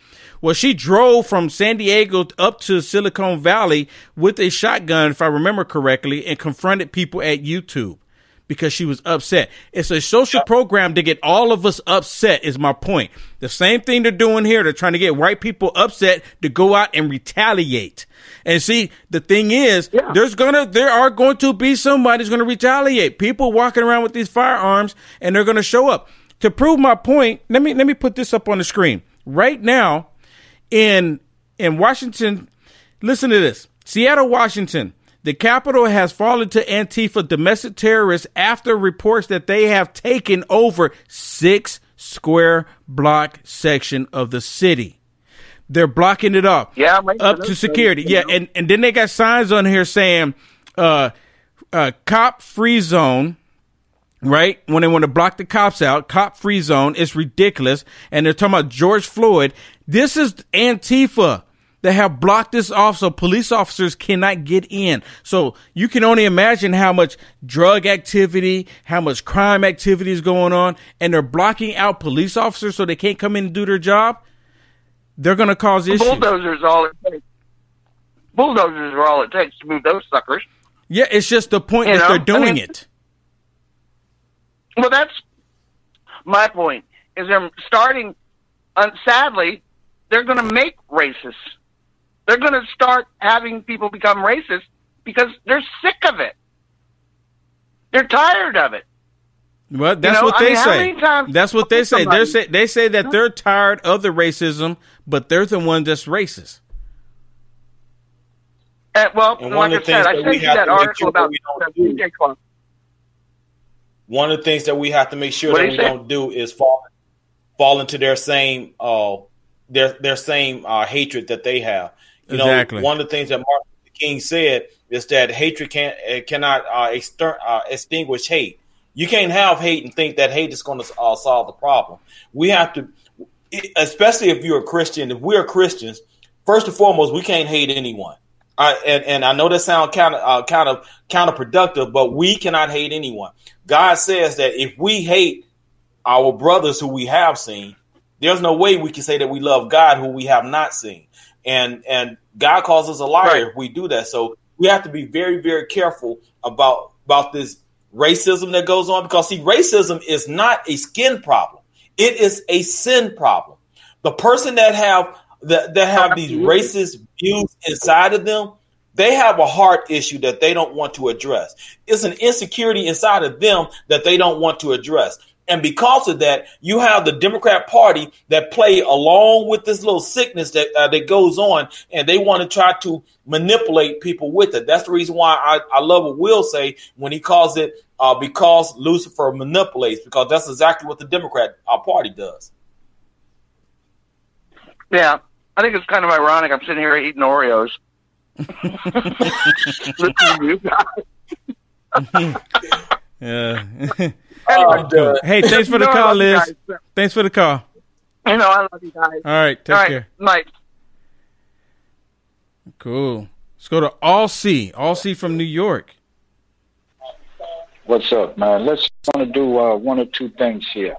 Well, she drove from San Diego up to Silicon Valley with a shotgun, if I remember correctly, and confronted people at YouTube because she was upset. It's a social program to get all of us upset is my point. The same thing they're doing here. They're trying to get white people upset to go out and retaliate. And see, the thing is, yeah. there's gonna, there are going to be somebody who's going to retaliate. People walking around with these firearms and they're going to show up. To prove my point, let me, let me put this up on the screen. Right now, in in Washington. Listen to this. Seattle, Washington. The capital has fallen to Antifa domestic terrorists after reports that they have taken over six square block section of the city. They're blocking it up. Yeah, up to security. Yeah, and, and then they got signs on here saying uh, uh, cop free zone right? When they want to block the cops out, cop free zone, it's ridiculous. And they're talking about George Floyd. This is Antifa that have blocked this off so police officers cannot get in. So you can only imagine how much drug activity, how much crime activity is going on, and they're blocking out police officers so they can't come in and do their job. They're going to cause issues. Bulldozers all it takes. Bulldozers are all it takes to move those suckers. Yeah, it's just the point you that know? they're doing I mean, it. Well, that's my point. Is they're starting, uh, sadly, they're going to make racists. They're going to start having people become racist because they're sick of it. They're tired of it. Well, that's you know, what they I mean, say. That's what they say. They say they say that they're tired of the racism, but they're the one that's racist. Uh, well, and like I said, I sent you that article sure about the DJ Club. One of the things that we have to make sure what that we say? don't do is fall fall into their same uh, their their same uh, hatred that they have. You exactly. know, one of the things that Martin Luther King said is that hatred can cannot uh, exter- uh, extinguish hate. You can't have hate and think that hate is going to uh, solve the problem. We have to, especially if you're a Christian. If we're Christians, first and foremost, we can't hate anyone. and, and I know that sounds kind of uh, kind of counterproductive, but we cannot hate anyone. God says that if we hate our brothers who we have seen, there's no way we can say that we love God who we have not seen. And and God calls us a liar right. if we do that. So we have to be very, very careful about about this racism that goes on because see, racism is not a skin problem. It is a sin problem. The person that have that, that have these racist views inside of them, they have a heart issue that they don't want to address. It's an insecurity inside of them that they don't want to address. And because of that, you have the Democrat Party that play along with this little sickness that uh, that goes on, and they want to try to manipulate people with it. That's the reason why I, I love what Will say when he calls it uh, because Lucifer manipulates, because that's exactly what the Democrat uh, Party does. Yeah, I think it's kind of ironic. I'm sitting here eating Oreos. <laughs> Listen to you guys. <laughs> yeah. <laughs> Oh, hey, thanks for the call, Liz. Thanks for the call. I know, I love you guys. All right, take All right, care. Mike. Cool. Let's go to All C. All C from New York. What's up, man? Let's want to do uh, one or two things here.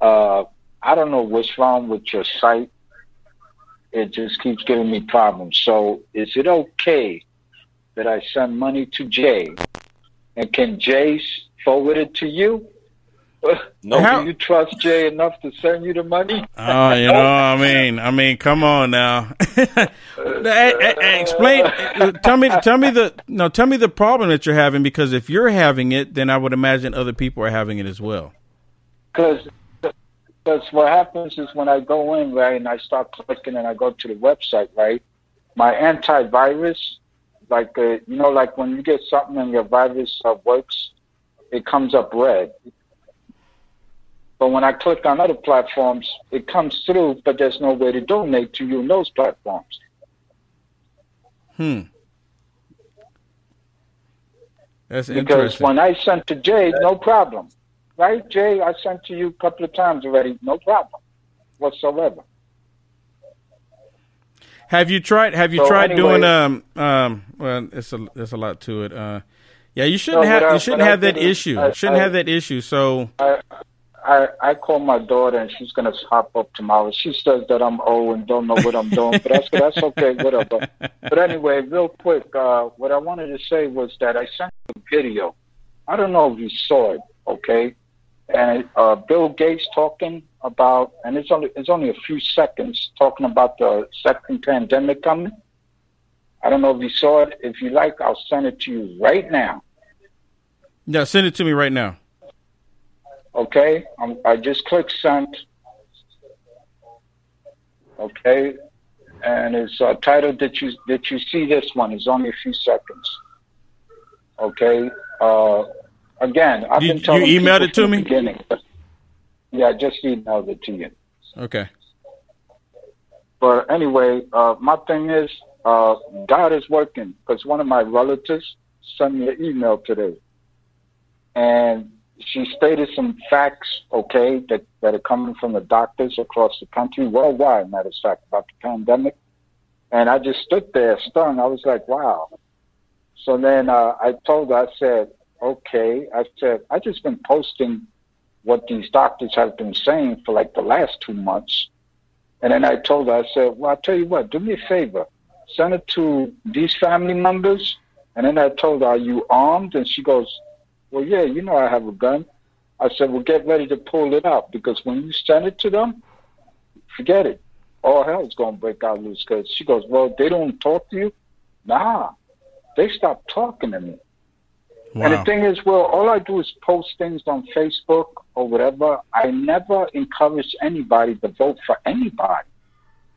Uh, I don't know what's wrong with your site. It just keeps giving me problems. So, is it okay that I send money to Jay? And can Jay forward it to you? No, How? do you trust Jay enough to send you the money? Oh, you know, I mean, I mean, come on now. <laughs> Explain. Tell me, tell me the no, tell me the problem that you're having because if you're having it, then I would imagine other people are having it as well. Because, because what happens is when I go in right and I start clicking and I go to the website right, my antivirus, like uh, you know, like when you get something and your virus uh, works it comes up red. But when I click on other platforms, it comes through, but there's no way to donate to you in those platforms. Hmm. That's because when I sent to Jay, no problem. right, Jay? I sent to you a couple of times already. No problem whatsoever. Have you tried? Have you So tried anyway- doing um um? Well, it's a there's a lot to it. Uh, yeah, you shouldn't No, have I- you shouldn't have that issue. I- shouldn't I- have that issue. So I, I I call my daughter and she's gonna hop up tomorrow. She says that I'm old and don't know what I'm doing, but that's that's okay, whatever. <laughs> But anyway, real quick, uh, what I wanted to say was that I sent a video. I don't know if you saw it, okay? And uh, Bill Gates talking about, and it's only it's only a few seconds talking about the second pandemic coming. I don't know if you saw it. If you like, I'll send it to you right now. Yeah, send it to me right now. Okay, I just click send. Okay, and it's uh, titled that you that you see this one is only a few seconds. Okay, uh, again, I've You- been telling you emailed it to me? Beginning, yeah, I just emailed it to you. Okay. But anyway, uh, my thing is, uh, God is working because one of my relatives sent me an email today, and she stated some facts, okay, that that are coming from the doctors across the country, worldwide, matter of fact, about the pandemic. And I just stood there stunned. I was like, wow. So then uh, I told her, I said, okay. I said, I've just been posting what these doctors have been saying for like the last two months. And then I told her, I said, well, I'll tell you what, do me a favor. Send it to these family members. And then I told her, are you armed? And she goes, well, yeah, you know I have a gun. I said, well, get ready to pull it out because when you send it to them, forget it. All hell's going to break out loose. Because she goes, well, they don't talk to you? Nah, they stopped talking to me. And the thing is, well, all I do is post things on Facebook or whatever. I never encourage anybody to vote for anybody.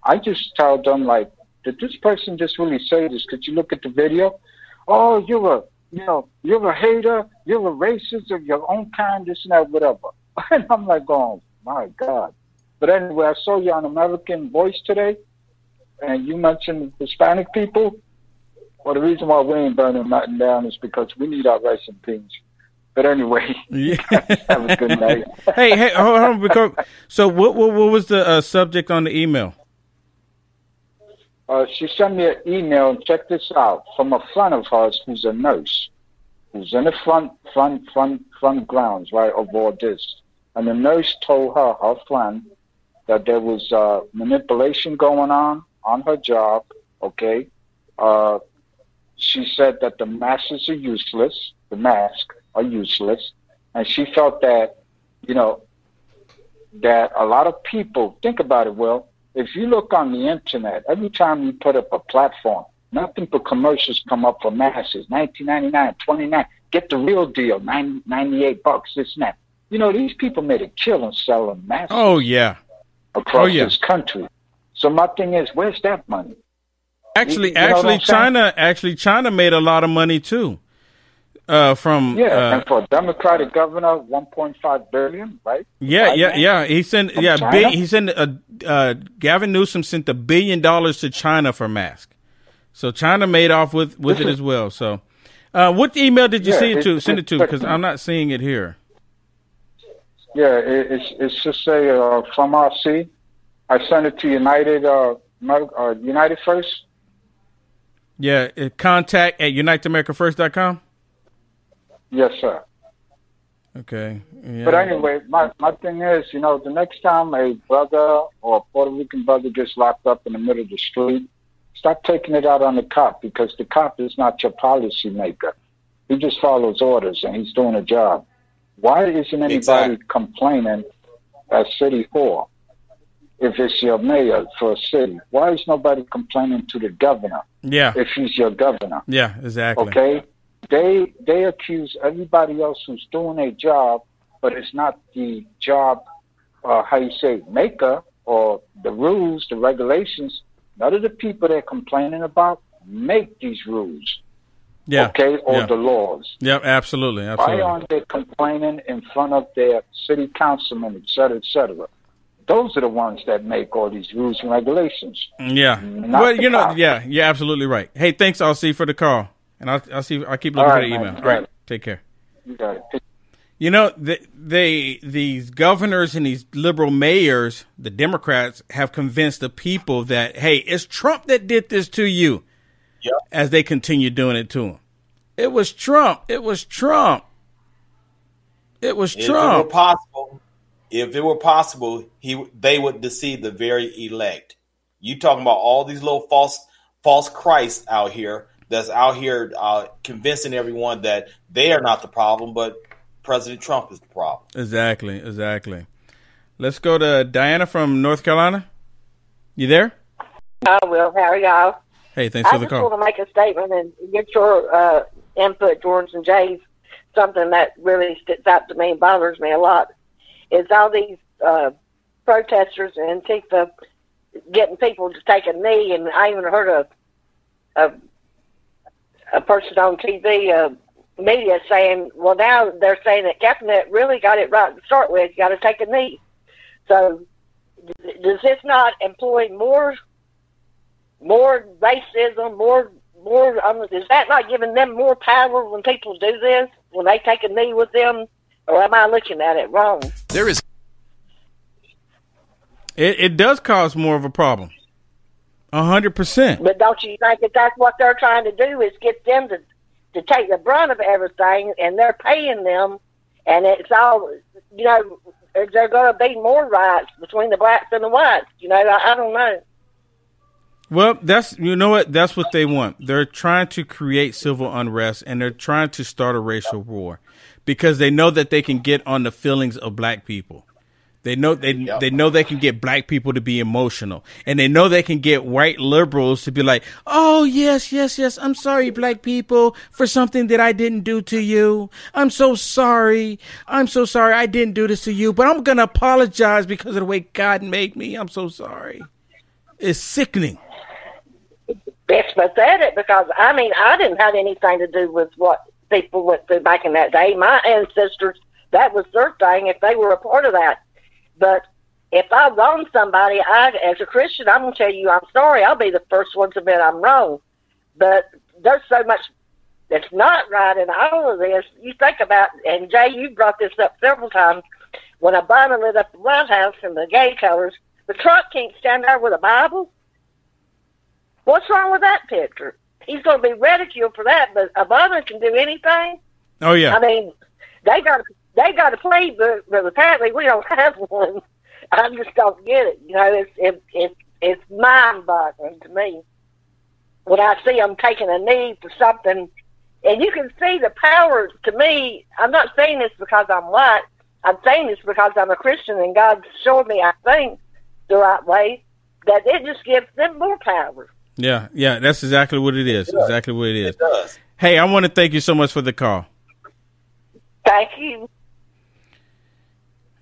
I just tell them, like, did this person just really say this? Could you look at the video? Oh, you're a, you know, you're a hater, you're a racist of your own kind, this and that, whatever. <laughs> And I'm like, oh, my God. But anyway, I saw you on American Voice today, and you mentioned Hispanic people. Well, the reason why we ain't burning nothing down is because we need our rice and beans. But anyway, <laughs> <laughs> have a good night. hey, hey, hold on. Because, so, what, what, what was the uh, subject on the email? Uh, she sent me an email and check this out from a friend of hers who's a nurse, who's in the front front front front grounds right of all this. And the nurse told her, her friend, that there was uh, manipulation going on on her job. Okay, uh, she said that the masks are useless. The masks are useless, and she felt that you know that a lot of people think about it. Well, if you look on the internet, every time you put up a platform, nothing but commercials come up for masses. 1999, 29. Get the real deal. 90, 98 bucks. This and that. You know, these people made a killing selling masses Oh yeah. across oh, yeah. this country. So my thing is, where's that money? Actually, You- you actually? China actually China made a lot of money too. Uh, from Yeah, uh, and for a Democratic governor, 1.5 billion, right? yeah, Right yeah, yeah. He sent From yeah, he sent uh, uh, Gavin Newsom sent a billion dollars to China for mask. So China made off with with This it is- as well. So, uh, what email did you Yeah, see it it- to? Send it to because I'm not seeing it here. Yeah, it, it's it's just say uh, from RC. I sent it to United uh, uh, United First. Yeah, uh, contact at uniteamericafirst.com. Yes, sir. Okay. Yeah. But anyway, my my thing is, you know, the next time a brother or a Puerto Rican brother gets locked up in the middle of the street, stop taking it out on the cop because the cop is not your policy maker. He just follows orders and he's doing a job. Why isn't anybody Exactly. complaining at City Hall if it's your mayor for a city? Why is nobody complaining to the governor Yeah. if he's your governor? Yeah. Exactly. Okay? They they accuse everybody else who's doing a job, but it's not the job uh how you say maker or the rules, the regulations. None of the people they're complaining about make these rules. Yeah. Okay, or yeah. the laws. Yeah, absolutely, absolutely. Why aren't they complaining in front of their city councilmen, et cetera, et cetera? Those are the ones that make all these rules and regulations. Yeah. Not well, you know, yeah, you're absolutely right. Hey, thanks, LC, for the call. And I'll, I'll see. I'll keep looking All for the email. You All right. Take care. You got it. You know, they, they these governors and these liberal mayors, the Democrats, have convinced the people that hey, it's Trump that did this to you. Yep. As they continue doing it to him, it was Trump. It was Trump. It was If it Trump. were possible, if it were possible, he they would deceive the very elect. You talking about all these little false false Christs out here that's out here uh, convincing everyone that they are not the problem, but President Trump is the problem. Exactly, exactly. Let's go to Diana from North Carolina. You there? I will. How are y'all? Hey, thanks I for the call. I just call. want to make a statement and get your uh, input, George and Jay's. Something that really sticks out to me and bothers me a lot is all these uh, protesters and Antifa getting people to take a knee. And I even heard a a, a person on TV, uh, media, saying, "Well, now they're saying that Kaepernick really got it right to start with. You got to take a knee." So, does this not employ more more racism, more more. Um, is that not giving them more power when people do this? When they take a knee with them, or am I looking at it wrong? There is. It, it does cause more of a problem. A hundred percent. But don't you think that that's what they're trying to do is get them to to take the brunt of everything, and they're paying them, and it's all you know. Is there going to be more riots between the blacks and the whites? You know, I, I don't know. Well, that's you know what that's what they want. They're trying to create civil unrest and they're trying to start a racial war because they know that they can get on the feelings of black people. They know they they know they can get black people to be emotional, and they know they can get white liberals to be like, "Oh yes, yes, yes, I'm sorry, black people, for something that I didn't do to you. I'm so sorry. I'm so sorry I didn't do this to you, but I'm gonna apologize because of the way God made me. I'm so sorry." It's sickening. It's pathetic because I mean I didn't have anything to do with what people went through back in that day. My ancestors, that was their thing if they were a part of that. But if I wrong somebody, I as a Christian, I'm gonna tell you I'm sorry. I'll be the first one to admit I'm wrong. But there's so much that's not right in all of this. You think about, and Jay, you brought this up several times. When Obama lit up the White House in the gay colors, the Trump can't stand there with a Bible. What's wrong with that picture? He's going to be ridiculed for that, but Obama can do anything. Oh yeah. I mean, they got they got a playbook, but apparently we don't <laughs> have one. I just don't get it. You know, it's it, it, it's mind boggling to me when I see them taking a knee for something, and you can see the power. To me, I'm not saying this because I'm white. I'm saying this because I'm a Christian, and God showed me I think the right way. That it just gives them more power. Yeah, yeah, that's exactly what it is. Exactly what it is. does. Hey, I want to thank you so much for the call. Thank you.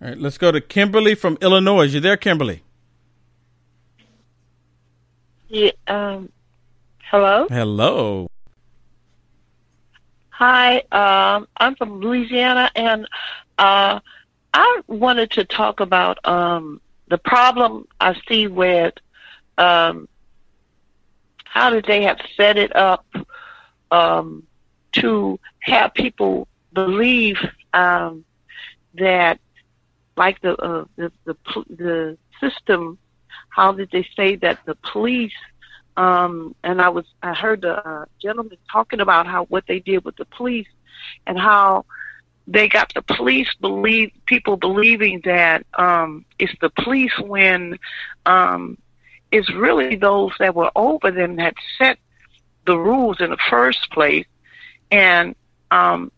All right, let's go to Kimberly from Illinois. You there, Kimberly? Yeah, um, hello. Hello. Hi, um, I'm from Louisiana, and uh, I wanted to talk about um, the problem I see with um, how did they have set it up um, to have people believe um, that, like the uh, the the, the system, how did they say that the police um, and I was I heard the uh, gentleman talking about how what they did with the police and how they got the police believe people believing that um, it's the police when um, it's really those that were over them that set the rules in the first place, and um,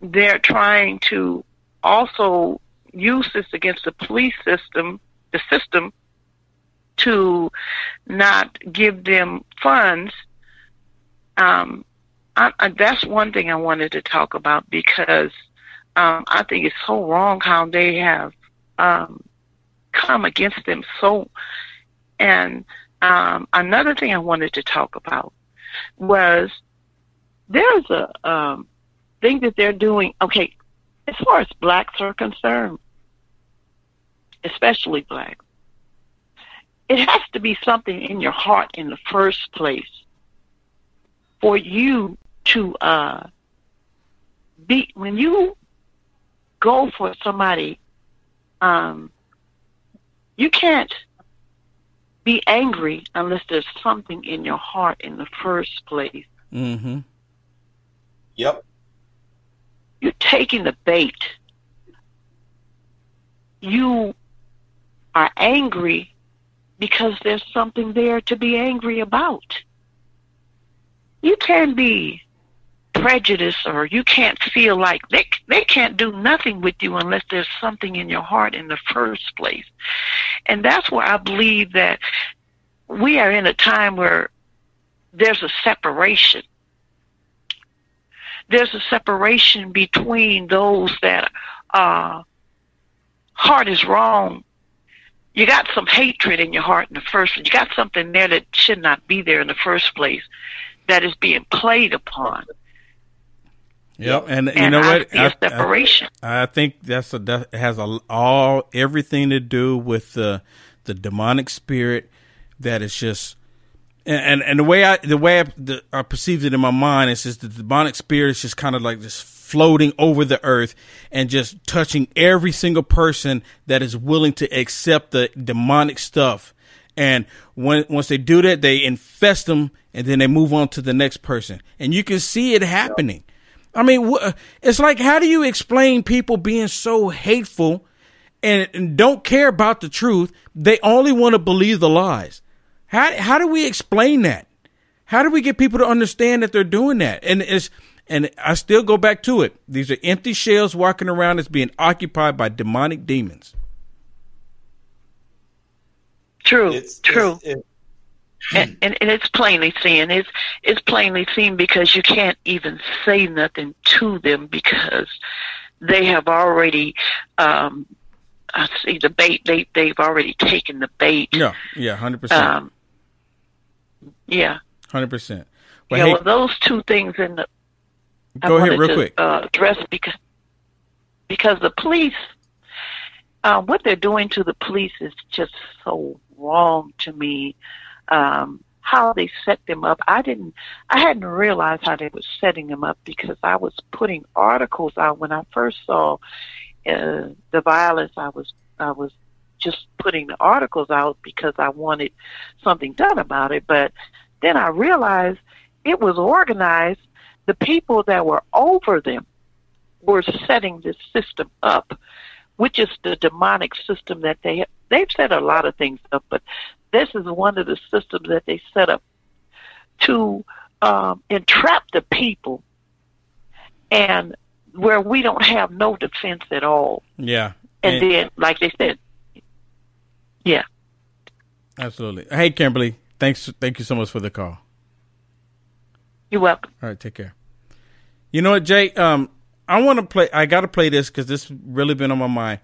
they're trying to also use this against the police system, the system, to not give them funds. Um, I, I, that's one thing I wanted to talk about because um, I think it's so wrong how they have um, come against them so. And um, another thing I wanted to talk about was there's a um, thing that they're doing. Okay, as far as blacks are concerned, especially black. it has to be something in your heart in the first place for you to uh, be when you go for somebody. Um, you can't be angry unless there's something in your heart in the first place. Mm-hmm. Yep. You're taking the bait. You are angry because there's something there to be angry about. You can't be prejudiced or you can't feel like they they can't do nothing with you unless there's something in your heart in the first place. And that's where I believe that we are in a time where there's a separation. There's a separation between those that uh heart is wrong. You got some hatred in your heart in the first You got something there that should not be there in the first place that is being played upon. Yep, and, you know I what? a separation. I, I think that's a that has a, all everything to do with the the demonic spirit that is just and and, and the way I the way I, the, I perceived it in my mind is just the demonic spirit is just kind of like just floating over the earth and just touching every single person that is willing to accept the demonic stuff. And when once they do that, they infest them, and then they move on to the next person, and you can see it happening. I mean, it's like, how do you explain people being so hateful and don't care about the truth? They only want to believe the lies. How how do we explain that? How do we get people to understand that they're doing that? And it's and I still go back to it. These are empty shells walking around that's being occupied by demonic demons. True, it's, true. and, and and it's plainly seen. It's it's plainly seen because you can't even say nothing to them because they have already um I see the bait they they've already taken the bait. Yeah, yeah, hundred percent, Um yeah. hundred percent. Well, yeah, hey, well those two things in the I Go ahead, real to, quick. Uh, address because because the police, uh, what they're doing to the police is just so wrong to me. Um, how they set them up, I didn't, I hadn't realized how they were setting them up because I was putting articles out when I first saw uh, the violence. I was, I was just putting the articles out because I wanted something done about it. But then I realized it was organized. The people that were over them were setting this system up, which is the demonic system that they they've set a lot of things up, but this is one of the systems that they set up to um, entrap the people, and where we don't have no defense at all. yeah, And then, like they said, yeah, absolutely. Hey, Kimberly, thanks, thank you so much for the call. You're welcome. All right, take care. You know what, Jay? Um, I want to play. I got to play this because this really been on my mind.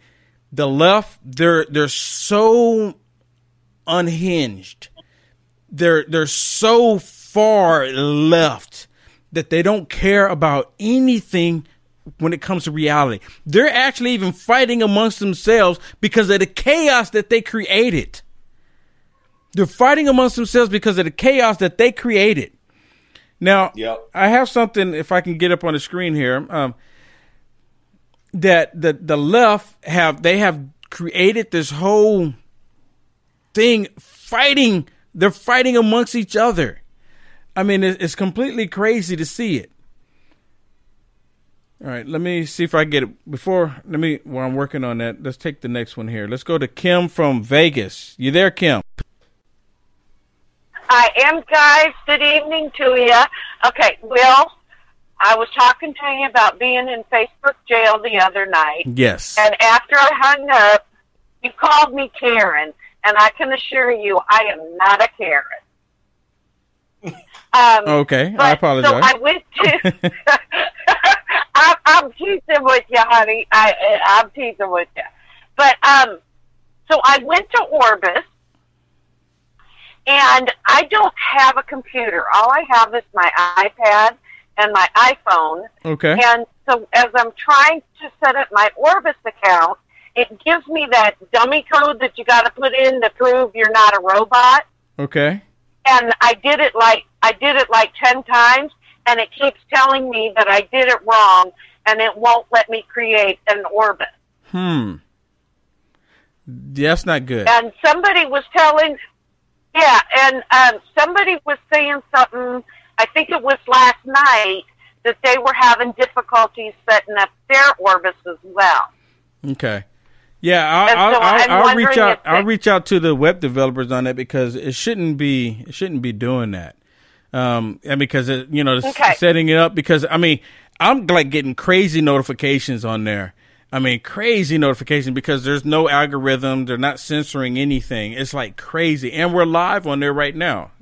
The left, they're they're so unhinged. They're they're so far left that they don't care about anything when it comes to reality. They're actually even fighting amongst themselves because of the chaos that they created. They're fighting amongst themselves because of the chaos that they created. Now, Yep. I have something. If I can get up on the screen here, um, that the the left have they have created this whole thing fighting. They're fighting amongst each other. I mean, it- it's completely crazy to see it. All right, let me see if I get it before. Let me while I'm working on that. Let's take the next one here. Let's go to Kim from Vegas. You there, Kim? I am, guys. Good evening to you. Okay, Will, I was talking to you about being in Facebook jail the other night. Yes. And after I hung up, you called me Karen, and I can assure you I am not a Karen. <laughs> Um, Okay, I apologize. So I went to. <laughs> I'm, I'm teasing with you, honey. I, I'm teasing with you. But um, so I went to Orbys, and I don't have a computer. All I have is my iPad and my iPhone. Okay. And so as I'm trying to set up my Orbys account, it gives me that dummy code that you got to put in to prove you're not a robot. Okay. And I did it like I did it like ten times, and it keeps telling me that I did it wrong, and it won't let me create an orbit. Hmm. That's not good. And somebody was telling, yeah, and um, somebody was saying something. I think it was last night that they were having difficulties setting up their orbits as well. Okay. Yeah, I'll, so I'll, I'll, I'll reach out. I'll reach out to the web developers on that because it shouldn't be. It shouldn't be doing that. Um, and because it, you know, Okay. setting it up because I mean, I'm like getting crazy notifications on there. I mean, crazy notification because there's no algorithm. They're not censoring anything. It's like crazy, and we're live on there right now.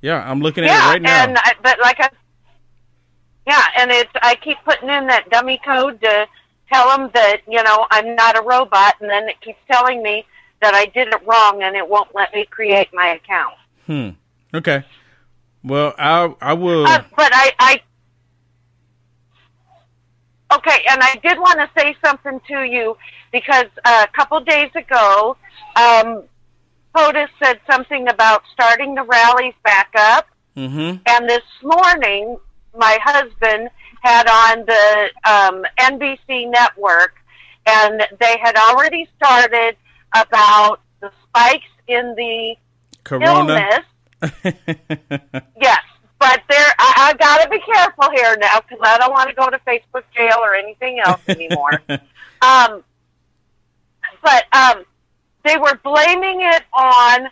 Yeah, I'm looking at yeah, it right now. and I, but like I, yeah, and it's I keep putting in that dummy code to tell them that you know I'm not a robot, and then it keeps telling me that I did it wrong, and it won't let me create my account. Hmm. Okay. Well, I I will. Uh, but I, I, okay, and I did want to say something to you because uh, a couple days ago, um, POTUS said something about starting the rallies back up, mm-hmm. and this morning, my husband had on the um, NBC network, and they had already started about the spikes in the Corona. illness. <laughs> yes, but there, I, I got to be careful here now because I don't want to go to Facebook jail or anything else <laughs> anymore. um, but um, they were blaming it on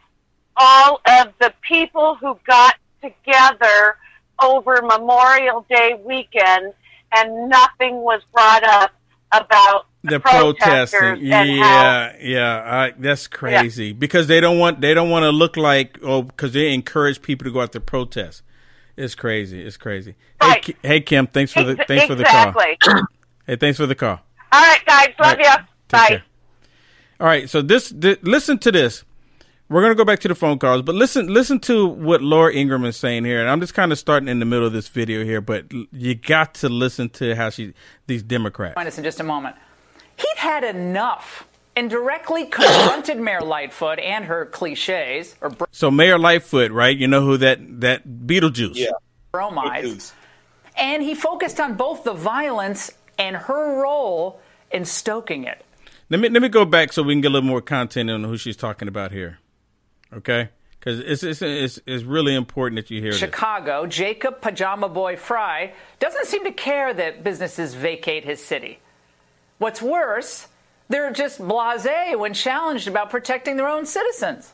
all of the people who got together over Memorial Day weekend, and nothing was brought up about the protesting. Yeah, yeah, I, that's crazy because they don't want they don't want to look like oh because they encourage people to go out to protest. It's crazy. It's crazy. Hey, hey, Kim, thanks for the Ex- thanks for the call. Hey, thanks for the call. All right, guys, love All right, you. Take Bye. care. All right, so this, thi- listen to this. We're gonna go back to the phone calls, but listen listen to what Laura Ingraham is saying here, and I'm just kind of starting in the middle of this video here, but you got to listen to how she these Democrats. Join us in just a moment. He'd had enough and directly confronted Mayor Lightfoot and her cliches or So Mayor Lightfoot, right? You know who that that Beetlejuice? Yeah. bromides. And he focused on both the violence and her role in stoking it. Let me let me go back so we can get a little more content on who she's talking about here. Okay? Because it's, it's it's it's really important that you hear this. Chicago, Jacob Pajama Boy Frey doesn't seem to care that businesses vacate his city. What's worse, they're just blasé when challenged about protecting their own citizens.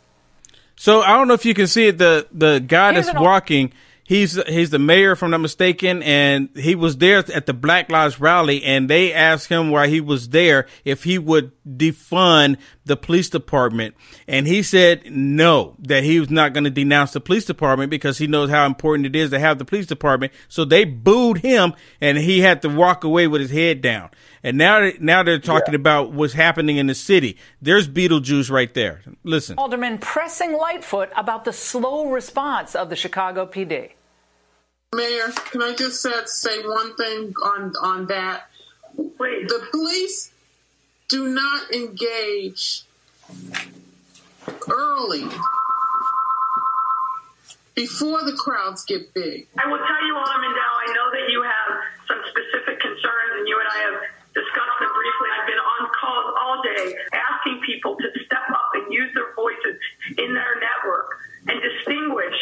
So I don't know if you can see it. The the guy that's walking, he's he's the mayor, if I'm not mistaken, and he was there at the Black Lives rally, and they asked him why he was there if he would defund the police department, and he said no, that he was not going to denounce the police department because he knows how important it is to have the police department. So they booed him, and he had to walk away with his head down. And now now they're talking about what's happening in the city. There's Beetlejuice right there. Listen. Alderman pressing Lightfoot about the slow response of the Chicago PD. Mayor, can I just uh, say one thing on on that? Wait. The police do not engage early before the crowds get big. I will tell you, Alderman Dowell, I know that you have some specific concerns, and you and I have discussed them briefly. I've been on calls all day asking people to step up and use their voices in their network and distinguish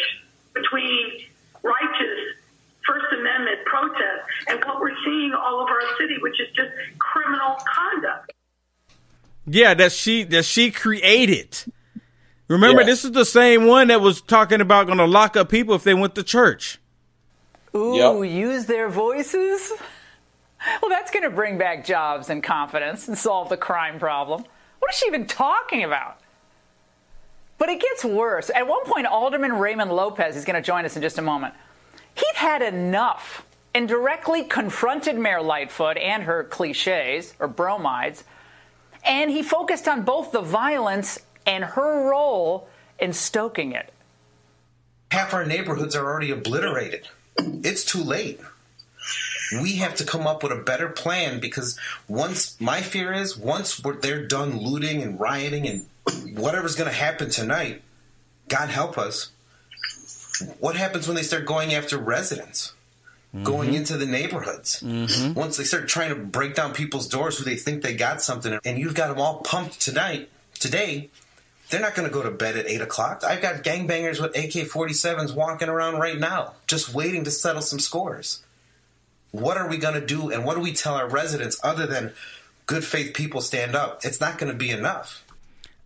between righteous First Amendment protests and what we're seeing all over our city, which is just criminal conduct. Yeah, that she that she created. Remember, Yeah. this is the same one that was talking about going to lock up people if they went to church. Ooh, use their voices? <laughs> Well, that's going to bring back jobs and confidence and solve the crime problem. What is she even talking about? But it gets worse. At one point, Alderman Raymond Lopez is going to join us in just a moment. He'd had enough and directly confronted Mayor Lightfoot and her cliches or bromides, and he focused on both the violence and her role in stoking it. half our neighborhoods are already obliterated. It's too late. We have to come up with a better plan because once my fear is once they're done looting and rioting and whatever's going to happen tonight, God help us. What happens when they start going after residents? going into the neighborhoods. Mhm. Once they start trying to break down people's doors who they think they got something, and you've got them all pumped tonight, today, they're not going to go to bed at 8 o'clock. I've got gangbangers with AK 47s walking around right now, just waiting to settle some scores. What are we going to do, and what do we tell our residents other than good faith people stand up? It's not going to be enough.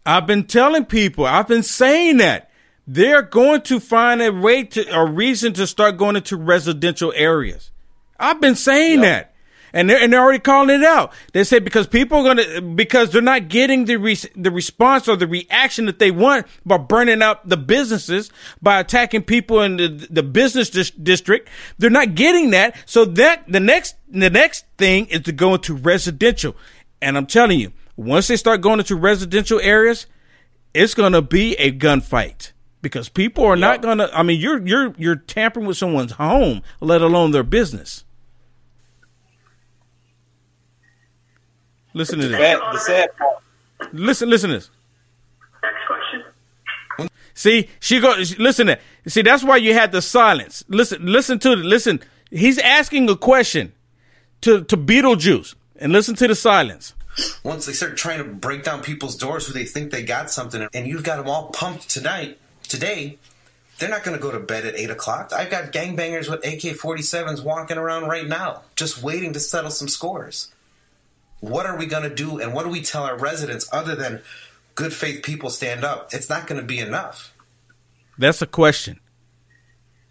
I've been telling people, I've been saying that they're going to find a way to, a reason to start going into residential areas. I've been saying that. And they're, and they're already calling it out. They say because people are going to, because they're not getting the, re, the response or the reaction that they want by burning up the businesses, by attacking people in the, the business dis- district. They're not getting that. So that, the next, the next thing is to go into residential. And I'm telling you, once they start going into residential areas, it's going to be a gunfight because people are not going to. I mean, you're you're you're tampering with someone's home, let alone their business. Listen to this. sad, the sad part. Listen, listen to this. Next question. See, she go. Listen to. See, that's why you had the silence. Listen, listen to it. Listen. He's asking a question to to Beetlejuice, and listen to the silence. Once they start trying to break down people's doors who they think they got something, and you've got them all pumped tonight, today, they're not going to go to bed at 8 o'clock. I've got gangbangers with AK 47s walking around right now, just waiting to settle some scores. What are we going to do, and what do we tell our residents other than good faith people stand up? It's not going to be enough. That's a question.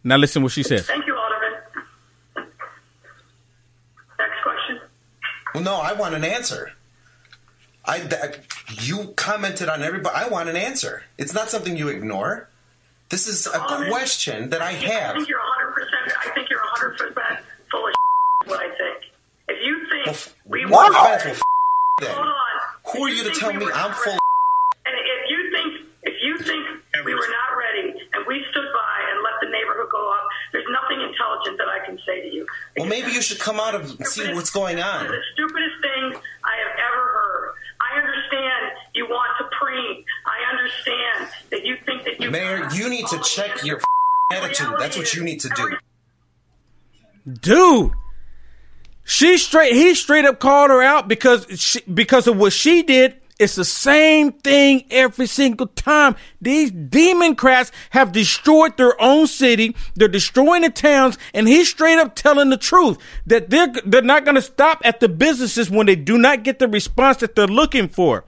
Now listen what she says. Thank you, Alderman. Next question. Well, no, I want an answer. I, that, you commented on everybody. I want an answer. It's not something you ignore. This is a question that I I have. think you're 100%. I think you're 100% full of is <laughs> what I think. If you think we What were. offense? Well, f- then. Hold on. Who are If you to tell we me I'm not full? ready- And if you think if you think we were not ready and we stood by and let the neighborhood go up, there's nothing intelligent that I can say to you. Well, maybe you should come out and see what's going on. of the stupidest thing I have ever heard. I understand you want to preen. I understand that you think that you. Mayor, you need to check your f- attitude. That's what you need to do. dude. She straight he straight up called her out because she, because of what she did. It's the same thing every single time. These Democrats have destroyed their own city. They're destroying the towns, and he's straight up telling the truth that they're they're not going to stop at the businesses when they do not get the response that they're looking for.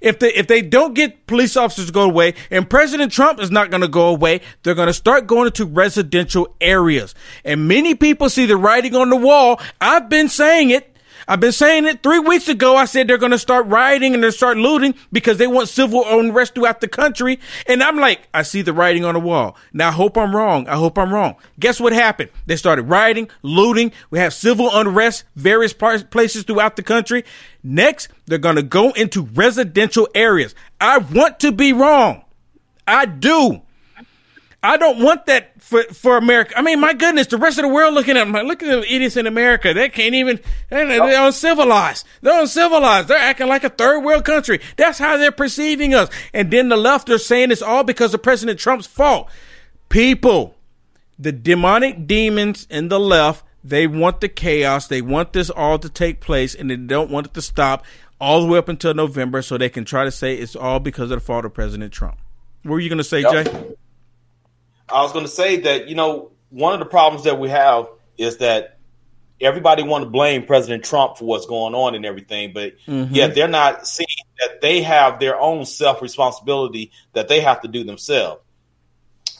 If they if they don't get police officers to go away, and President Trump is not going to go away, they're going to start going into residential areas. And many people see the writing on the wall. I've been saying it. I've been saying it three weeks ago. I said they're going to start rioting and they're start looting because they want civil unrest throughout the country. And I'm like, I see the writing on the wall. Now I hope I'm wrong. I hope I'm wrong. Guess what happened? They started rioting, looting. We have civil unrest, various parts, places throughout the country. Next, they're going to go into residential areas. I want to be wrong. I do. I don't want that for, for America. I mean, my goodness, the rest of the world looking at them, like, look at the idiots in America. They can't even, they're, they're uncivilized. They're uncivilized. They're acting like a third world country. That's how they're perceiving us. And then the left are saying it's all because of President Trump's fault. People, the demonic demons in the left, they want the chaos. They want this all to take place and they don't want it to stop all the way up until November so they can try to say it's all because of the fault of President Trump. What were you going to say, Yep. Jay? I was going to say that you know one of the problems that we have is that everybody want to blame President Trump for what's going on and everything, but Mhm. yet they're not seeing that they have their own self responsibility that they have to do themselves.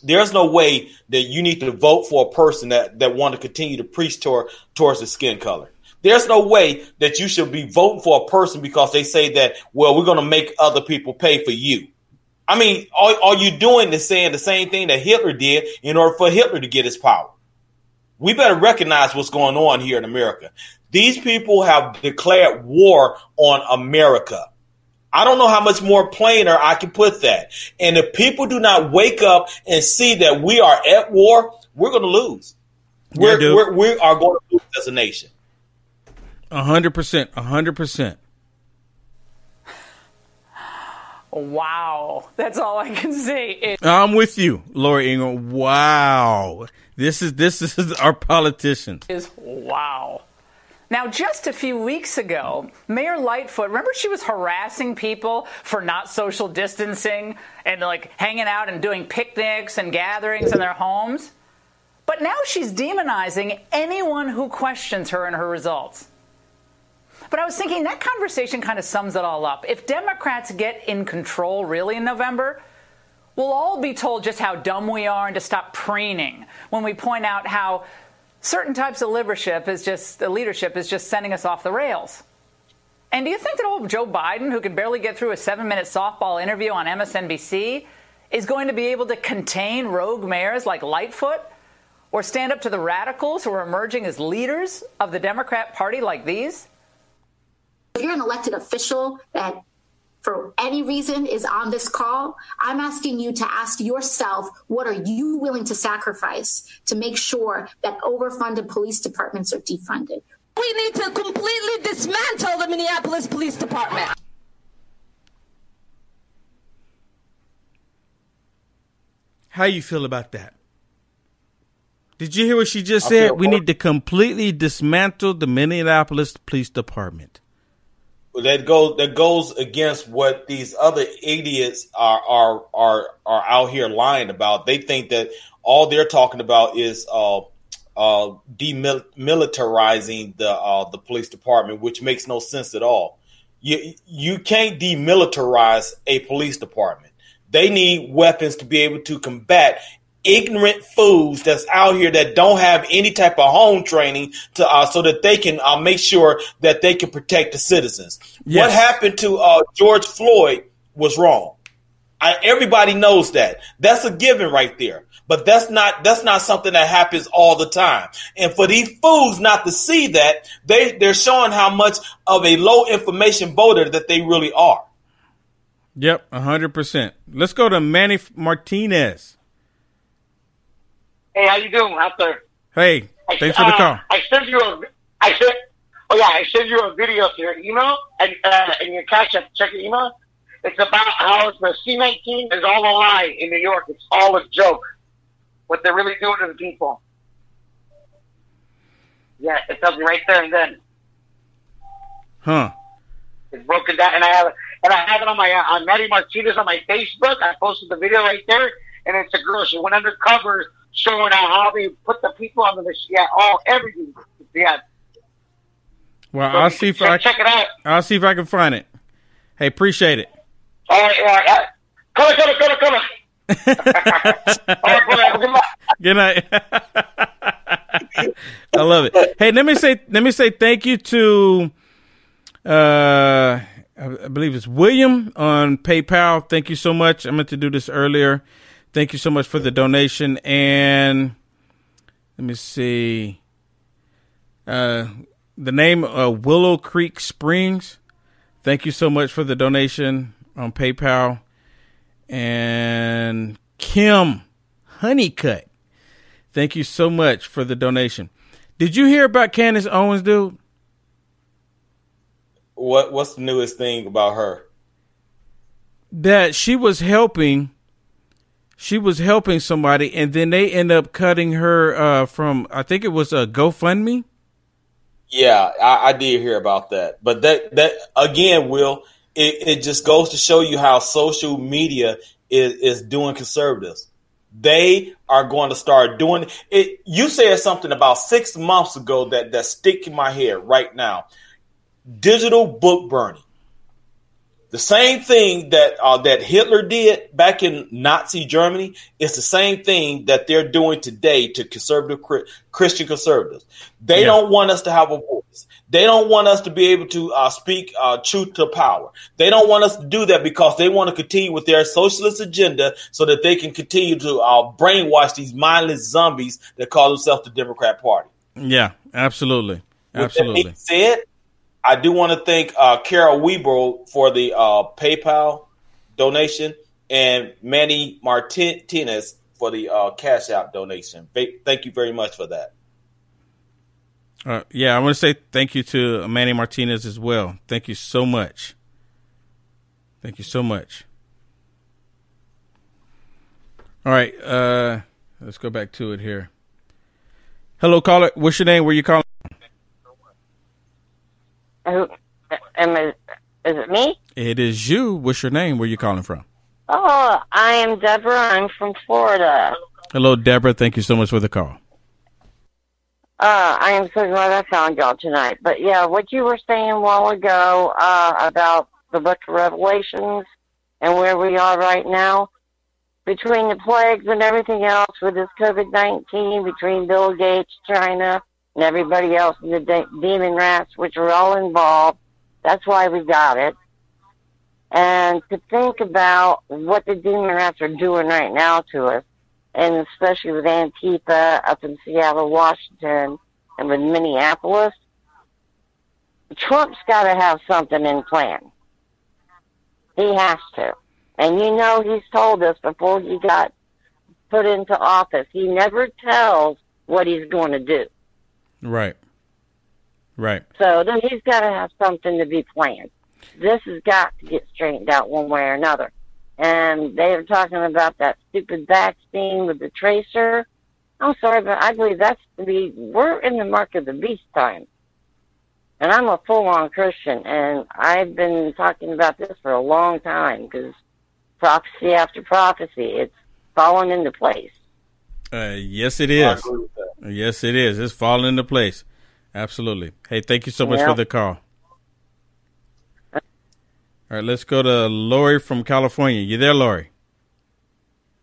There's no way that you need to vote for a person that that want to continue to preach toward towards the skin color. There's no way that you should be voting for a person because they say that well we're going to make other people pay for you. I mean, all, all you're doing is saying the same thing that Hitler did in order for Hitler to get his power. We better recognize what's going on here in America. These people have declared war on America. I don't know how much more plainer I can put that. And if people do not wake up and see that we are at war, we're going to lose. We're, dude. we're, we are going to lose as a nation. A hundred percent. A hundred percent. Wow. That's all I can say. It- I'm with you, Laura Ingraham. Wow. This is this is <laughs> our politicians. is wow. Now, just a few weeks ago, Mayor Lightfoot, remember she was harassing people for not social distancing and like hanging out and doing picnics and gatherings in their homes? But now she's demonizing anyone who questions her and her results. But I was thinking that conversation kind of sums it all up. If Democrats get in control really in November, we'll all be told just how dumb we are and to stop preening when we point out how certain types of leadership is just leadership is just sending us off the rails. And do you think that old Joe Biden, who can barely get through a seven-minute softball interview on MSNBC, is going to be able to contain rogue mayors like Lightfoot, or stand up to the radicals who are emerging as leaders of the Democrat Party like these? If you're an elected official that for any reason is on this call, I'm asking you to ask yourself what are you willing to sacrifice to make sure that overfunded police departments are defunded? We need to completely dismantle the Minneapolis Police Department. How you feel about that? Did you hear what she just I said? We need to completely dismantle the Minneapolis Police Department. That goes that goes against what these other idiots are are are are out here lying about. They think that all they're talking about is uh, uh, demilitarizing the uh, the police department, which makes no sense at all. You you can't demilitarize a police department. They need weapons to be able to combat ignorant fools that's out here that don't have any type of home training to uh, so that they can uh, make sure that they can protect the citizens. What happened to uh, George Floyd was wrong. I, everybody knows that. That's a given right there. But that's not that's not something that happens all the time. And for these fools not to see that, they they're showing how much of a low information voter that they really are. Yep, hundred percent. Let's go to Manny Martinez. Hey, how you doing out there? Hey, thanks for the uh, call. I sent you a, I sent, oh yeah, I sent you a video to your email and uh, and your cash app. Check your email. It's about how the C19 is all a lie in New York. It's all a joke. What they're really doing to the people. Yeah, it tells you right there and then. Huh. It's broken down, and I have it, and I have it on my uh, on Manny Martinez on my Facebook. I posted the video right there, and it's a girl. She went undercover, showing how how they put the people on the machine. All everything. Yeah, Well, So I'll see if check- I check it out. I'll see if I can find it. Hey, appreciate it. all right, all right. all right. Come on, come on, come on, come on. <laughs> Good night. <laughs> I love it. Hey, let me say let me say thank you to uh I believe it's William on PayPal. Thank you so much. I meant to do this earlier. Thank you so much for the donation and let me see. Uh the name uh, Willow Creek Springs. Thank you so much for the donation on PayPal. And Kim Honeycutt. Thank you so much for the donation. Did you hear about Candace Owens, dude? What what's the newest thing about her? That she was helping she was helping somebody and then they end up cutting her uh, from I think it was a GoFundMe. Yeah, I, I did hear about that. But that that again, Will, it, it just goes to show you how social media is, is doing conservatives. They are going to start doing it. You said something about six months ago that that's sticking my head right now. Digital book burning. The same thing that uh, that Hitler did back in Nazi Germany is the same thing that they're doing today to conservative Christian conservatives. They Yeah. don't want us to have a voice. They don't want us to be able to uh, speak uh, truth to power. They don't want us to do that because they want to continue with their socialist agenda so that they can continue to uh, brainwash these mindless zombies that call themselves the Democrat Party. Yeah, absolutely. Absolutely. said, I do want to thank uh, Carol Weber for the uh, PayPal donation and Manny Martinez for the uh, Cash App donation. Thank you very much for that. Uh, yeah, I want to say thank you to Manny Martinez as well. Thank you so much. Thank you so much. All right. Uh, let's go back to it here. Hello, caller. What's your name? Where you calling? Who am I? Is it me? It is you. What's your name? Where you calling from? Oh, I am Deborah. I'm from Florida. Hello, Deborah. Thank you so much for the call. Uh, I am so glad I found y'all tonight. But yeah, what you were saying a while ago uh, about the Book of Revelations and where we are right now, between the plagues and everything else with this COVID nineteen, between Bill Gates, China, and everybody else, the de- demon rats, which are all involved. That's why we got it. And to think about what the demon rats are doing right now to us, and especially with Antifa up in Seattle, Washington, and with Minneapolis, Trump's got to have something in plan. He has to. And you know he's told us before he got put into office, he never tells what he's going to do. Right. Right. So then he's got to have something to be planned. This has got to get straightened out one way or another. And they were talking about that stupid vaccine with the tracer. I'm sorry, but I believe that's to be, we're in the mark of the beast time. And I'm a full-on Christian, and I've been talking about this for a long time because prophecy after prophecy, it's fallen into place. Uh, yes, it is. Yes, it is. It's falling into place. Absolutely. Hey, thank you so much Yeah. for the call. All right, let's go to Lori from California. You there, Lori?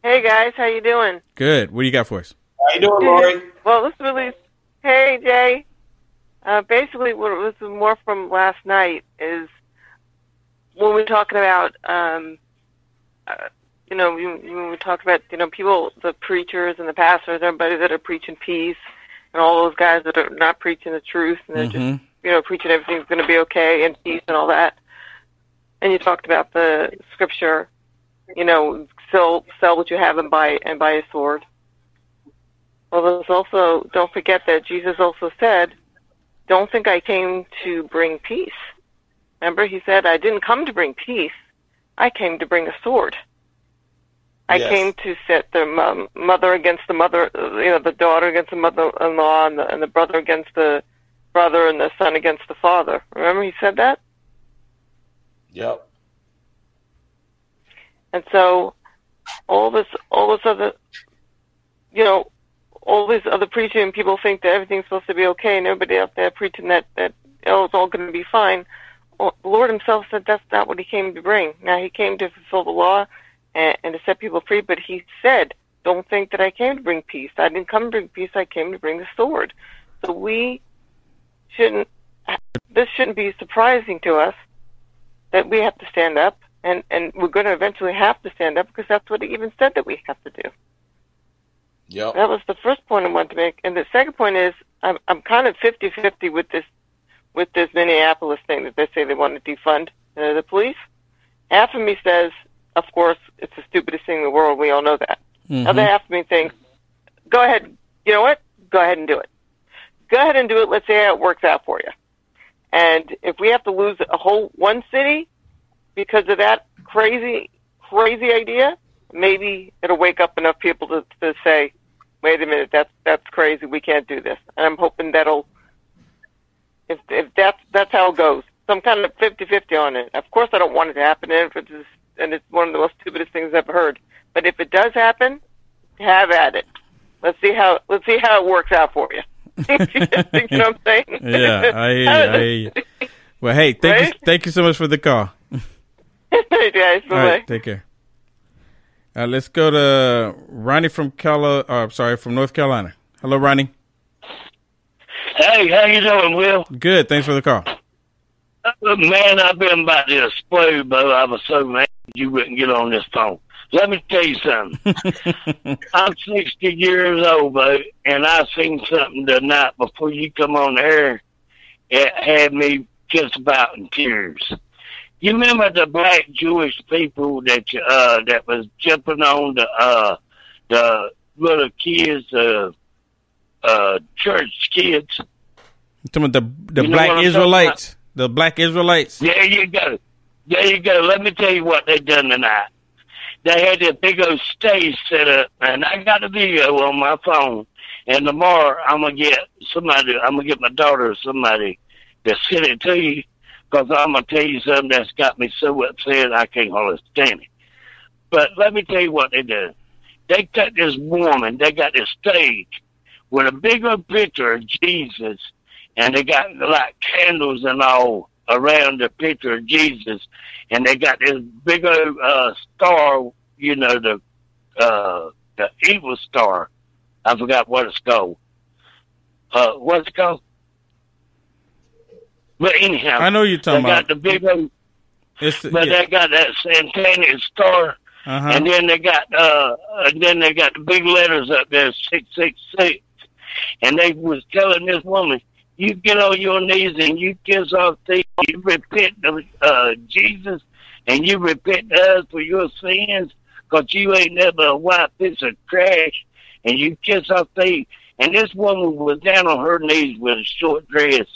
Hey guys, how you doing? Good. What do you got for us? How you doing, Lori? Well, this really. Hey Jay. Uh, basically, what it was more from last night is when we were talking about, um, uh, you know, when when we talked about, you know, people, the preachers and the pastors, everybody that are preaching peace, and all those guys that are not preaching the truth, and they're just, Mhm. you know, preaching everything's going to be okay and peace and all that. And you talked about the scripture, you know, sell sell what you have and buy and buy a sword. Well, there's also don't forget that Jesus also said, "Don't think I came to bring peace." Remember, he said, "I didn't come to bring peace. I came to bring a sword. I Yes. came to set the mo- mother against the mother, you know, the daughter against the mother-in-law, and the, and the brother against the brother, and the son against the father." Remember, he said that. Yep. And so all this all this other you know, all these other preaching people think that everything's supposed to be okay and everybody out there preaching that that oh it's all gonna be fine. Well, the Lord himself said that's not what he came to bring. Now he came to fulfill the law and, and to set people free, but he said, Don't think that I came to bring peace. I didn't come to bring peace, I came to bring the sword. So we shouldn't this shouldn't be surprising to us that we have to stand up and and we're going to eventually have to stand up because that's what he even said that we have to do. Yep. That was the first point I wanted to make, and the second point is I'm I'm kind of fifty fifty with this with this Minneapolis thing that they say they want to defund uh, the police. Half of me says, of course, it's the stupidest thing in the world. We all know that. Mhm. Other half of me thinks, go ahead. You know what? Go ahead and do it. Go ahead and do it. Let's see how it works out for you. And if we have to lose a whole one city because of that crazy, crazy idea, maybe it'll wake up enough people to, to say, "Wait a minute, that's that's crazy. We can't do this." And I'm hoping that'll, if if that's that's how it goes, some kind of fifty-fifty on it. Of course, I don't want it to happen, and if it's and it's one of the most stupidest things I've ever heard. But if it does happen, have at it. Let's see how let's see how it works out for you. <laughs> you know what I'm saying? Yeah, I hear you. I. Well, hey, thank you, thank you so much for the call. <laughs> Hey guys, All bye right, take care. Uh, let's go to Ronnie from Cala, uh, sorry, from North Carolina. Hello, Ronnie. Hey, how you doing, Will? Good. Thanks for the call. Uh, man, I've been about to explode, but I was so mad you wouldn't get on this phone. Let me tell you something. <laughs> I'm 60 years old, Bo, and I seen something the night before you come on the air. It had me just about in tears. You remember the black Jewish people that you, uh that was jumping on the uh the little kids, uh uh church kids. Some of the the You black Israelites. The black Israelites. There you go. There you go. Let me tell you what they done tonight. they had this big old stage set up, and I got a video on my phone. And tomorrow I'm gonna get somebody. I'm gonna get my daughter somebody to send it to you, because I'm gonna tell you something that's got me so upset I can't hardly stand it. But let me tell you what they did. They got this woman. They got this stage with a big old picture of Jesus, and they got like candles and all around the picture of Jesus, and they got this big old uh, star. You know the uh, the evil star. I forgot what it's called. Uh, what's it called? But anyhow, I know you're talking they about. got the big old, It's but yeah. they got that satanic star, Uh-huh. and then they got uh, and then they got the big letters up there, six six six, and they was telling this woman, you get on your knees and you kiss our feet, you repent to uh, Jesus, and you repent to us for your sins, cause you ain't never a white piece of trash, and you kiss our feet. And this woman was down on her knees with a short dress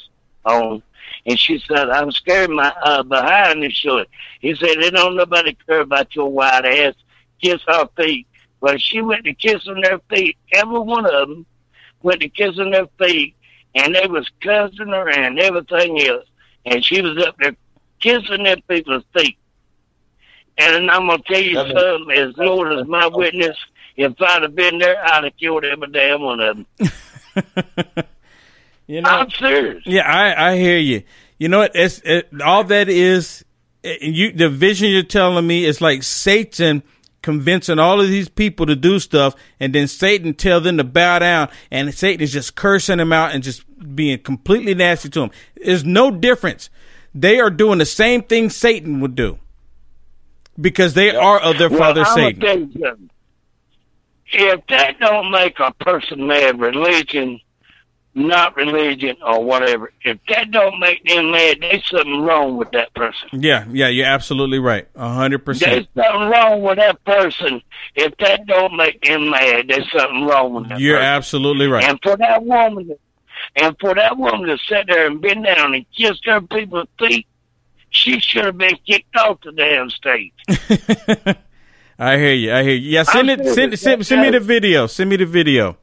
on. And she said, I'm scared my uh, behind is short. He said, they don't nobody care about your white ass. Kiss our feet. Well, she went to kissing their feet. Every one of them went to kissing their feet. And they was cussing her and everything else. And she was up there kissing their people's feet. And I'm going to tell you something, as Lord is my witness, if I'd have been there, I'd have killed every damn one of them. <laughs> You know, I'm serious. Yeah, I, I hear you. You know what? It's it, all that is. it- You the vision you're telling me is like Satan convincing all of these people to do stuff, and then Satan tell them to bow down, and Satan is just cursing them out and just being completely nasty to them. There's no difference. They are doing the same thing Satan would do because they are of their Well, father I'ma Satan. If that don't make a person mad, religion, not religion or whatever, if that don't make them mad, there's something wrong with that person. Yeah, yeah, you're absolutely right. A hundred percent. There's something wrong with that person. If that don't make them mad, there's something wrong with that You're person. absolutely right. And for that woman, to- and for that woman to sit there and bend down and kiss her people's feet, she should have been kicked off the damn stage. <laughs> I hear you. I hear you. Yeah, send I'm it. Send, send, send me the video. Send me the video.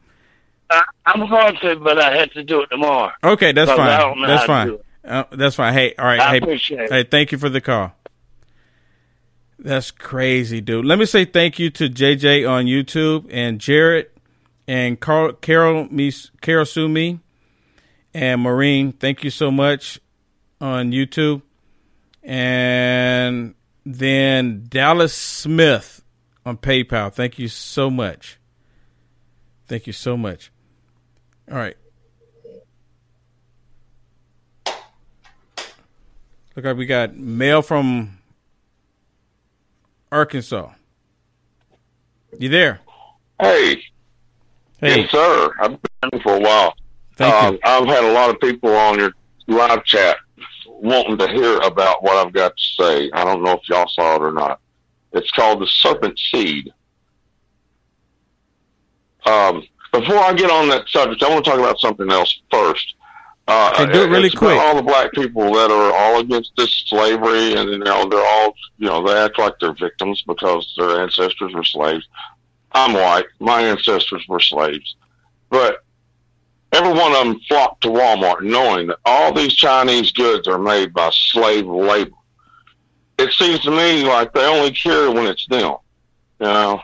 I, I'm going to, but I had to do it tomorrow. Okay, that's fine. I don't know That's fine. Uh, that's fine. Hey, all right. I hey, appreciate it. Hey, thank you for the call. That's crazy, dude. Let me say thank you to JJ on YouTube and Jared and Carl, Carol me Carol Sue me and Maureen. Thank you so much on YouTube. And then Dallas Smith on PayPal. Thank you so much. Thank you so much. All right. Look like we got mail from Arkansas. You there? Hey. Hey. Yes, sir. I've been for a while. Thank um, you. I've had a lot of people on your live chat wanting to hear about what I've got to say. I don't know if y'all saw it or not. It's called the serpent seed. Um, before I get on that subject, I want to talk about something else first. Uh, Okay, do it really quick. all the black people that are all against this slavery, and you know they're all, you know, they act like they're victims because their ancestors were slaves. I'm white. My ancestors were slaves, but every one of them flocked to Walmart knowing that all these Chinese goods are made by slave labor. It seems to me like they only care when it's them, you know.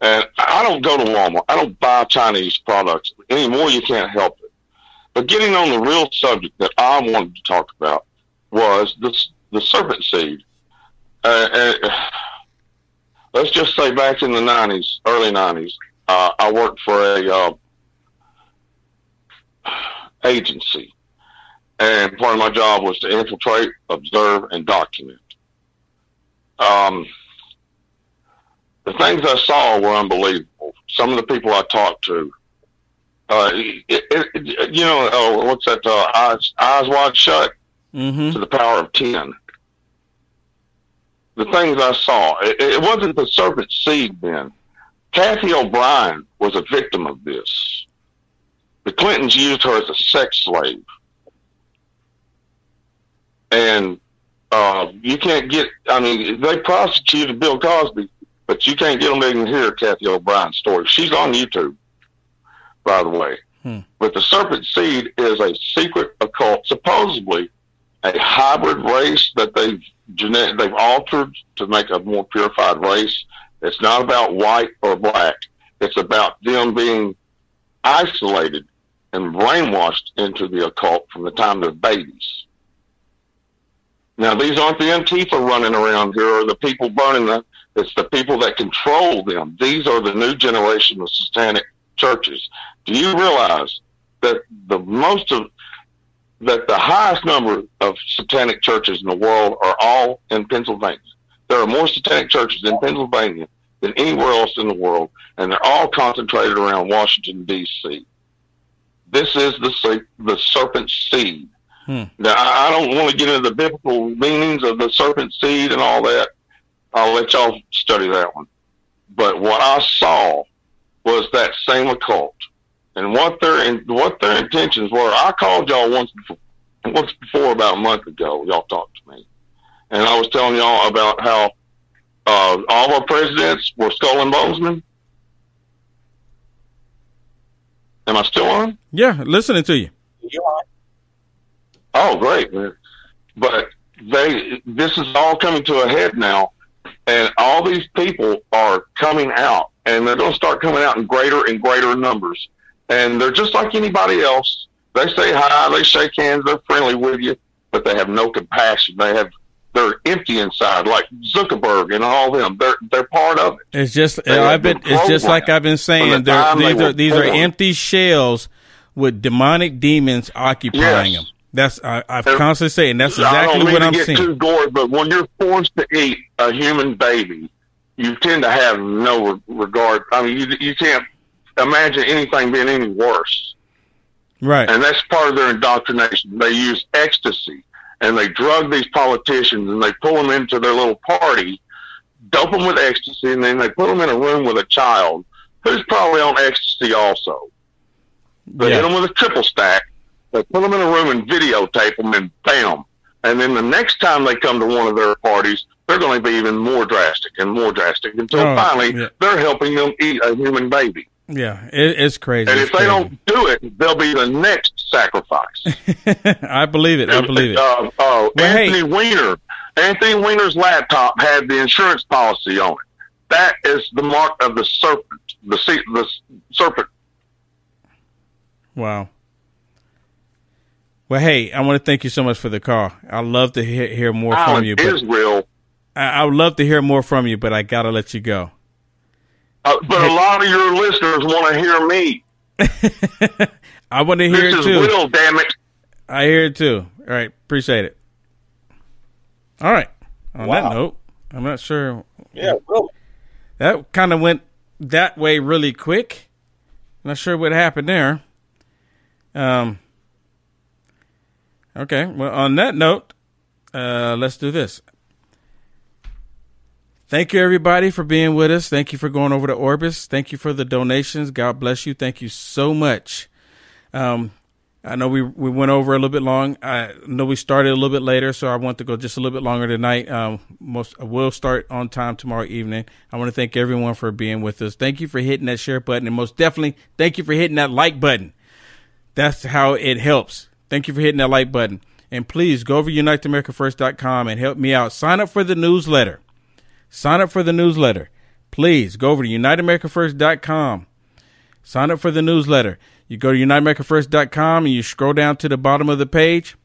And I don't go to Walmart. I don't buy Chinese products anymore. You can't help it. But getting on the real subject that I wanted to talk about was the the serpent seed. Uh, uh, let's just say back in the nineties, early nineties, uh, I worked for a uh, agency, and part of my job was to infiltrate, observe, and document. Um, the things I saw were unbelievable. Some of the people I talked to, uh, it, it, it- you know, uh, what's that? Uh, eyes, eyes wide shut Mm-hmm. to the power of ten. The things I saw, it, it wasn't the serpent seed then. Cathy O'Brien was a victim of this. The Clintons used her as a sex slave. And uh, you can't get, I mean, they prosecuted Bill Cosby but you can't get them to even hear Cathy O'Brien's story. She's on YouTube, by the way. Hmm. But the serpent seed is a secret occult, supposedly a hybrid race that they've genetic they've altered to make a more purified race. It's not about white or black. It's about them being isolated and brainwashed into the occult from the time they're babies. Now, these aren't the Antifa running around here or the people burning them. It's the people that control them. These are the new generation of satanic churches. Do you realize that the most of that the highest number of satanic churches in the world are all in Pennsylvania? There are more satanic churches in Pennsylvania than anywhere else in the world, and they're all concentrated around Washington D.C. This is the the serpent seed. Hmm. Now, I I don't want to get into the biblical meanings of the serpent seed and all that. I'll let y'all study that one. But what I saw was that same occult, and what their in, what their intentions were. I called y'all once before, once before about a month ago. Y'all talked to me, and I was telling y'all about how uh, all of our presidents were skull and bonesmen. Am I still on? Yeah, listening to you. Oh, great. But they, this is all coming to a head now, and all these people are coming out, and they're going to start coming out in greater and greater numbers. And they're just like anybody else. They say hi, they shake hands, they're friendly with you, but they have no compassion. They have, they're empty inside, like Zuckerberg and all them. They're they're part of it. It's just They I've been. been It's just like I've been saying. the They're, time they these are these are empty shells with demonic demons occupying Yes. them. That's I, I've And- constantly saying. That's I don't exactly mean what to I'm get seeing. Too gory, but when you're forced to eat a human baby, you tend to have no re- regard. I mean, you you can't imagine anything being any worse. Right. And that's part of their indoctrination. They use ecstasy and they drug these politicians and they pull them into their little party, dope them with ecstasy, and then they put them in a room with a child who's probably on ecstasy also. They hit them with a triple stack. They put them in a room and videotape them, and bam. And then the next time they come to one of their parties, they're going to be even more drastic and more drastic until Oh, finally yeah. they're helping them eat a human baby. Yeah, it, it's crazy. And It's if they crazy. don't do it, they'll be the next sacrifice. <laughs> I believe it. I believe it. Uh, uh, Well, hey. Anthony Weiner. Anthony Weiner's laptop had the insurance policy on it. That is the mark of the serpent. The the serpent. Wow. Well, hey, I want to thank you so much for the call. I'd love to hear, hear more from Alan you. But Israel. I, I would love to hear more from you, but I gotta let you go. Uh, but a lot of your listeners want to hear me. <laughs> I want to hear This it is too. Will, damn it. I hear it too. All right, appreciate it. All right. On Wow. that note, I'm not sure. Yeah, really. That kind of went that way really quick. Not sure what happened there. Um. Okay. Well, on that note, uh, let's do this. Thank you, everybody, for being with us. Thank you for going over to Orbys. Thank you for the donations. God bless you. Thank you so much. Um, I know we we went over a little bit long. I know we started a little bit later, so I want to go just a little bit longer tonight. Um, most we'll start on time tomorrow evening. I want to thank everyone for being with us. Thank you for hitting that share button, and most definitely thank you for hitting that like button. That's how it helps. Thank you for hitting that like button, and please go over to uniteamericafirst.com and help me out. Sign up for the newsletter. Sign up for the newsletter. Please go over to uniteamericafirst.com. Sign up for the newsletter. You go to uniteamericafirst.com and you scroll down to the bottom of the page,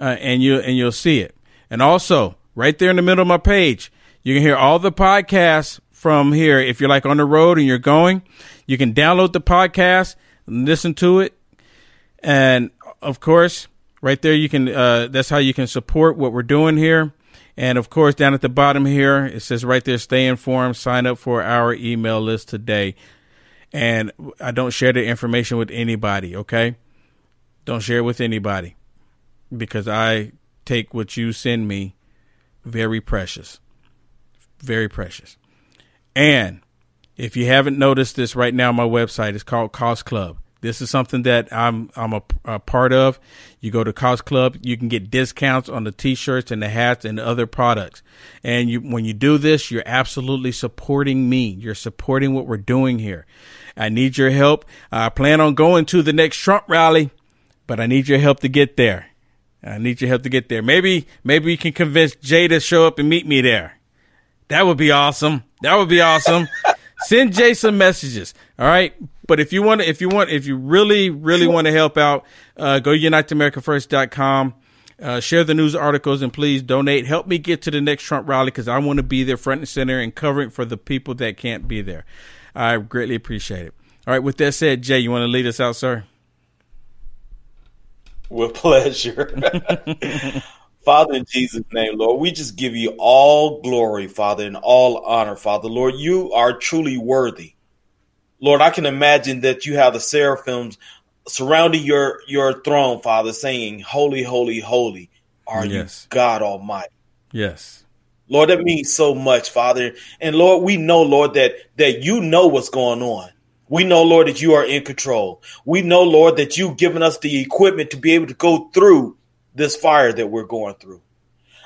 uh, and you and you'll see it. And also, right there in the middle of my page, you can hear all the podcasts from here. If you're like on the road and you're going, you can download the podcast, listen to it, and of course, right there you can. Uh, that's how you can support what we're doing here. And of course, down at the bottom here, it says right there, stay informed, sign up for our email list today. And I don't share the information with anybody, okay? Don't share it with anybody because I take what you send me very precious. Very precious. And if you haven't noticed this right now, my website is called Cause Club. This is something that I'm I'm a, a, part of. You go to Cause Club, you can get discounts on the t-shirts and the hats and the other products. And you when you do this, you're absolutely supporting me. You're supporting what we're doing here. I need your help. I plan on going to the next Trump rally, but I need your help to get there. I need your help to get there. Maybe maybe we can convince Jay to show up and meet me there. That would be awesome. That would be awesome. <laughs> Send Jay some messages. All right. But if you want to, if you want, if you really, really want to help out, uh, go to uniteamericafirst.com. Uh, share the news articles and please donate. Help me get to the next Trump rally because I want to be there front and center and covering for the people that can't be there. I greatly appreciate it. All right. With that said, Jay, you want to lead us out, sir? With pleasure. <laughs> Father, in Jesus' name, Lord, we just give you all glory, Father, and all honor, Father. Lord, you are truly worthy. Lord, I can imagine that you have the seraphims surrounding your, your throne, Father, saying, Holy, holy, holy are yes. you, God Almighty. Yes. Lord, that means so much, Father. And Lord, we know, Lord, that that you know what's going on. We know, Lord, that you are in control. We know, Lord, that you've given us the equipment to be able to go through this fire that we're going through.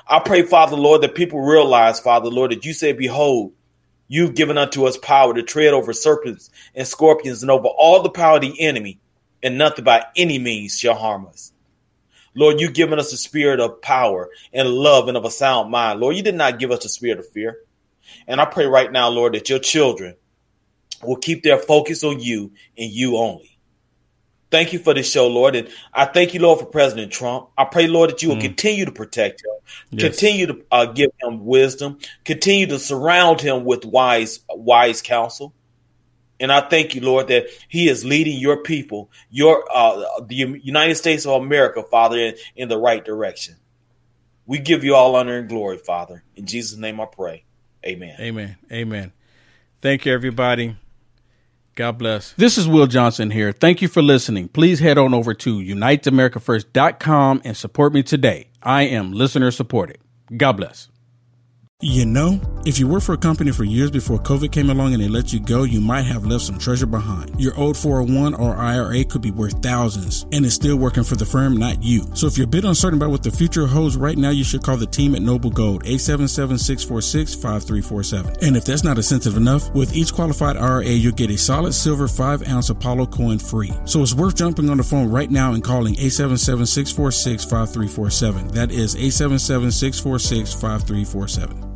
I pray, Father, Lord, that people realize, Father, Lord, that you say, Behold, you've given unto us power to tread over serpents and scorpions and over all the power of the enemy, and nothing by any means shall harm us. Lord, you've given us a spirit of power and love and of a sound mind. Lord, you did not give us a spirit of fear. And I pray right now, Lord, that your children will keep their focus on you and you only. Thank you for this show, Lord. And I thank you, Lord, for President Trump. I pray, Lord, that you will mm. continue to protect him, yes. continue to uh, give him wisdom, continue to surround him with wise, wise counsel. And I thank you, Lord, that He is leading your people, your uh, the United States of America, Father, in, in the right direction. We give you all honor and glory, Father. In Jesus' name, I pray. Amen. Amen. Amen. Thank you, everybody. God bless. This is Will Johnson here. Thank you for listening. Please head on over to uniteamericafirst.com and support me today. I am listener supported. God bless. You know, if you worked for a company for years before COVID came along and they let you go, you might have left some treasure behind. Your old 401 or IRA could be worth thousands and it's still working for the firm, not you. So if you're a bit uncertain about what the future holds right now, you should call the team at Noble Gold, 877-646-5347. And if that's not incentive enough, with each qualified IRA, you'll get a solid silver 5 ounce Apollo coin free. So it's worth jumping on the phone right now and calling 877-646-5347. That is 877-646-5347.